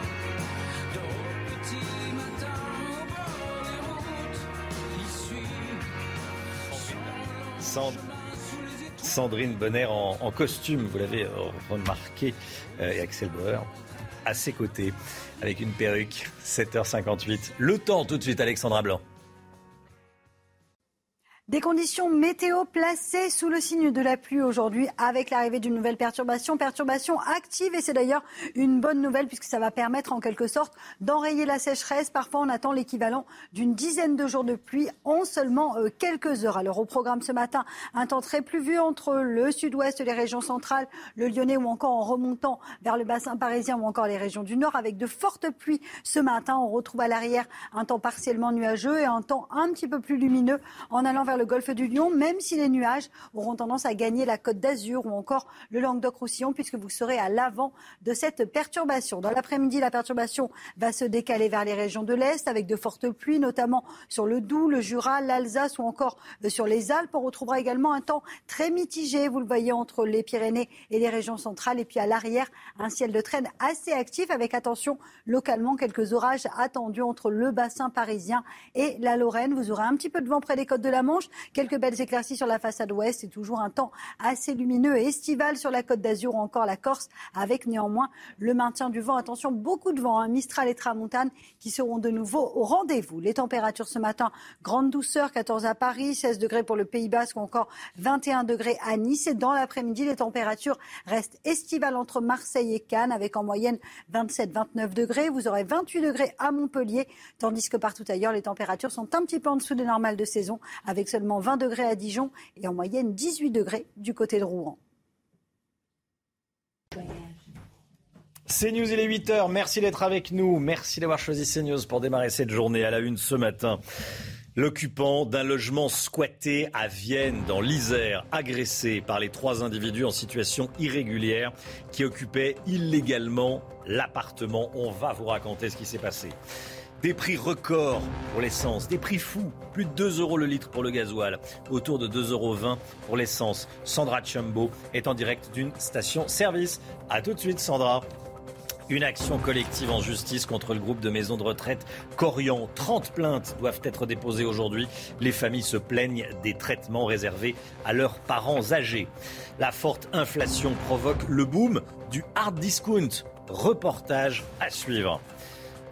Speaker 1: Sandrine Bonner en, costume, vous l'avez euh, remarqué, euh, et Axel Bauer à ses côtés avec une perruque. 7h58. Le temps tout de suite, Alexandra Blanc.
Speaker 18: Des conditions météo placées sous le signe de la pluie aujourd'hui avec l'arrivée d'une nouvelle perturbation, perturbation active et c'est d'ailleurs une bonne nouvelle puisque ça va permettre en quelque sorte d'enrayer la sécheresse. Parfois on attend l'équivalent d'une dizaine de jours de pluie en seulement euh, quelques heures. Alors au programme ce matin, un temps très pluvieux entre le sud-ouest, les régions centrales, le Lyonnais ou encore en remontant vers le bassin parisien ou encore les régions du nord avec de fortes pluies ce matin. On retrouve à l'arrière un temps partiellement nuageux et un temps un petit peu plus lumineux en allant vers le golfe du Lion, même si les nuages auront tendance à gagner la côte d'Azur ou encore le Languedoc-Roussillon, puisque vous serez à l'avant de cette perturbation. Dans l'après-midi, la perturbation va se décaler vers les régions de l'Est avec de fortes pluies, notamment sur le Doubs, le Jura, l'Alsace ou encore euh, sur les Alpes. On retrouvera également un temps très mitigé, vous le voyez, entre les Pyrénées et les régions centrales. Et puis à l'arrière, un ciel de traîne assez actif avec, attention, localement quelques orages attendus entre le bassin parisien et la Lorraine. Vous aurez un petit peu de vent près des côtes de la Manche Quelques belles éclaircies sur la façade ouest et toujours un temps assez lumineux et estival sur la côte d'Azur ou encore la Corse, avec néanmoins le maintien du vent. Attention, beaucoup de vent, hein, Mistral et Tramontane qui seront de nouveau au rendez-vous. Les températures ce matin, grande douceur, 14 à Paris, 16 degrés pour le Pays Basque ou encore 21 degrés à Nice. Et dans l'après-midi, les températures restent estivales entre Marseille et Cannes, avec en moyenne 27-29 degrés. Vous aurez 28 degrés à Montpellier, tandis que partout ailleurs, les températures sont un petit peu en dessous des normales de saison, avec seulement 20 degrés à Dijon et en moyenne 18 degrés du côté de Rouen.
Speaker 1: CNews, il est 8h. Merci d'être avec nous. Merci d'avoir choisi CNews pour démarrer cette journée à la une ce matin. L'occupant d'un logement squatté à Vienne, dans l'Isère, agressé par les trois individus en situation irrégulière qui occupaient illégalement l'appartement. On va vous raconter ce qui s'est passé. Des prix records pour l'essence, des prix fous, plus de 2 euros le litre pour le gasoil, autour de 2,20 euros pour l'essence. Sandra Chumbo est en direct d'une station-service. A tout de suite Sandra. Une action collective en justice contre le groupe de maisons de retraite Corian. 30 plaintes doivent être déposées aujourd'hui. Les familles se plaignent des traitements réservés à leurs parents âgés. La forte inflation provoque le boom du hard discount. Reportage à suivre.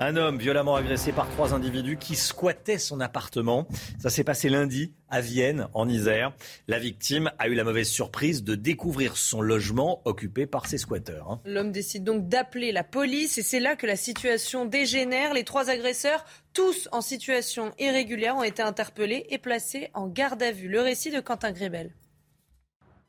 Speaker 1: Un homme violemment agressé par trois individus qui squattaient son appartement. Ça s'est passé lundi à Vienne, en Isère. La victime a eu la mauvaise surprise de découvrir son logement occupé par ses squatteurs. Hein.
Speaker 2: L'homme décide donc d'appeler la police et c'est là que la situation dégénère. Les trois agresseurs, tous en situation irrégulière, ont été interpellés et placés en garde à vue. Le récit de Quentin Grébel.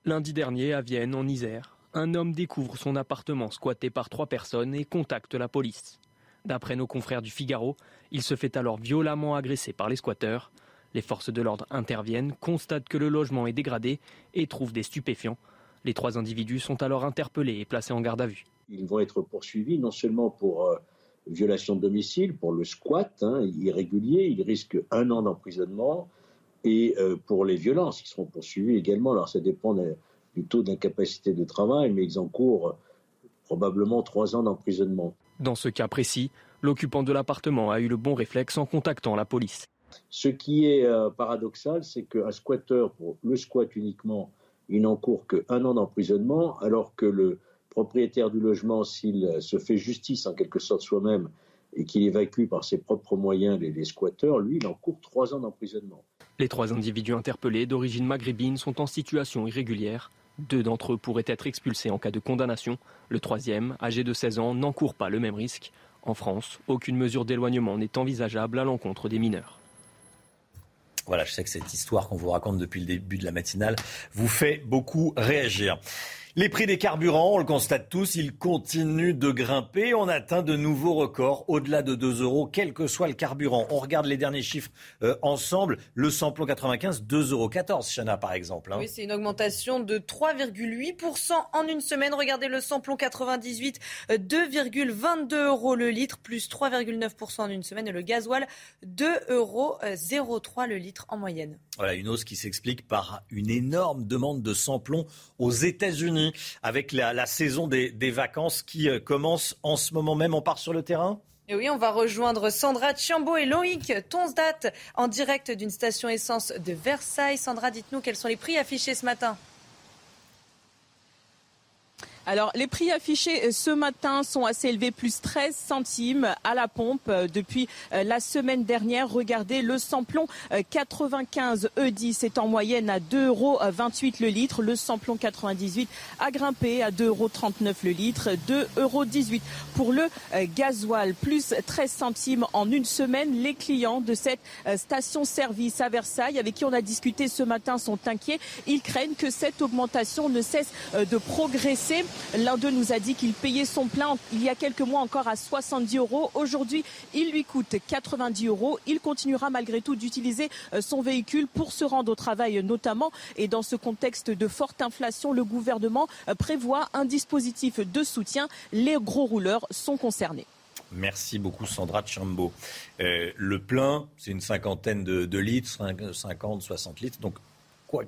Speaker 3: Lundi dernier, à Vienne, en Isère, un homme découvre son appartement squatté par trois personnes et contacte la police. D'après nos confrères du Figaro, il se fait alors violemment agresser par les squatteurs. Les forces de l'ordre interviennent, constatent que le logement est dégradé et trouvent des stupéfiants. Les trois individus sont alors interpellés et placés en garde à vue.
Speaker 4: Ils vont être poursuivis non seulement pour euh, violation de domicile, pour le squat hein, irrégulier, ils risquent un an d'emprisonnement, et euh, pour les violences, ils seront poursuivis également. Alors ça dépend du taux d'incapacité de travail, mais ils encourent probablement trois ans d'emprisonnement.
Speaker 3: Dans ce cas précis, l'occupant de l'appartement a eu le bon réflexe en contactant la police.
Speaker 4: Ce qui est euh, paradoxal, c'est qu'un squatteur, pour le squat uniquement, il n'encourt qu'un an d'emprisonnement, alors que le propriétaire du logement, s'il se fait justice en quelque sorte soi-même et qu'il évacue par ses propres moyens les, les squatteurs, lui, il encourt trois ans d'emprisonnement.
Speaker 3: Les trois individus interpellés d'origine maghrébine sont en situation irrégulière. Deux d'entre eux pourraient être expulsés en cas de condamnation. Le troisième, âgé de 16 ans, n'encourt pas le même risque. En France, aucune mesure d'éloignement n'est envisageable à l'encontre des mineurs.
Speaker 1: Voilà, je sais que cette histoire qu'on vous raconte depuis le début de la matinale vous fait beaucoup réagir. Les prix des carburants, on le constate tous, ils continuent de grimper. On atteint de nouveaux records, au-delà de 2 euros, quel que soit le carburant. On regarde les derniers chiffres euh, ensemble. Le samplon 95, 2,14 euros, Chana, par exemple.
Speaker 2: Hein. Oui, c'est une augmentation de 3,8% en une semaine. Regardez le samplon 98, 2,22 euh, euros le litre, plus 3,9% en une semaine. Et le gasoil, 2,03 euros le litre en moyenne.
Speaker 1: Voilà, une hausse qui s'explique par une énorme demande de samplon aux États-Unis avec la, saison des, vacances qui euh, commence en ce moment même. On part sur le terrain?
Speaker 2: Et oui, on va rejoindre Sandra Chiambo et Loïc Tonsdat en direct d'une station essence de Versailles. Sandra, dites-nous quels sont les prix affichés ce matin?
Speaker 5: Alors, les prix affichés euh, ce matin sont assez élevés, plus 13 centimes à la pompe euh, depuis euh, la semaine dernière. Regardez, le samplon 95 E10 est en moyenne à 2,28 euros le litre. Le samplon 98 a grimpé à 2,39 euros le litre, 2,18 euros pour le gasoil, plus 13 centimes en une semaine. Les clients de cette station-service à Versailles, avec qui on a discuté ce matin, sont inquiets. Ils craignent que cette augmentation ne cesse de progresser. L'un d'eux nous a dit qu'il payait son plein il y a quelques mois encore à 70 euros. Aujourd'hui, il lui coûte 90 euros. Il continuera malgré tout d'utiliser euh, son véhicule pour se rendre au travail notamment. Et dans ce contexte de forte inflation, le gouvernement euh, prévoit un dispositif de soutien. Les gros rouleurs sont concernés.
Speaker 1: Merci beaucoup Sandra Chambo. Euh, le plein, c'est une cinquantaine de, de litres, 50, 60 litres. Donc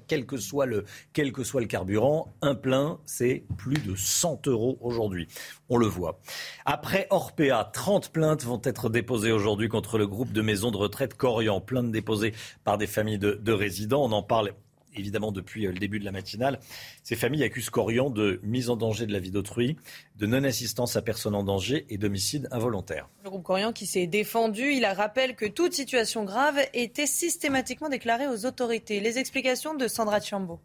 Speaker 1: quel que soit le, quel que soit le carburant, un plein, c'est plus de 100 euros aujourd'hui. On le voit. Après Orpea, 30 plaintes vont être déposées aujourd'hui contre le groupe de maisons de retraite Corian. Plaintes déposées par des familles de résidents. On en parle évidemment depuis euh, le début de la matinale. Ces familles accusent Corian de mise en danger de la vie d'autrui, de non-assistance à personne en danger et d'homicide involontaire.
Speaker 2: Le groupe Corian qui s'est défendu, il rappelle que toute situation grave était systématiquement déclarée aux autorités. Les explications de Sandra Chiambo.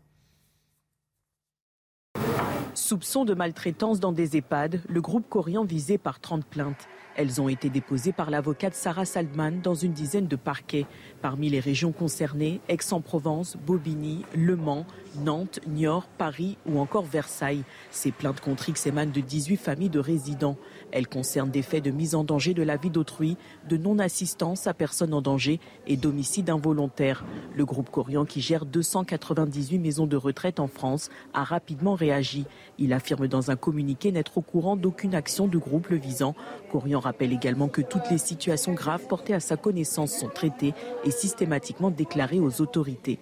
Speaker 5: Soupçon de maltraitance dans des EHPAD, le groupe Corian visé par 30 plaintes. Elles ont été déposées par l'avocate Sarah Saldman dans une dizaine de parquets. Parmi les régions concernées, Aix-en-Provence, Bobigny, Le Mans, Nantes, Niort, Paris ou encore Versailles. Ces plaintes contre X émanent de 18 familles de résidents. Elles concernent des faits de mise en danger de la vie d'autrui, de non-assistance à personne en danger et d'homicide involontaire. Le groupe Corian, qui gère 298 maisons de retraite en France, a rapidement réagi. Il affirme dans un communiqué n'être au courant d'aucune action de groupe le visant. Corian rappelle également que toutes les situations graves portées à sa connaissance sont traitées et systématiquement déclarées aux autorités.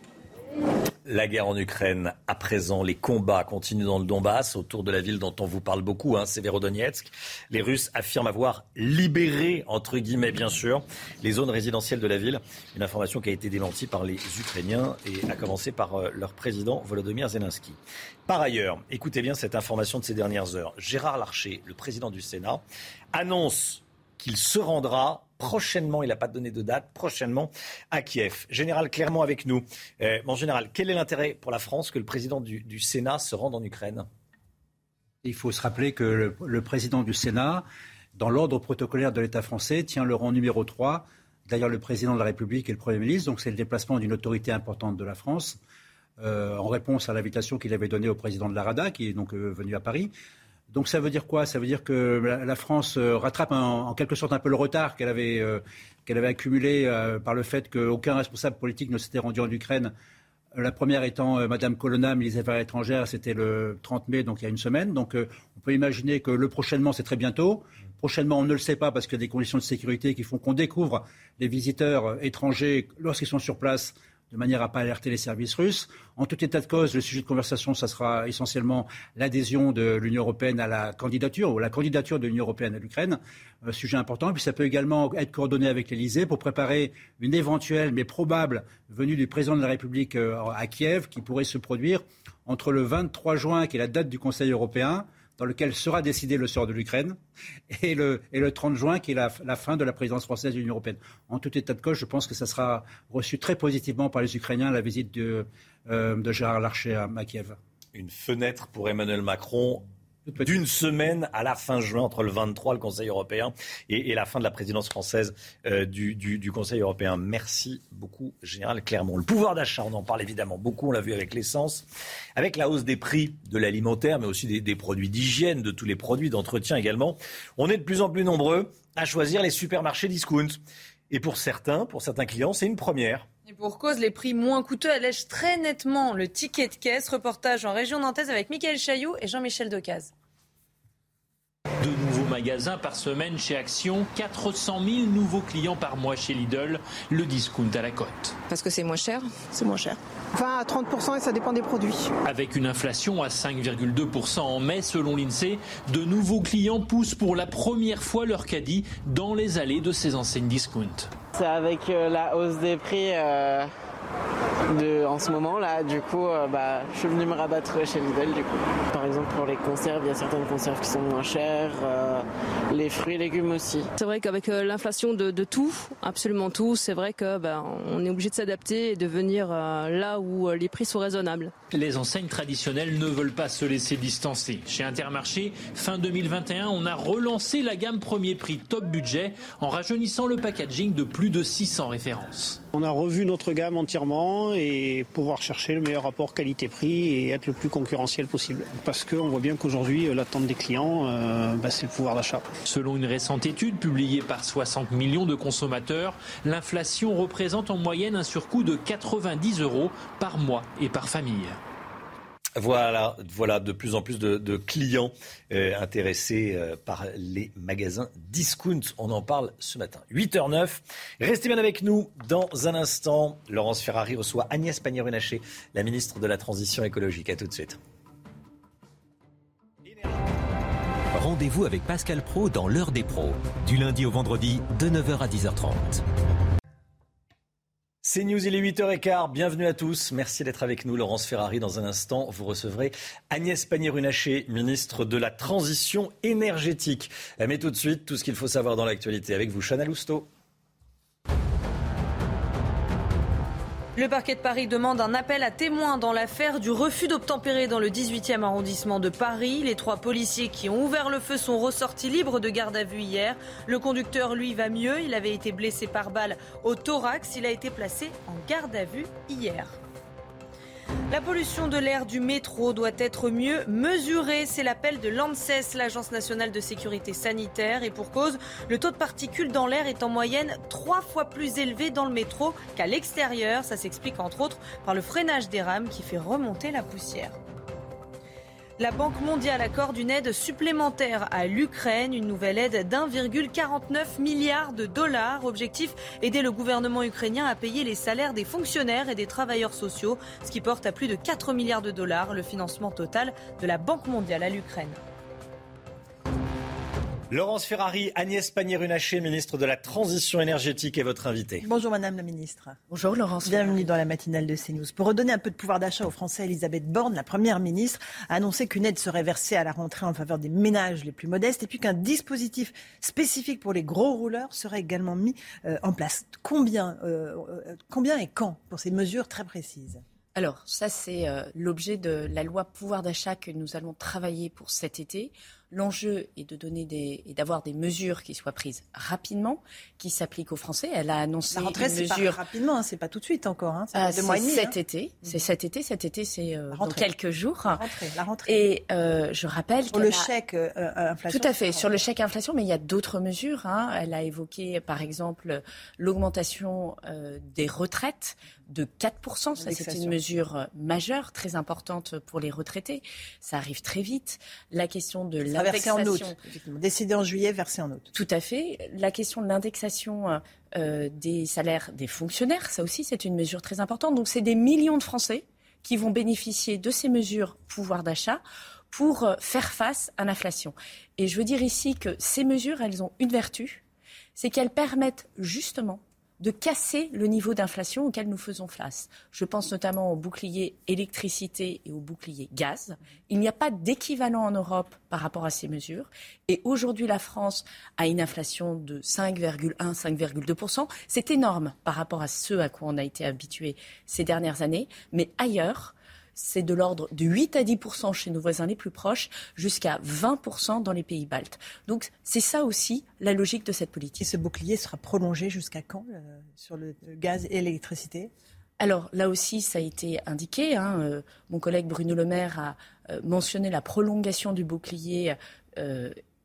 Speaker 1: La guerre en Ukraine, à présent, les combats continuent dans le Donbass, autour de la ville dont on vous parle beaucoup, hein, Severodonetsk. Les Russes affirment avoir libéré, entre guillemets bien sûr, les zones résidentielles de la ville. Une information qui a été démentie par les Ukrainiens et a commencé par euh, leur président Volodymyr Zelensky. Par ailleurs, écoutez bien cette information de ces dernières heures. Gérard Larcher, le président du Sénat, annonce qu'il se rendra prochainement, il n'a pas donné de date, prochainement à Kiev. Général, clairement avec nous. Euh, mon général, quel est l'intérêt pour la France que le président du, Sénat se rende en Ukraine?
Speaker 8: Il faut se rappeler que le, président du Sénat, dans l'ordre protocolaire de l'État français, tient le rang numéro 3 D'ailleurs, le président de la République et le Premier ministre. Donc c'est le déplacement d'une autorité importante de la France. Euh, en réponse à l'invitation qu'il avait donnée au président de la RADA, qui est donc euh, venu à Paris. Donc ça veut dire quoi? Ça veut dire que la, France euh, rattrape en, quelque sorte un peu le retard qu'elle avait, euh, qu'elle avait accumulé euh, par le fait qu'aucun responsable politique ne s'était rendu en Ukraine La première étant euh, Madame Colonna, ministre des Affaires étrangères, c'était le 30 mai, donc il y a une semaine. Donc on peut imaginer que le prochainement, c'est très bientôt. Prochainement, on ne le sait pas parce qu'il y a des conditions de sécurité qui font qu'on découvre les visiteurs étrangers lorsqu'ils sont sur place de manière à ne pas alerter les services russes. En tout état de cause, le sujet de conversation, ça sera essentiellement l'adhésion de l'Union européenne à la candidature, ou la candidature de l'Union européenne à l'Ukraine, un sujet important. Puis ça peut également être coordonné avec l'Elysée pour préparer une éventuelle, mais probable, venue du président de la République euh, à Kiev, qui pourrait se produire entre le 23 juin, qui est la date du Conseil européen, dans lequel sera décidé le sort de l'Ukraine, et le, et le 30 juin, qui est la, fin de la présidence française de l'Union européenne. En tout état de cause, je pense que ça sera reçu très positivement par les Ukrainiens, la visite de, euh, Gérard Larcher à, à Kiev.
Speaker 1: Une fenêtre pour Emmanuel Macron d'une semaine à la fin juin, entre le 23, le Conseil européen, et, la fin de la présidence française euh, du, Conseil européen. Merci beaucoup, Général Clermont. Le pouvoir d'achat, on en parle évidemment beaucoup, on l'a vu avec l'essence, avec la hausse des prix de l'alimentaire, mais aussi des, des produits d'hygiène, de tous les produits d'entretien également. On est de plus en plus nombreux à choisir les supermarchés discount. Et pour certains, pour certains clients, c'est une première.
Speaker 2: Et pour cause, les prix moins coûteux allègent très nettement le ticket de caisse. Reportage en région nantaise avec Michael Chailloux et Jean-Michel Decaze.
Speaker 9: De nouveaux magasins par semaine chez Action, 400 000 nouveaux clients par mois chez Lidl, le discount à la cote.
Speaker 55: Parce que c'est moins cher
Speaker 56: C'est moins cher. 20 à 30% et ça dépend des produits.
Speaker 9: Avec une inflation à 5,2% en mai selon l'INSEE, de nouveaux clients poussent pour la première fois leur caddie dans les allées de ces enseignes discount.
Speaker 12: C'est avec euh, la hausse des prix euh, de, en ce moment là, du coup, euh, bah, je suis venu me rabattre chez Lidl du coup. Par exemple pour les conserves, il y a certaines conserves qui sont moins chères, euh, les fruits et légumes aussi.
Speaker 57: C'est vrai qu'avec euh, l'inflation de, de, tout, absolument tout, c'est vrai que bah, on est obligé de s'adapter et de venir euh, là où les prix sont raisonnables.
Speaker 9: Les enseignes traditionnelles ne veulent pas se laisser distancer. Chez Intermarché, fin 2021, on a relancé la gamme premier prix top budget en rajeunissant le packaging de plus de 600 références.
Speaker 58: On a revu notre gamme et pouvoir chercher le meilleur rapport qualité-prix et être le plus concurrentiel possible. Parce qu'on voit bien qu'aujourd'hui, l'attente des clients, euh, bah, c'est le pouvoir d'achat.
Speaker 9: Selon une récente étude publiée par 60 millions de consommateurs, l'inflation représente en moyenne un surcoût de 90 euros par mois et par famille.
Speaker 1: Voilà, voilà de plus en plus de, clients euh, intéressés euh, par les magasins discount. On en parle ce matin. 8h09. Restez bien avec nous. Dans un instant, Laurence Ferrari reçoit Agnès Pannier-Runacher, la ministre de la Transition écologique. À tout de suite.
Speaker 53: Rendez-vous avec Pascal Pro dans l'heure des pros, du lundi au vendredi de 9h à 10h30.
Speaker 1: C'est News, il est 8h15. Bienvenue à tous. Merci d'être avec nous. Laurence Ferrari, dans un instant, vous recevrez Agnès Pannier-Runacher, ministre de la Transition énergétique. Mais tout de suite, tout ce qu'il faut savoir dans l'actualité avec vous, Chana Lousteau.
Speaker 2: Le parquet de Paris demande un appel à témoins dans l'affaire du refus d'obtempérer dans le 18e arrondissement de Paris. Les trois policiers qui ont ouvert le feu sont ressortis libres de garde à vue hier. Le conducteur, lui, va mieux. Il avait été blessé par balle au thorax. Il a été placé en garde à vue hier. La pollution de l'air du métro doit être mieux mesurée. C'est l'appel de l'ANSES, l'Agence nationale de sécurité sanitaire. Et pour cause, le taux de particules dans l'air est en moyenne trois fois plus élevé dans le métro qu'à l'extérieur. Ça s'explique entre autres par le freinage des rames qui fait remonter la poussière. La Banque mondiale accorde une aide supplémentaire à l'Ukraine, une nouvelle aide d'1,49 milliard de dollars. Objectif aider le gouvernement ukrainien à payer les salaires des fonctionnaires et des travailleurs sociaux, ce qui porte à plus de 4 milliards de dollars le financement total de la Banque mondiale à l'Ukraine.
Speaker 1: Laurence Ferrari, Agnès Pannier-Runacher, ministre de la Transition énergétique, est votre invitée.
Speaker 59: Bonjour Madame la Ministre.
Speaker 60: Bonjour Laurence.
Speaker 59: Bienvenue dans la matinale de CNews. Pour redonner un peu de pouvoir d'achat aux Français, Elisabeth Borne, la Première ministre, a annoncé qu'une aide serait versée à la rentrée en faveur des ménages les plus modestes et puis qu'un dispositif spécifique pour les gros rouleurs serait également mis euh, en place. Combien, euh, combien et quand pour ces mesures très précises?
Speaker 60: Alors, ça, c'est euh, l'objet de la loi pouvoir d'achat que nous allons travailler pour cet été.
Speaker 61: L'enjeu est de donner des, et d'avoir des mesures qui soient prises rapidement, qui s'appliquent aux Français. Elle a annoncé
Speaker 59: la rentrée,
Speaker 61: une
Speaker 59: c'est
Speaker 61: mesure
Speaker 59: pas rapidement, hein, c'est pas tout de suite encore. Hein,
Speaker 61: ah,
Speaker 59: c'est
Speaker 61: cet
Speaker 59: hein.
Speaker 61: été. C'est cet été. Cet été, c'est euh, dans quelques jours.
Speaker 59: La rentrée. La rentrée.
Speaker 61: Et euh, je rappelle
Speaker 59: sur le chèque euh, inflation.
Speaker 61: Tout à fait sur le chèque inflation, mais il y a d'autres mesures. Hein. Elle a évoqué, par exemple, l'augmentation des retraites de 4%. Ça, c'est une mesure majeure, très importante pour les retraités. Ça arrive très vite. La question de l'indexation.
Speaker 59: Décidé en juillet, versé en août.
Speaker 61: Tout à fait. La question de l'indexation euh, des salaires des fonctionnaires, ça aussi, c'est une mesure très importante. Donc, c'est des millions de Français qui vont bénéficier de ces mesures pouvoir d'achat pour euh, faire face à l'inflation. Et je veux dire ici que ces mesures, elles ont une vertu, c'est qu'elles permettent justement de casser le niveau d'inflation auquel nous faisons face. Je pense notamment au bouclier électricité et au bouclier gaz. Il n'y a pas d'équivalent en Europe par rapport à ces mesures. Et aujourd'hui, la France a une inflation de 5,1-5,2%. C'est énorme par rapport à ce à quoi on a été habitué ces dernières années. Mais ailleurs, c'est de l'ordre de 8 à 10% chez nos voisins les plus proches, jusqu'à 20% dans les pays baltes. Donc c'est ça aussi la logique de cette politique.
Speaker 59: Et ce bouclier sera prolongé jusqu'à quand euh, sur le gaz et l'électricité?
Speaker 61: Alors là aussi, ça a été indiqué. Hein, euh, mon collègue Bruno Le Maire a euh, mentionné la prolongation du bouclier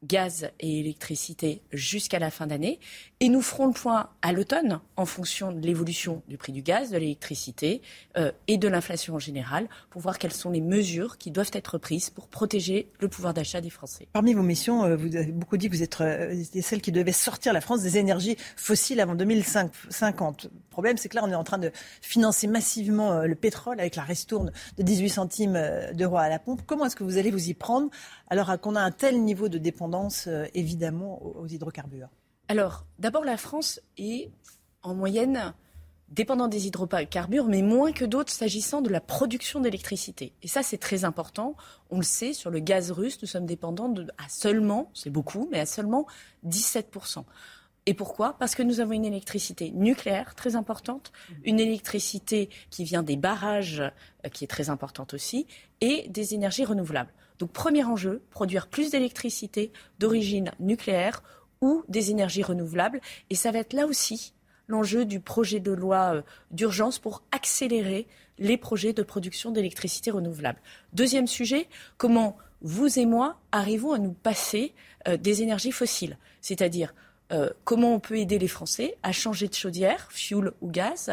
Speaker 61: gaz et électricité jusqu'à la fin d'année. Et nous ferons le point à l'automne en fonction de l'évolution du prix du gaz, de l'électricité euh, et de l'inflation en général pour voir quelles sont les mesures qui doivent être prises pour protéger le pouvoir d'achat des Français.
Speaker 59: Parmi vos missions, euh, vous avez beaucoup dit que vous êtes euh, celle qui devait sortir la France des énergies fossiles avant 2050. Le problème, c'est que là, on est en train de financer massivement le pétrole avec la restourne de 18 centimes d'euros à la pompe. Comment est-ce que vous allez vous y prendre alors qu'on a un tel niveau de dépendance, évidemment, aux hydrocarbures
Speaker 61: alors, d'abord, la France est en moyenne dépendant des hydrocarbures, mais moins que d'autres s'agissant de la production d'électricité. Et ça, c'est très important. On le sait, sur le gaz russe, nous sommes dépendants de, à seulement, c'est beaucoup, mais à seulement 17%. Et pourquoi? Parce que nous avons une électricité nucléaire très importante, une électricité qui vient des barrages, euh, qui est très importante aussi, et des énergies renouvelables. Donc premier enjeu, produire plus d'électricité d'origine nucléaire ou des énergies renouvelables. Et ça va être là aussi l'enjeu du projet de loi euh, d'urgence pour accélérer les projets de production d'électricité renouvelable. Deuxième sujet, comment vous et moi arrivons à nous passer euh, des énergies fossiles, c'est-à-dire euh, comment on peut aider les Français à changer de chaudière, fuel ou gaz,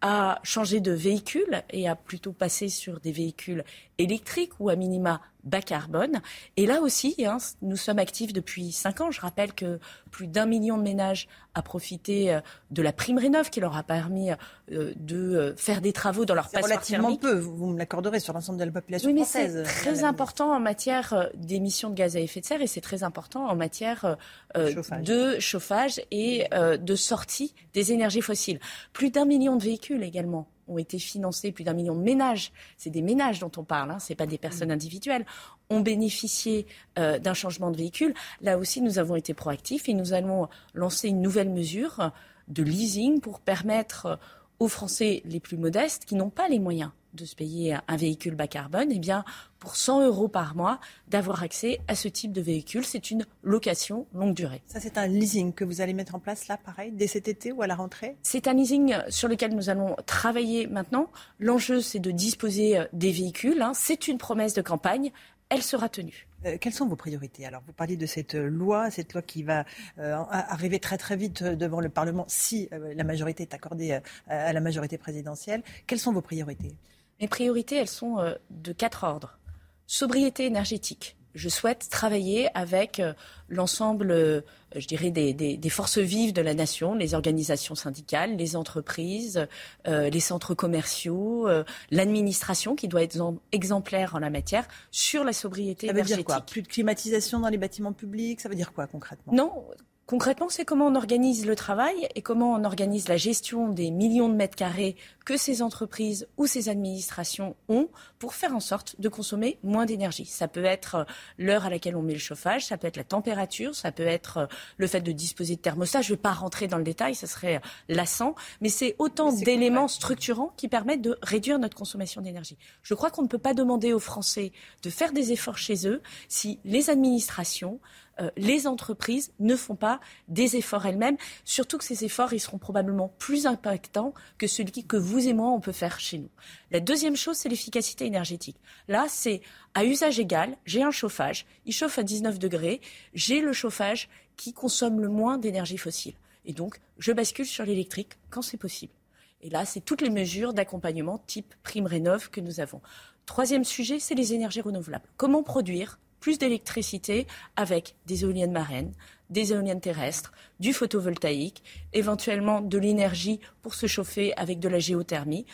Speaker 61: à changer de véhicule et à plutôt passer sur des véhicules électriques ou à minima bas carbone. Et là aussi, hein, nous sommes actifs depuis cinq ans. Je rappelle que plus d'un million de ménages a profité euh, de la prime rénov qui leur a permis euh, de euh, faire des travaux dans leur passoire
Speaker 59: relativement peu, vous me l'accorderez, sur l'ensemble de la population
Speaker 61: oui, mais
Speaker 59: C'est
Speaker 61: très important en matière d'émissions de gaz à effet de serre et c'est très important en matière de chauffage et de sortie des énergies fossiles. Plus d'un million de véhicules également ont été financés, plus d'un million de ménages, c'est des ménages dont on parle, hein, ce n'est pas des personnes individuelles, ont bénéficié euh, d'un changement de véhicule. Là aussi, nous avons été proactifs et nous allons lancer une nouvelle mesure de leasing pour permettre aux Français les plus modestes qui n'ont pas les moyens de se payer un véhicule bas carbone, eh bien, pour 100 euros par mois, d'avoir accès à ce type de véhicule. C'est une location longue durée.
Speaker 59: Ça, c'est un leasing que vous allez mettre en place là, pareil, dès cet été ou à la rentrée?
Speaker 61: C'est un leasing sur lequel nous allons travailler maintenant. L'enjeu, c'est de disposer euh, des véhicules. Hein. C'est une promesse de campagne. Elle sera tenue.
Speaker 59: Euh, quelles sont vos priorités? Alors, vous parlez de cette euh, loi, cette loi qui va arriver très très vite devant le Parlement si la majorité est accordée à la majorité présidentielle. Quelles sont vos priorités?
Speaker 61: Mes priorités, elles sont euh, de quatre ordres. Sobriété énergétique. Je souhaite travailler avec euh, l'ensemble, euh, je dirais, des, forces vives de la nation, les organisations syndicales, les entreprises, les centres commerciaux, l'administration qui doit être exemplaire en la matière sur la sobriété énergétique.
Speaker 59: Ça veut dire quoi? Plus de climatisation dans les bâtiments publics? Ça veut dire quoi concrètement?
Speaker 61: Non, Concrètement, c'est comment on organise le travail et comment on organise la gestion des millions de mètres carrés que ces entreprises ou ces administrations ont pour faire en sorte de consommer moins d'énergie. Ça peut être euh, l'heure à laquelle on met le chauffage, ça peut être la température, ça peut être euh, le fait de disposer de thermostat. Je ne vais pas rentrer dans le détail, ça serait euh, lassant, mais c'est autant d'éléments structurants qui permettent de réduire notre consommation d'énergie. Je crois qu'on ne peut pas demander aux Français de faire des efforts chez eux si les administrations euh, les entreprises ne font pas des efforts elles-mêmes, surtout que ces efforts, ils seront probablement plus impactants que celui que vous et moi, on peut faire chez nous. La deuxième chose, c'est l'efficacité énergétique. Là, c'est à usage égal, j'ai un chauffage, il chauffe à 19 degrés, j'ai le chauffage qui consomme le moins d'énergie fossile. Et donc, je bascule sur l'électrique quand c'est possible. Et là, c'est toutes les mesures d'accompagnement type prime rénov que nous avons. Troisième sujet, c'est les énergies renouvelables. Comment produire plus d'électricité avec des éoliennes marraines, des éoliennes terrestres, du photovoltaïque, éventuellement de l'énergie pour se chauffer avec de la géothermie.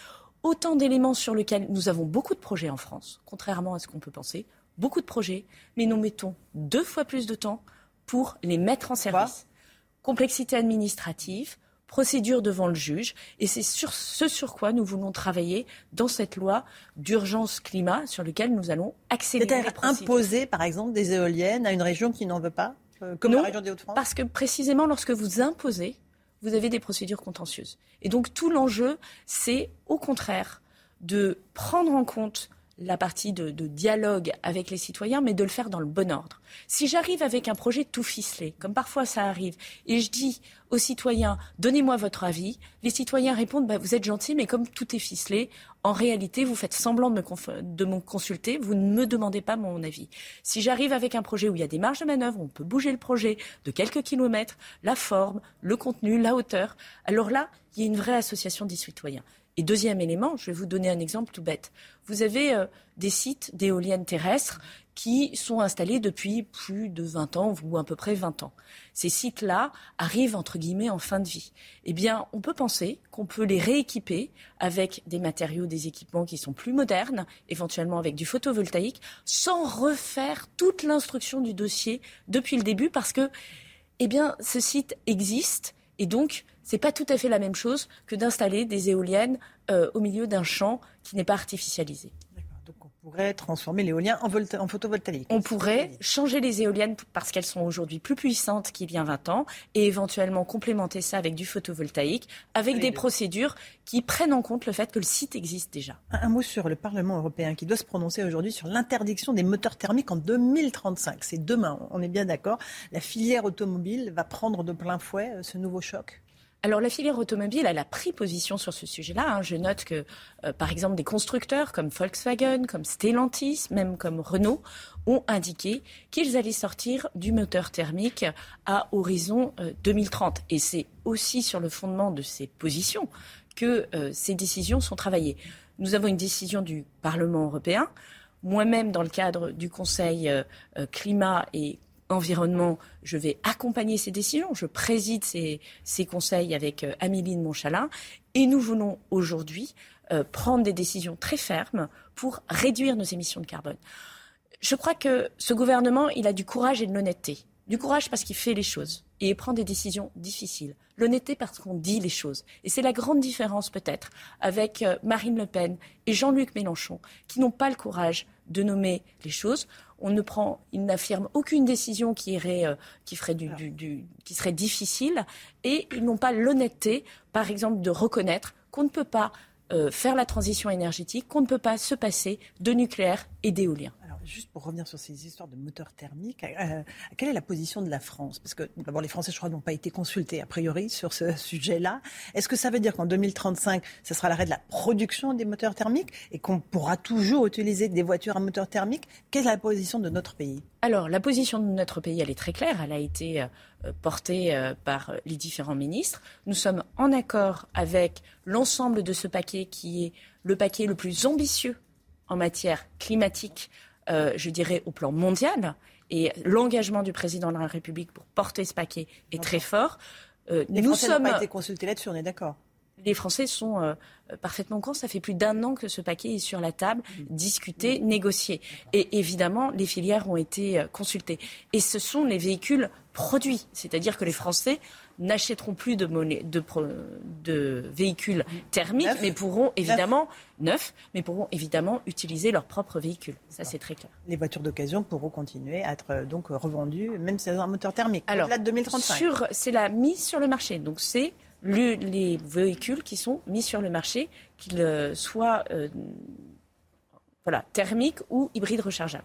Speaker 61: Autant d'éléments sur lesquels nous avons beaucoup de projets en France, contrairement à ce qu'on peut penser, beaucoup de projets, mais nous mettons deux fois plus de temps pour les mettre en service. Complexité administrative, procédure devant le juge. Et c'est sur ce sur quoi nous voulons travailler dans cette loi d'urgence climat sur laquelle nous allons accélérer
Speaker 59: imposer, par exemple, des éoliennes à une région qui n'en veut pas, euh, comme
Speaker 61: Non,
Speaker 59: la région des Hauts-de-France
Speaker 61: Parce que précisément lorsque vous imposez, vous avez des procédures contentieuses. Et donc tout l'enjeu, c'est au contraire de prendre en compte la partie de, de dialogue avec les citoyens, mais de le faire dans le bon ordre. Si j'arrive avec un projet tout ficelé, comme parfois ça arrive, et je dis aux citoyens, donnez-moi votre avis, les citoyens répondent, bah, vous êtes gentil, mais comme tout est ficelé, en réalité, vous faites semblant de me, de me consulter, vous ne me demandez pas mon avis. Si j'arrive avec un projet où il y a des marges de manœuvre, on peut bouger le projet de quelques kilomètres, la forme, le contenu, la hauteur, alors là, il y a une vraie association des citoyens. Et deuxième élément, je vais vous donner un exemple tout bête. Vous avez euh, des sites d'éoliennes terrestres qui sont installés depuis plus de 20 ans ou à peu près 20 ans. Ces sites-là arrivent entre guillemets en fin de vie. Eh bien, on peut penser qu'on peut les rééquiper avec des matériaux, des équipements qui sont plus modernes, éventuellement avec du photovoltaïque, sans refaire toute l'instruction du dossier depuis le début parce que eh bien, ce site existe et donc c'est pas tout à fait la même chose que d'installer des éoliennes euh, au milieu d'un champ qui n'est pas artificialisé.
Speaker 59: On pourrait transformer l'éolien en, volta- en photovoltaïque.
Speaker 61: On pourrait changer les éoliennes parce qu'elles sont aujourd'hui plus puissantes qu'il y a 20 ans et éventuellement complémenter ça avec du photovoltaïque, avec des procédures qui prennent en compte le fait que le site existe déjà.
Speaker 59: Un, un mot sur le Parlement européen qui doit se prononcer aujourd'hui sur l'interdiction des moteurs thermiques en 2035. C'est demain, on est bien d'accord. La filière automobile va prendre de plein fouet euh, ce nouveau choc?
Speaker 61: Alors la filière automobile, elle a pris position sur ce sujet-là. hein. Je note que, euh, par exemple, des constructeurs comme Volkswagen, comme Stellantis, même comme Renault, ont indiqué qu'ils allaient sortir du moteur thermique à horizon euh, 2030. Et c'est aussi sur le fondement de ces positions que euh, ces décisions sont travaillées. Nous avons une décision du Parlement européen. Moi-même, dans le cadre du Conseil euh, euh, climat et environnement, je vais accompagner ces décisions. Je préside ces, conseils avec euh, Amélie de. Et nous voulons aujourd'hui euh, prendre des décisions très fermes pour réduire nos émissions de carbone. Je crois que ce gouvernement, il a du courage et de l'honnêteté. Du courage parce qu'il fait les choses et il prend des décisions difficiles. L'honnêteté parce qu'on dit les choses. Et c'est la grande différence peut-être avec euh, Marine Le Pen et Jean-Luc Mélenchon qui n'ont pas le courage de nommer les choses. On ne prend, ils n'affirment aucune décision euh, qui serait difficile et ils n'ont pas l'honnêteté, par exemple, de reconnaître qu'on ne peut pas euh, faire la transition énergétique, qu'on ne peut pas se passer de nucléaire et d'éolien.
Speaker 59: Juste pour revenir sur ces histoires de moteurs thermiques, euh, quelle est la position de la France? Parce que d'abord, les Français, je crois, n'ont pas été consultés a priori sur ce sujet-là. Est-ce que ça veut dire qu'en 2035, ce sera l'arrêt de la production des moteurs thermiques et qu'on pourra toujours utiliser des voitures à moteur thermique Quelle est la position de notre pays?
Speaker 61: Alors, la position de notre pays, elle est très claire. Elle a été euh, portée euh, par euh, les différents ministres. Nous sommes en accord avec l'ensemble de ce paquet qui est le paquet le plus ambitieux en matière climatique, euh, je dirais, au plan mondial. Et l'engagement du président de la République pour porter ce paquet est très fort. Euh,
Speaker 59: Les
Speaker 61: nous
Speaker 59: Français
Speaker 61: sommes
Speaker 59: n'ont pas été consultés là-dessus, on est d'accord
Speaker 61: les Français sont euh, parfaitement courants. Ça fait plus d'un an que ce paquet est sur la table, discuté, négocié. Et évidemment, les filières ont été euh, consultées. Et ce sont les véhicules produits. C'est-à-dire que les Français n'achèteront plus de, monnaie, de, véhicules thermiques, mais pourront évidemment, neufs, mais pourront évidemment utiliser leurs propres véhicules. Ça, c'est très clair.
Speaker 59: Les voitures d'occasion pourront continuer à être euh, donc revendues, même si elles ont un moteur thermique,
Speaker 61: Alors,
Speaker 59: de 2035.
Speaker 61: sur- c'est la mise sur le marché. Donc, c'est le- les véhicules qui sont mis sur le marché, qu'ils euh, soient euh, voilà, thermiques ou hybrides rechargeables.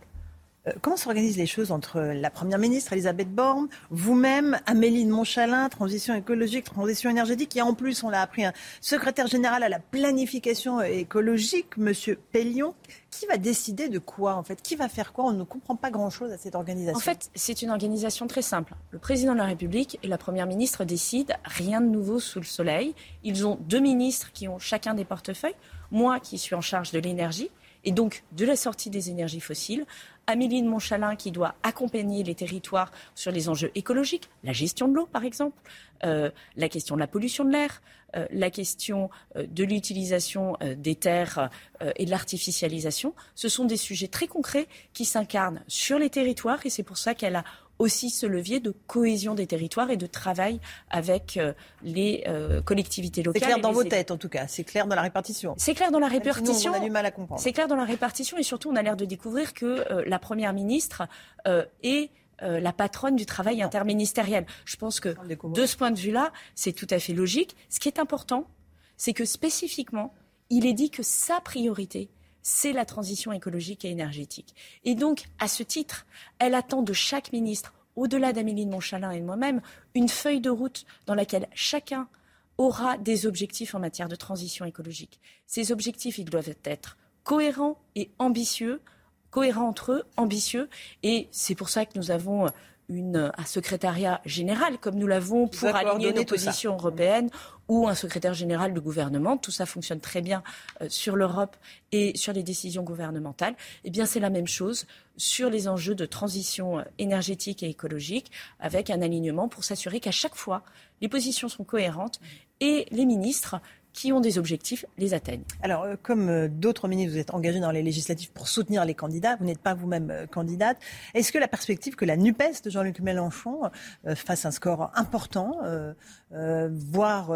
Speaker 59: Euh, Comment s'organisent les choses entre la Première ministre Elisabeth Borne, vous-même, Amélie de Montchalin, transition écologique, transition énergétique, et en plus, on l'a appris, un secrétaire général à la planification écologique, Monsieur Pellion. Qui va décider de quoi, en fait? Qui va faire quoi? On ne comprend pas grand-chose à cette organisation.
Speaker 61: En fait, c'est une organisation très simple. Le président de la République et la première ministre décident rien de nouveau sous le soleil. Ils ont deux ministres qui ont chacun des portefeuilles. Moi, qui suis en charge de l'énergie et donc de la sortie des énergies fossiles. Amélie de Montchalin, qui doit accompagner les territoires sur les enjeux écologiques, la gestion de l'eau, par exemple, euh, la question de la pollution de l'air, euh, la question euh, de l'utilisation des terres et de l'artificialisation. Ce sont des sujets très concrets qui s'incarnent sur les territoires et c'est pour ça qu'elle a aussi ce levier de cohésion des territoires et de travail avec euh, les euh, collectivités
Speaker 59: c'est
Speaker 61: locales.
Speaker 59: clair
Speaker 61: et
Speaker 59: dans vos
Speaker 61: élus.
Speaker 59: têtes, en tout cas. C'est clair dans la répartition.
Speaker 61: C'est clair dans la
Speaker 59: nous,
Speaker 61: répartition.
Speaker 59: on a du mal à comprendre.
Speaker 61: C'est clair dans la répartition et surtout on a l'air de découvrir que euh, la première ministre euh, est euh, la patronne du travail interministériel. Je pense que de ce point de vue-là, c'est tout à fait logique. Ce qui est important, c'est que spécifiquement, il est dit que sa priorité, c'est la transition écologique et énergétique. Et donc, à ce titre, elle attend de chaque ministre, au-delà d'Amélie de Montchalin et de moi-même, une feuille de route dans laquelle chacun aura des objectifs en matière de transition écologique. Ces objectifs, ils doivent être cohérents et ambitieux, cohérents entre eux, ambitieux, et c'est pour ça que nous avons une, un secrétariat général, comme nous l'avons pour aligner nos positions européennes, ou un secrétaire général du gouvernement. Tout ça fonctionne très bien euh, sur l'Europe et sur les décisions gouvernementales. Eh bien, c'est la même chose sur les enjeux de transition euh, énergétique et écologique, avec un alignement pour s'assurer qu'à chaque fois, les positions sont cohérentes et les ministres qui ont des objectifs les atteignent.
Speaker 59: Alors, euh, comme euh, d'autres ministres, vous êtes engagés dans les législatives pour soutenir les candidats. Vous n'êtes pas vous-même euh, candidate. Est-ce que la perspective que la NUPES de Jean-Luc Mélenchon euh, fasse un score important, euh, euh, voire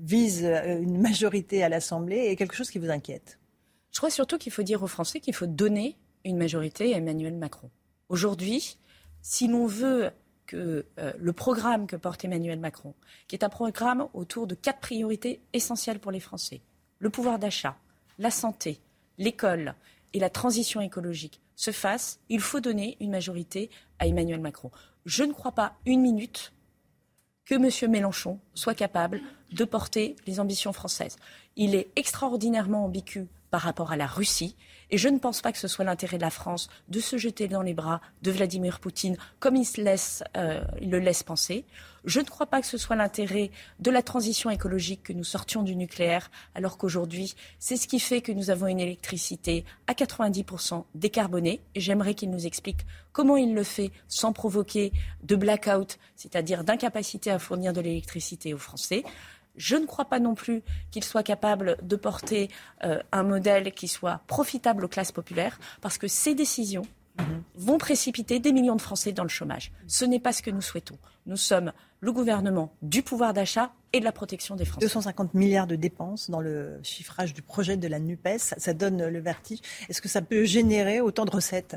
Speaker 59: vise une majorité à l'Assemblée, est quelque chose qui vous inquiète?
Speaker 61: Je crois surtout qu'il faut dire aux Français qu'il faut donner une majorité à Emmanuel Macron. Aujourd'hui, si l'on veut que euh, le programme que porte Emmanuel Macron, qui est un programme autour de quatre priorités essentielles pour les Français, le pouvoir d'achat, la santé, l'école et la transition écologique, se fasse, il faut donner une majorité à Emmanuel Macron. Je ne crois pas une minute que M. Mélenchon soit capable de porter les ambitions françaises. Il est extraordinairement ambigu par rapport à la Russie et je ne pense pas que ce soit l'intérêt de la France de se jeter dans les bras de Vladimir Poutine comme il, se laisse, euh, il le laisse penser. Je ne crois pas que ce soit l'intérêt de la transition écologique que nous sortions du nucléaire alors qu'aujourd'hui c'est ce qui fait que nous avons une électricité à 90% décarbonée et j'aimerais qu'il nous explique comment il le fait sans provoquer de blackout, c'est-à-dire d'incapacité à fournir de l'électricité aux Français. Je ne crois pas non plus qu'il soit capable de porter euh, un modèle qui soit profitable aux classes populaires, parce que ces décisions vont précipiter des millions de Français dans le chômage. Ce n'est pas ce que nous souhaitons. Nous sommes le gouvernement du pouvoir d'achat et de la protection des Français.
Speaker 59: 250 milliards de dépenses dans le chiffrage du projet de la NUPES, ça, ça donne le vertige. Est-ce que ça peut générer autant de recettes?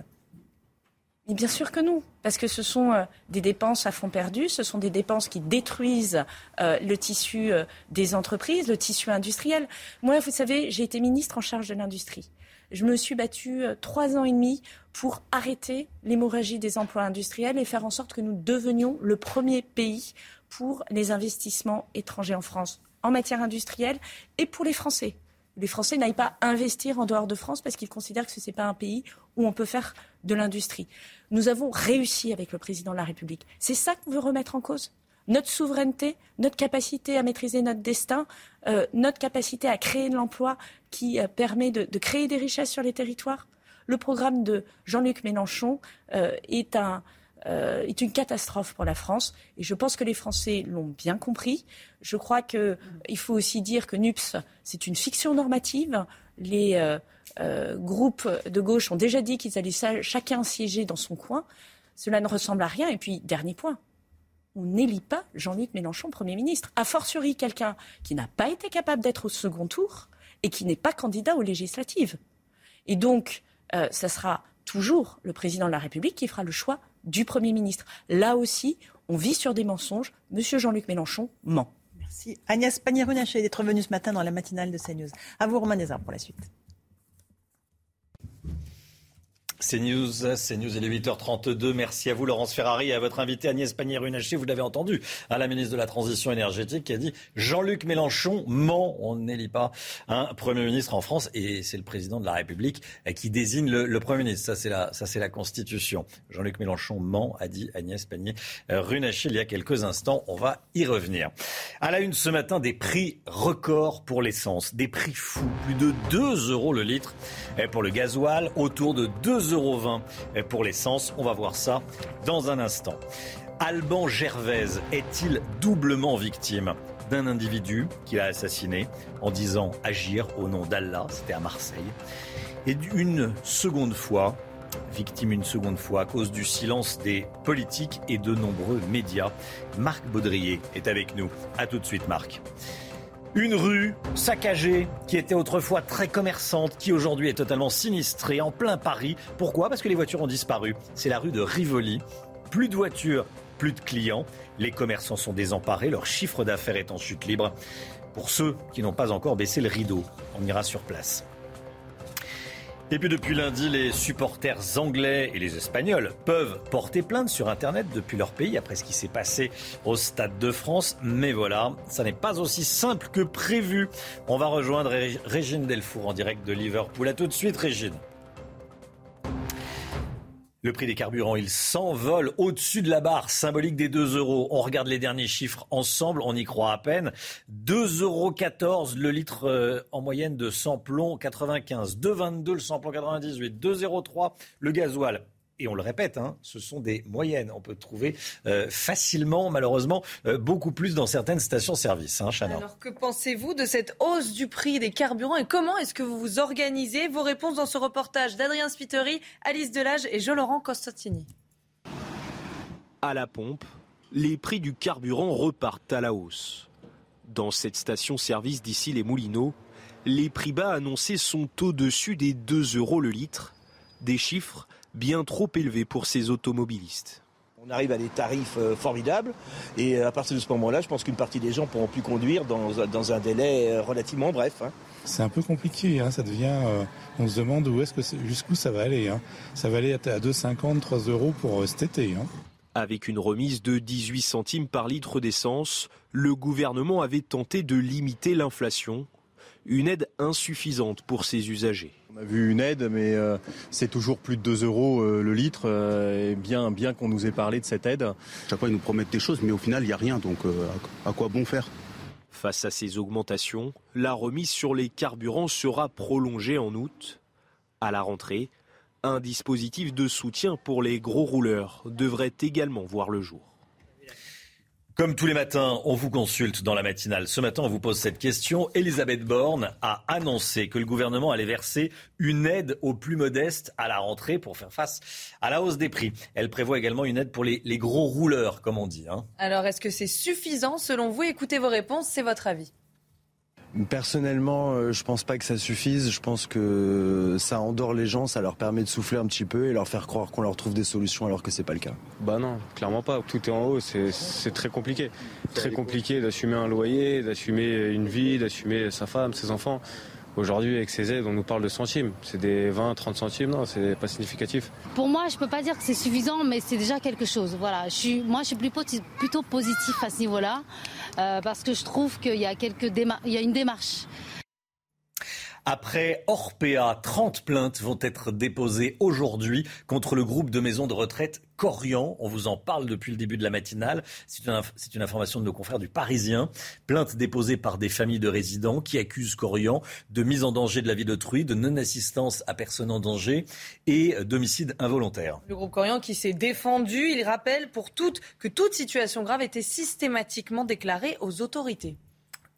Speaker 61: Bien sûr que non, parce que ce sont euh, des dépenses à fond perdu, ce sont des dépenses qui détruisent euh, le tissu euh, des entreprises, le tissu industriel. Moi, vous savez, j'ai été ministre en charge de l'industrie. Je me suis battue trois ans et demi pour arrêter l'hémorragie des emplois industriels et faire en sorte que nous devenions le premier pays pour les investissements étrangers en France en matière industrielle et pour les Français. Les Français n'aillent pas investir en dehors de France parce qu'ils considèrent que ce n'est pas un pays où on peut faire de l'industrie. Nous avons réussi avec le président de la République. C'est ça qu'on veut remettre en cause notre souveraineté, notre capacité à maîtriser notre destin, euh, notre capacité à créer de l'emploi qui euh, permet de, créer des richesses sur les territoires. Le programme de Jean-Luc Mélenchon euh, est un, euh, est une catastrophe pour la France. Et je pense que les Français l'ont bien compris. Je crois qu'il faut aussi dire que NUPS, c'est une fiction normative. Les euh, euh, groupes de gauche ont déjà dit qu'ils allaient chacun siéger dans son coin. Cela ne ressemble à rien. Et puis, dernier point, on n'élit pas Jean-Luc Mélenchon Premier ministre. A fortiori, quelqu'un qui n'a pas été capable d'être au second tour et qui n'est pas candidat aux législatives. Et donc, ça sera toujours le président de la République qui fera le choix du Premier ministre. Là aussi, on vit sur des mensonges. Monsieur Jean-Luc Mélenchon ment.
Speaker 59: Merci. Agnès Pannier-Runacher d'être venue ce matin dans la matinale de CNews. À vous, Romain Desarts, pour la suite.
Speaker 1: C'est News, c'est News, il est 8h32. Merci à vous, Laurence Ferrari, et à votre invité Agnès Pannier-Runacher. Vous l'avez entendu, à la ministre de la Transition énergétique qui a dit Jean-Luc Mélenchon ment. On n'élit pas un Premier ministre en France et c'est le président de la République qui désigne le, Premier ministre. Ça, c'est la, ça, c'est la Constitution. Jean-Luc Mélenchon ment, a dit Agnès Pannier-Runacher il y a quelques instants. On va y revenir. À la une ce matin, des prix records pour l'essence. Des prix fous. Plus de 2 euros le litre pour le gasoil, autour de 2 euros pour l'essence. On va voir ça dans un instant. Alban Gervaise est-il doublement victime d'un individu qu'il a assassiné en disant agir au nom d'Allah, c'était à Marseille, et d'une seconde fois, victime une seconde fois à cause du silence des politiques et de nombreux médias. Marc Baudrier est avec nous. A tout de suite Marc. Une rue saccagée qui était autrefois très commerçante, qui aujourd'hui est totalement sinistrée en plein Paris. Pourquoi? Parce que les voitures ont disparu. C'est la rue de Rivoli. Plus de voitures, plus de clients. Les commerçants sont désemparés, leur chiffre d'affaires est en chute libre. Pour ceux qui n'ont pas encore baissé le rideau, on ira sur place. Et puis depuis lundi, les supporters anglais et les espagnols peuvent porter plainte sur Internet depuis leur pays après ce qui s'est passé au Stade de France. Mais voilà, ça n'est pas aussi simple que prévu. On va rejoindre Régine Delfour en direct de Liverpool. A tout de suite, Régine. Le prix des carburants, il s'envole au-dessus de la barre symbolique des 2 euros. On regarde les derniers chiffres ensemble, on y croit à peine. 2,14 euros le litre euh, en moyenne de samplon 95, 2,22 le samplon 98, 2,03 le gasoil et on le répète, hein, ce sont des moyennes. On peut trouver euh, facilement, malheureusement, euh, beaucoup plus dans certaines stations-service. Hein,
Speaker 2: Alors que pensez-vous de cette hausse du prix des carburants et comment est-ce que vous vous organisez? Vos réponses dans ce reportage d'Adrien Spiteri, Alice Delage et Jean-Laurent Costantini.
Speaker 19: À la pompe, les prix du carburant repartent à la hausse. Dans cette station-service d'ici les Moulineaux, les prix bas annoncés sont au-dessus des 2 euros le litre, des chiffres bien trop élevé pour ces automobilistes.
Speaker 62: On arrive à des tarifs euh, formidables et euh, à partir de ce moment-là, je pense qu'une partie des gens pourront plus conduire dans, dans un délai euh, relativement bref. Hein.
Speaker 63: C'est un peu compliqué, hein, ça devient. on se demande où est-ce que jusqu'où ça va aller. Hein. Ça va aller à 2,50, 3 euros pour cet été.
Speaker 19: Avec une remise de 18 centimes par litre d'essence, le gouvernement avait tenté de limiter l'inflation. Une aide insuffisante pour ses usagers.
Speaker 64: On a vu une aide, mais euh, c'est toujours plus de 2 euros euh, le litre. Euh, et bien, bien qu'on nous ait parlé de cette aide.
Speaker 65: Chaque fois, ils nous promettent des choses, mais au final, il n'y a rien. Donc, à quoi bon faire?
Speaker 19: Face à ces augmentations, la remise sur les carburants sera prolongée en août. À la rentrée, un dispositif de soutien pour les gros rouleurs devrait également voir le jour.
Speaker 1: Comme tous les matins, on vous consulte dans la matinale. Ce matin, on vous pose cette question. Elisabeth Borne a annoncé que le gouvernement allait verser une aide aux plus modestes à la rentrée pour faire face à la hausse des prix. Elle prévoit également une aide pour les, gros rouleurs, comme on dit. Hein.
Speaker 2: Alors, est-ce que c'est suffisant selon vous? Écoutez vos réponses, c'est votre avis.
Speaker 24: Personnellement, euh, je pense pas que ça suffise. Je pense que ça endort les gens, ça leur permet de souffler un petit peu et leur faire croire qu'on leur trouve des solutions alors que c'est pas le cas.
Speaker 49: Bah non, clairement pas. Tout est en haut, c'est très compliqué. Très compliqué d'assumer un loyer, d'assumer une vie, d'assumer sa femme, ses enfants. Aujourd'hui, avec ces aides, on nous parle de centimes. C'est des 20, 30 centimes, non, c'est pas significatif.
Speaker 35: Pour moi, je peux pas dire que c'est suffisant, mais c'est déjà quelque chose. Voilà, je suis, moi, je suis plutôt positif à ce niveau-là, parce que je trouve qu'il y a quelques il y a une démarche.
Speaker 1: Après Orpea, 30 plaintes vont être déposées aujourd'hui contre le groupe de maisons de retraite Corian. On vous en parle depuis le début de la matinale. C'est une, information de nos confrères du Parisien. Plainte déposée par des familles de résidents qui accusent Corian de mise en danger de la vie d'autrui, de non-assistance à personne en danger et d'homicide involontaire.
Speaker 2: Le groupe Corian qui s'est défendu, il rappelle pour toute, que toute situation grave était systématiquement déclarée aux autorités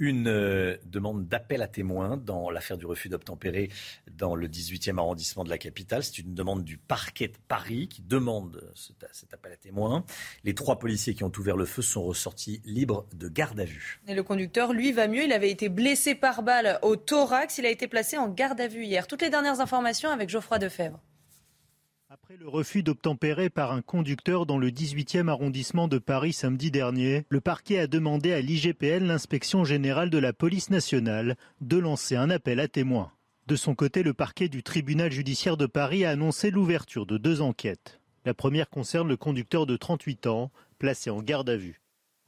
Speaker 1: une euh, demande d'appel à témoins dans l'affaire du refus d'obtempérer dans le 18e arrondissement de la capitale. C'est une demande du parquet de Paris qui demande cet, appel à témoins. Les trois policiers qui ont ouvert le feu sont ressortis libres de garde à vue.
Speaker 2: Et le conducteur, lui, va mieux. Il avait été blessé par balle au thorax. Il a été placé en garde à vue hier. Toutes les dernières informations avec Geoffroy Defebvre.
Speaker 63: Après le refus d'obtempérer par un conducteur dans le 18e arrondissement de Paris samedi dernier, le parquet a demandé à l'IGPN, l'inspection générale de la police nationale, de lancer un appel à témoins. De son côté, le parquet du tribunal judiciaire de Paris a annoncé l'ouverture de deux enquêtes. La première concerne le conducteur de 38 ans, placé en garde à vue.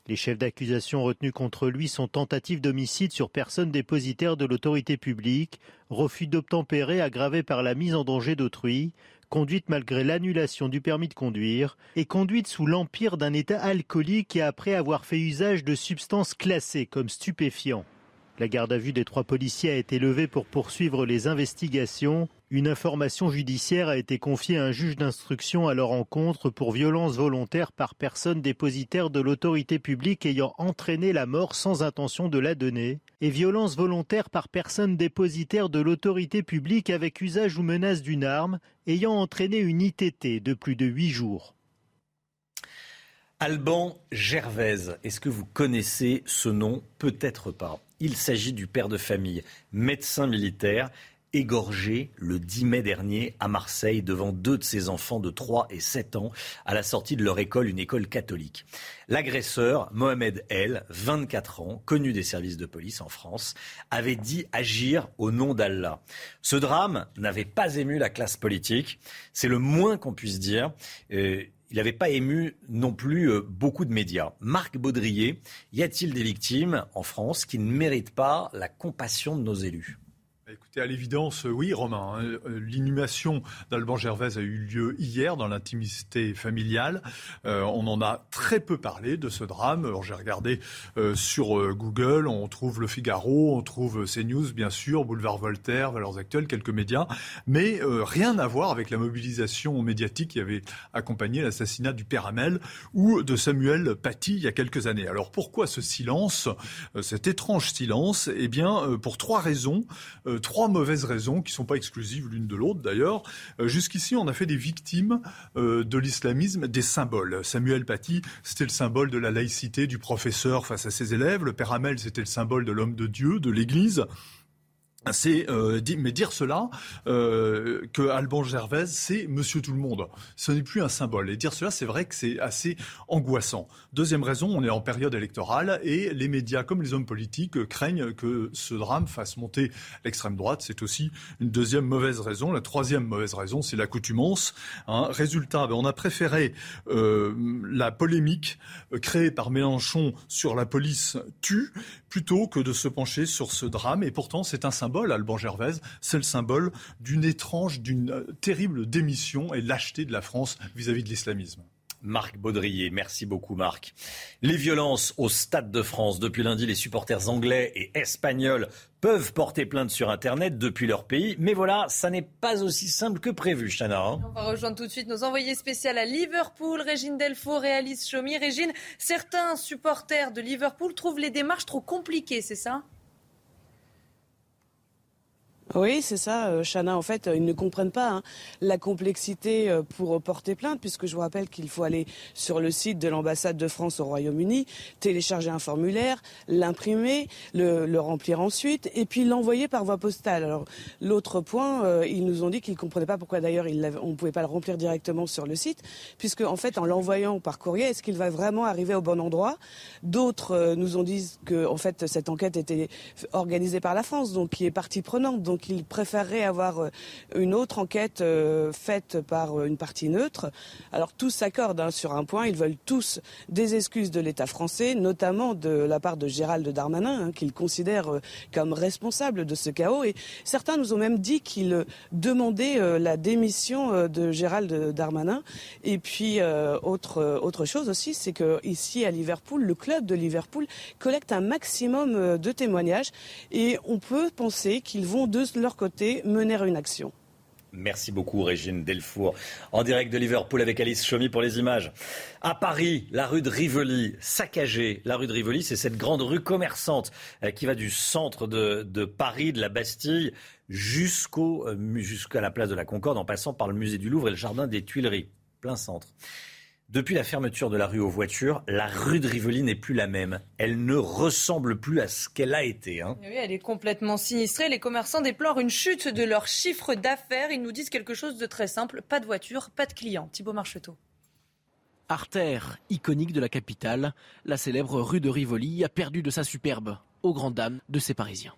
Speaker 63: Les chefs d'accusation retenus contre lui sont tentatives d'homicide sur personne dépositaire de l'autorité publique, refus d'obtempérer aggravé par la mise en danger d'autrui, conduite malgré l'annulation du permis de conduire et conduite sous l'empire d'un état alcoolique et après avoir fait usage de substances classées comme stupéfiants. La garde à vue des trois policiers a été levée pour poursuivre les investigations. Une information judiciaire a été confiée à un juge d'instruction à leur encontre pour violence volontaire par personne dépositaire de l'autorité publique ayant entraîné la mort sans intention de la donner et violence volontaire par personne dépositaire de l'autorité publique avec usage ou menace d'une arme ayant entraîné une ITT de plus de huit jours.
Speaker 1: Alban Gervaise, est-ce que vous connaissez ce nom? Peut-être pas. Il s'agit du père de famille, médecin militaire, égorgé le 10 mai dernier à Marseille devant deux de ses enfants de 3 et 7 ans à la sortie de leur école, une école catholique. L'agresseur, Mohamed El, 24 ans, connu des services de police en France, avait dit agir au nom d'Allah. Ce drame n'avait pas ému la classe politique, c'est le moins qu'on puisse dire. Euh, il n'avait pas ému non plus euh, beaucoup de médias. Marc Baudrier, y a-t-il des victimes en France qui ne méritent pas la compassion de nos élus?
Speaker 6: Écoutez, à l'évidence, oui, Romain. Hein. Euh, l'inhumation d'Alban Gervais a eu lieu hier dans l'intimité familiale. Euh, on en a très peu parlé de ce drame. Alors j'ai regardé euh, sur Google, on trouve Le Figaro, on trouve CNews, bien sûr, Boulevard Voltaire, Valeurs Actuelles, quelques médias, mais rien à voir avec la mobilisation médiatique qui avait accompagné l'assassinat du père Hamel ou de Samuel Paty il y a quelques années. Alors pourquoi ce silence, cet étrange silence? Eh bien, pour trois raisons mauvaises raisons qui ne sont pas exclusives l'une de l'autre d'ailleurs. Euh, jusqu'ici, on a fait des victimes euh, de l'islamisme des symboles. Samuel Paty, c'était le symbole de la laïcité du professeur face à ses élèves. Le père Hamel, c'était le symbole de l'homme de Dieu, de l'Église c'est euh, mais dire cela euh, que Alban Gervais c'est Monsieur tout le monde. Ce n'est plus un symbole. Et dire cela, c'est vrai que c'est assez angoissant. Deuxième raison, on est en période électorale et les médias comme les hommes politiques craignent que ce drame fasse monter l'extrême droite. C'est aussi une deuxième mauvaise raison. La troisième mauvaise raison, c'est l'accoutumance. Hein. Résultat, ben, on a préféré euh, la polémique euh, créée par Mélenchon sur la police tue plutôt que de se pencher sur ce drame. Et pourtant, c'est un symbole, Alban Gervaise, c'est le symbole d'une étrange, d'une euh, terrible démission et lâcheté de la France vis-à-vis de l'islamisme.
Speaker 1: Marc Baudrier, merci beaucoup Marc. Les violences au Stade de France. Depuis lundi, les supporters anglais et espagnols peuvent porter plainte sur Internet depuis leur pays. Mais voilà, ça n'est pas aussi simple que prévu, Chana. Hein.
Speaker 2: On va rejoindre tout de suite nos envoyés spéciaux à Liverpool. Régine Delfaux réalise Chomi. Régine, certains supporters de Liverpool trouvent les démarches trop compliquées, c'est ça?
Speaker 15: Oui, c'est ça, euh, Chana. En fait, ils ne comprennent pas hein, la complexité euh, pour porter plainte, puisque je vous rappelle qu'il faut aller sur le site de l'ambassade de France au Royaume-Uni, télécharger un formulaire, l'imprimer, le, remplir ensuite, et puis l'envoyer par voie postale. Alors, l'autre point, euh, ils nous ont dit qu'ils ne comprenaient pas pourquoi d'ailleurs on ne pouvait pas le remplir directement sur le site, puisque en fait, en l'envoyant par courrier, est-ce qu'il va vraiment arriver au bon endroit? D'autres nous ont dit que en fait, cette enquête était organisée par la France, donc qui est partie prenante. Donc qu'ils préféreraient avoir une autre enquête faite par une partie neutre. Alors tous s'accordent hein, sur un point, ils veulent tous des excuses de l'État français, notamment de la part de Gérald Darmanin, hein, qu'ils considèrent comme responsable de ce chaos. Et certains nous ont même dit qu'ils demandaient la démission de Gérald Darmanin. Et puis autre autre chose aussi, c'est que ici à Liverpool, le club de Liverpool collecte un maximum euh, de témoignages et on peut penser qu'ils vont de leur côté mener une action.
Speaker 1: Merci beaucoup Régine Delfour. En direct de Liverpool avec Alice Chomy pour les images. À Paris, la rue de Rivoli, saccagée. La rue de Rivoli, c'est cette grande rue commerçante euh, qui va du centre de, Paris, de la Bastille, jusqu'au, euh, jusqu'à la place de la Concorde, en passant par le musée du Louvre et le jardin des Tuileries. Plein centre. Depuis la fermeture de la rue aux voitures, la rue de Rivoli n'est plus la même. Elle ne ressemble plus à ce qu'elle a été. Hein.
Speaker 2: Oui, elle est complètement sinistrée. Les commerçants déplorent une chute de leur chiffre d'affaires. Ils nous disent quelque chose de très simple. Pas de voitures, pas de clients. Thibault Marcheteau.
Speaker 66: Artère, iconique de la capitale, la célèbre rue de Rivoli a perdu de sa superbe, aux grandes dames de ses Parisiens.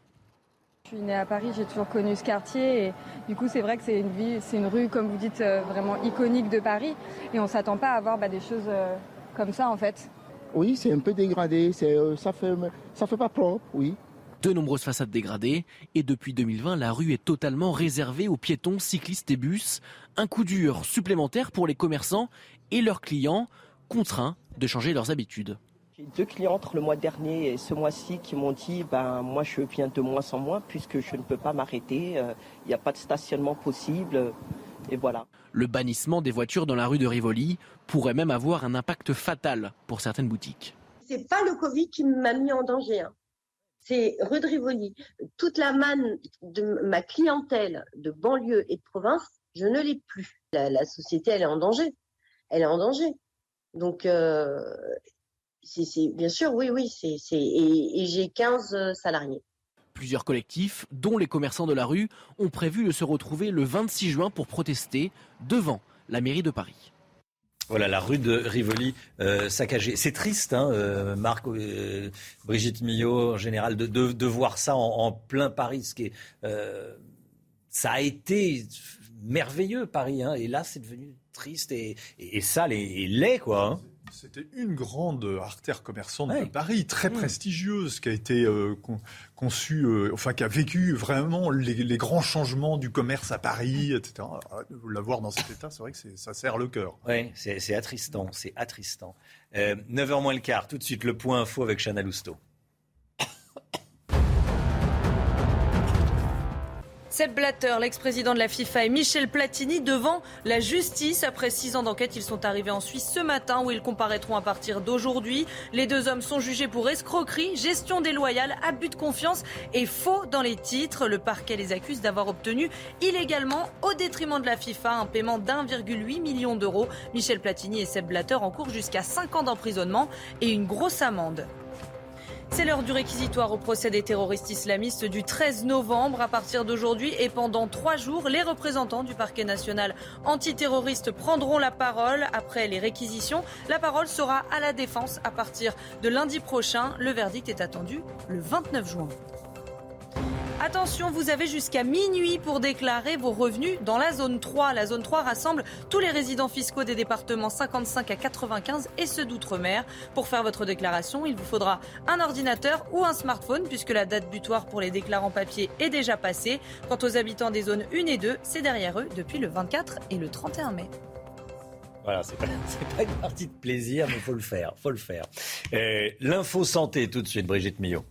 Speaker 67: Je suis née à Paris, j'ai toujours connu ce quartier et du coup c'est vrai que c'est une ville, c'est une rue comme vous dites euh, vraiment iconique de Paris et on s'attend pas à avoir bah, des choses euh, comme ça en fait.
Speaker 68: Oui, c'est un peu dégradé, euh, ça fait ça fait pas propre, oui.
Speaker 66: De nombreuses façades dégradées et depuis 2020 la rue est totalement réservée aux piétons, cyclistes et bus. Un coup dur supplémentaire pour les commerçants et leurs clients contraints de changer leurs habitudes.
Speaker 68: J'ai deux clientes le mois dernier et ce mois-ci qui m'ont dit ben moi je viens de moins en moins puisque je ne peux pas m'arrêter, euh, il n'y a pas de stationnement possible et voilà.
Speaker 66: Le bannissement des voitures dans la rue de Rivoli pourrait même avoir un impact fatal pour certaines boutiques.
Speaker 69: C'est pas le Covid qui m'a mis en danger. Hein. C'est rue de Rivoli. Toute la manne de ma clientèle de banlieue et de province, je ne l'ai plus. La, société, elle est en danger. Elle est en danger. Donc, euh, c'est, bien sûr, oui, oui, c'est, et, j'ai 15 euh, salariés.
Speaker 66: Plusieurs collectifs, dont les commerçants de la rue, ont prévu de se retrouver le 26 juin pour protester devant la mairie de Paris.
Speaker 1: Voilà la rue de Rivoli euh, saccagée. C'est triste, hein, euh, Marc, Brigitte Millot, en général, de, voir ça en, plein Paris. Ce qui est, ça a été merveilleux, Paris, hein, et là, c'est devenu triste et, sale et, laid, quoi. Hein.
Speaker 6: C'était une grande artère commerçante de Paris, très prestigieuse, qui a été euh, conçue, euh, enfin qui a vécu vraiment les, grands changements du commerce à Paris, etc. La voir dans cet état, c'est vrai que ça serre le cœur.
Speaker 1: Oui, c'est attristant, c'est attristant. 9h euh, moins le quart, tout de suite le point info avec Chana Lousteau.
Speaker 2: Seb Blatter, l'ex-président de la FIFA, et Michel Platini devant la justice. Après six ans d'enquête, ils sont arrivés en Suisse ce matin où ils comparaîtront à partir d'aujourd'hui. Les deux hommes sont jugés pour escroquerie, gestion déloyale, abus de confiance et faux dans les titres. Le parquet les accuse d'avoir obtenu illégalement, au détriment de la FIFA, un paiement d'1,8 million d'euros. Michel Platini et Seb Blatter encourent jusqu'à cinq ans d'emprisonnement et une grosse amende. C'est l'heure du réquisitoire au procès des terroristes islamistes du 13 novembre. À partir d'aujourd'hui et pendant trois jours, les représentants du parquet national antiterroriste prendront la parole. Après les réquisitions, la parole sera à la défense à partir de lundi prochain. Le verdict est attendu le 29 juin. Attention, vous avez jusqu'à minuit pour déclarer vos revenus dans la zone 3. La zone 3 rassemble tous les résidents fiscaux des départements 55 à 95 et ceux d'outre-mer. Pour faire votre déclaration, il vous faudra un ordinateur ou un smartphone puisque la date butoir pour les déclarants papier est déjà passée. Quant aux habitants des zones 1 et 2, c'est derrière eux depuis le 24 et le 31 mai.
Speaker 1: Voilà, c'est pas, pas une partie de plaisir, mais faut le faire, faut le faire. Euh, l'info santé tout de suite, Brigitte Millot.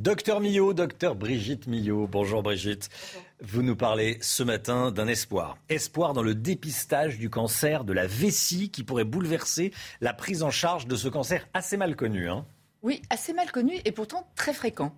Speaker 1: Docteur Millot, docteur Brigitte Millot. Bonjour Brigitte. Vous nous parlez ce matin d'un espoir. Espoir dans le dépistage du cancer de la vessie qui pourrait bouleverser la prise en charge de ce cancer assez mal connu. Hein.
Speaker 70: oui, assez mal connu et pourtant très fréquent.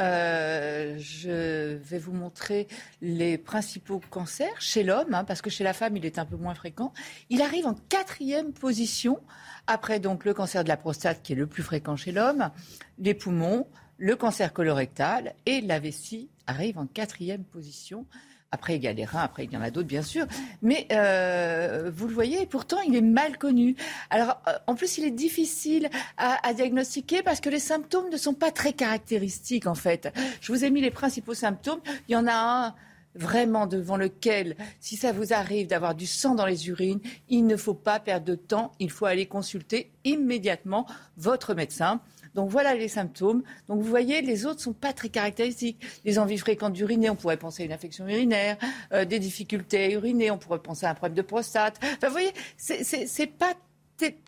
Speaker 70: Euh, je vais vous montrer les principaux cancers chez l'homme, hein, parce que chez la femme, il est un peu moins fréquent. Il arrive en quatrième position, après donc le cancer de la prostate, qui est le plus fréquent chez l'homme, les poumons, le cancer colorectal et la vessie arrive en quatrième position Après, il y a les reins, après, il y en a d'autres, bien sûr. Mais euh, vous le voyez, pourtant, il est mal connu. Alors, euh, en plus, il est difficile à, à, diagnostiquer parce que les symptômes ne sont pas très caractéristiques, en fait. Je vous ai mis les principaux symptômes. Il y en a un vraiment devant lequel, si ça vous arrive d'avoir du sang dans les urines, il ne faut pas perdre de temps, il faut aller consulter immédiatement votre médecin. Donc voilà les symptômes. Donc vous voyez, les autres sont pas très caractéristiques. Des envies fréquentes d'uriner, on pourrait penser à une infection urinaire. Euh, des difficultés à uriner, on pourrait penser à un problème de prostate. Enfin, vous voyez, c'est pas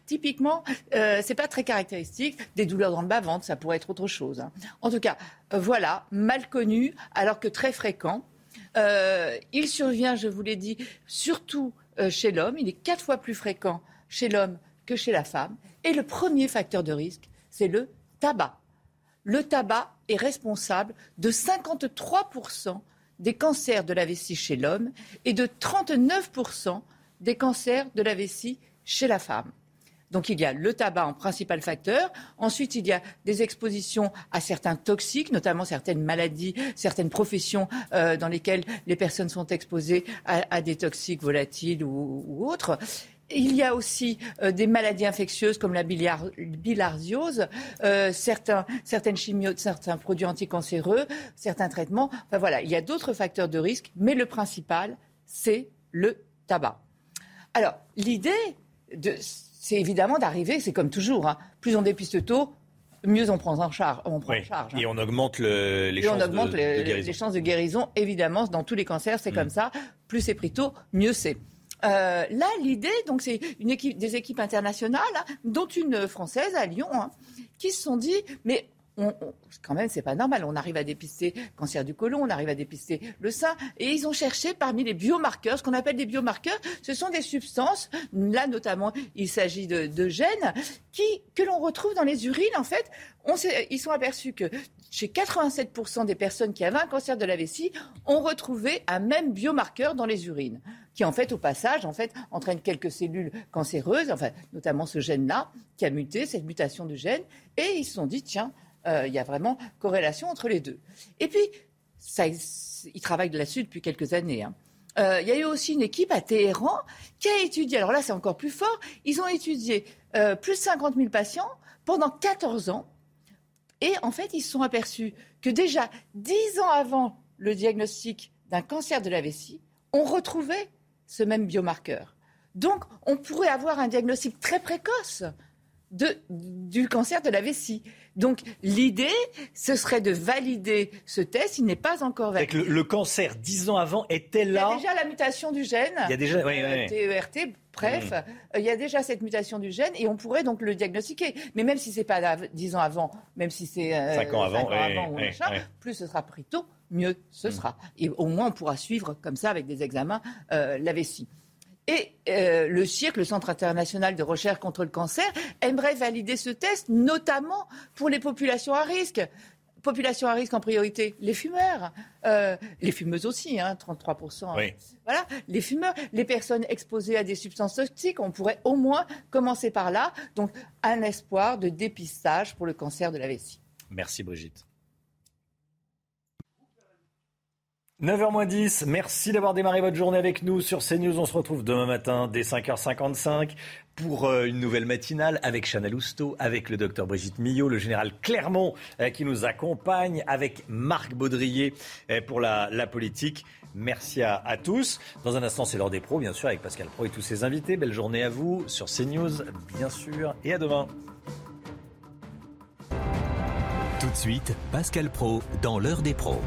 Speaker 70: typiquement, euh, c'est pas très caractéristique. Des douleurs dans le bas-ventre, ça pourrait être autre chose. Hein. En tout cas, euh, voilà, mal connu, alors que très fréquent. Il survient, je vous l'ai dit, surtout chez l'homme. Il est quatre fois plus fréquent chez l'homme que chez la femme. Et le premier facteur de risque, c'est le tabac. Le tabac est responsable de 53% des cancers de la vessie chez l'homme et de 39% des cancers de la vessie chez la femme. Donc il y a le tabac en principal facteur. Ensuite, il y a des expositions à certains toxiques, notamment certaines maladies, certaines professions euh, dans lesquelles les personnes sont exposées à, des toxiques volatiles ou, autres. Il y a aussi euh, des maladies infectieuses comme la bilharziose, euh, certains, certaines certains produits anticancéreux, certains traitements. Enfin voilà, il y a d'autres facteurs de risque, mais le principal, c'est le tabac. Alors, l'idée c'est évidemment d'arriver, c'est comme toujours, hein. plus on dépiste tôt, mieux on prend en charge. On prend charge
Speaker 1: hein. Et on augmente, les, chances
Speaker 70: augmente
Speaker 1: de,
Speaker 70: les, chances de guérison, évidemment, dans tous les cancers, c'est comme mm. ça. Plus c'est pris tôt, mieux c'est. Euh, là, l'idée, donc, c'est une équipe, des équipes internationales, hein, dont une française à Lyon, qui se sont dit, mais quand même, c'est pas normal. On arrive à dépister cancer du côlon, on arrive à dépister le sein, et ils ont cherché parmi les biomarqueurs, ce qu'on appelle des biomarqueurs, ce sont des substances. Là, notamment, il s'agit de, gènes que l'on retrouve dans les urines. En fait, ils sont aperçus que chez 87% des personnes qui avaient un cancer de la vessie, on retrouvait un même biomarqueur dans les urines, qui en fait, au passage, en fait, entraîne quelques cellules cancéreuses, enfin, notamment ce gène-là, qui a muté, cette mutation de gène, et ils se sont dit, tiens, euh, il y a vraiment corrélation entre les deux. Et puis, ça, ils travaillent là-dessus depuis quelques années. Hein. Euh, il y a eu aussi une équipe à Téhéran qui a étudié, alors là c'est encore plus fort, ils ont étudié euh, plus de 50 000 patients pendant 14 ans. Et en fait, ils se sont aperçus que déjà 10 ans avant le diagnostic d'un cancer de la vessie, on retrouvait ce même biomarqueur. Donc, on pourrait avoir un diagnostic très précoce de, du cancer de la vessie. Donc l'idée, ce serait de valider ce test. Il n'est pas encore validé.
Speaker 1: Le, le, cancer, dix ans avant, était là.
Speaker 70: Il y a déjà la mutation du gène.
Speaker 1: Il y a déjà, oui,
Speaker 70: oui. TERT, bref, mm. euh, il y a déjà cette mutation du gène et on pourrait donc le diagnostiquer. Mais même si c'est pas dix ans avant, même si c'est
Speaker 1: euh, cinq ans avant,
Speaker 70: ou plus ce sera pris tôt, mieux ce mm. sera. Et au moins on pourra suivre comme ça avec des examens euh, la vessie. Et euh, le CIRC, le Centre international de recherche contre le cancer, aimerait valider ce test, notamment pour les populations à risque. Population à risque en priorité, les fumeurs, euh, les fumeuses aussi, hein, 33%. Oui. Voilà, les fumeurs, les personnes exposées à des substances toxiques, on pourrait au moins commencer par là. Donc, un espoir de dépistage pour le cancer de la vessie.
Speaker 1: Merci Brigitte. 9h10, merci d'avoir démarré votre journée avec nous sur CNews. On se retrouve demain matin dès 5h55 pour euh, une nouvelle matinale avec Chanel Housteau, avec le docteur Brigitte Millot, le général Clermont euh, qui nous accompagne, avec Marc Baudrier euh, pour la, politique. Merci à, à, tous. Dans un instant, c'est l'heure des pros, bien sûr, avec Pascal Pro et tous ses invités. Belle journée à vous sur CNews, bien sûr, et à demain.
Speaker 71: Tout de suite, Pascal Pro dans l'heure des pros.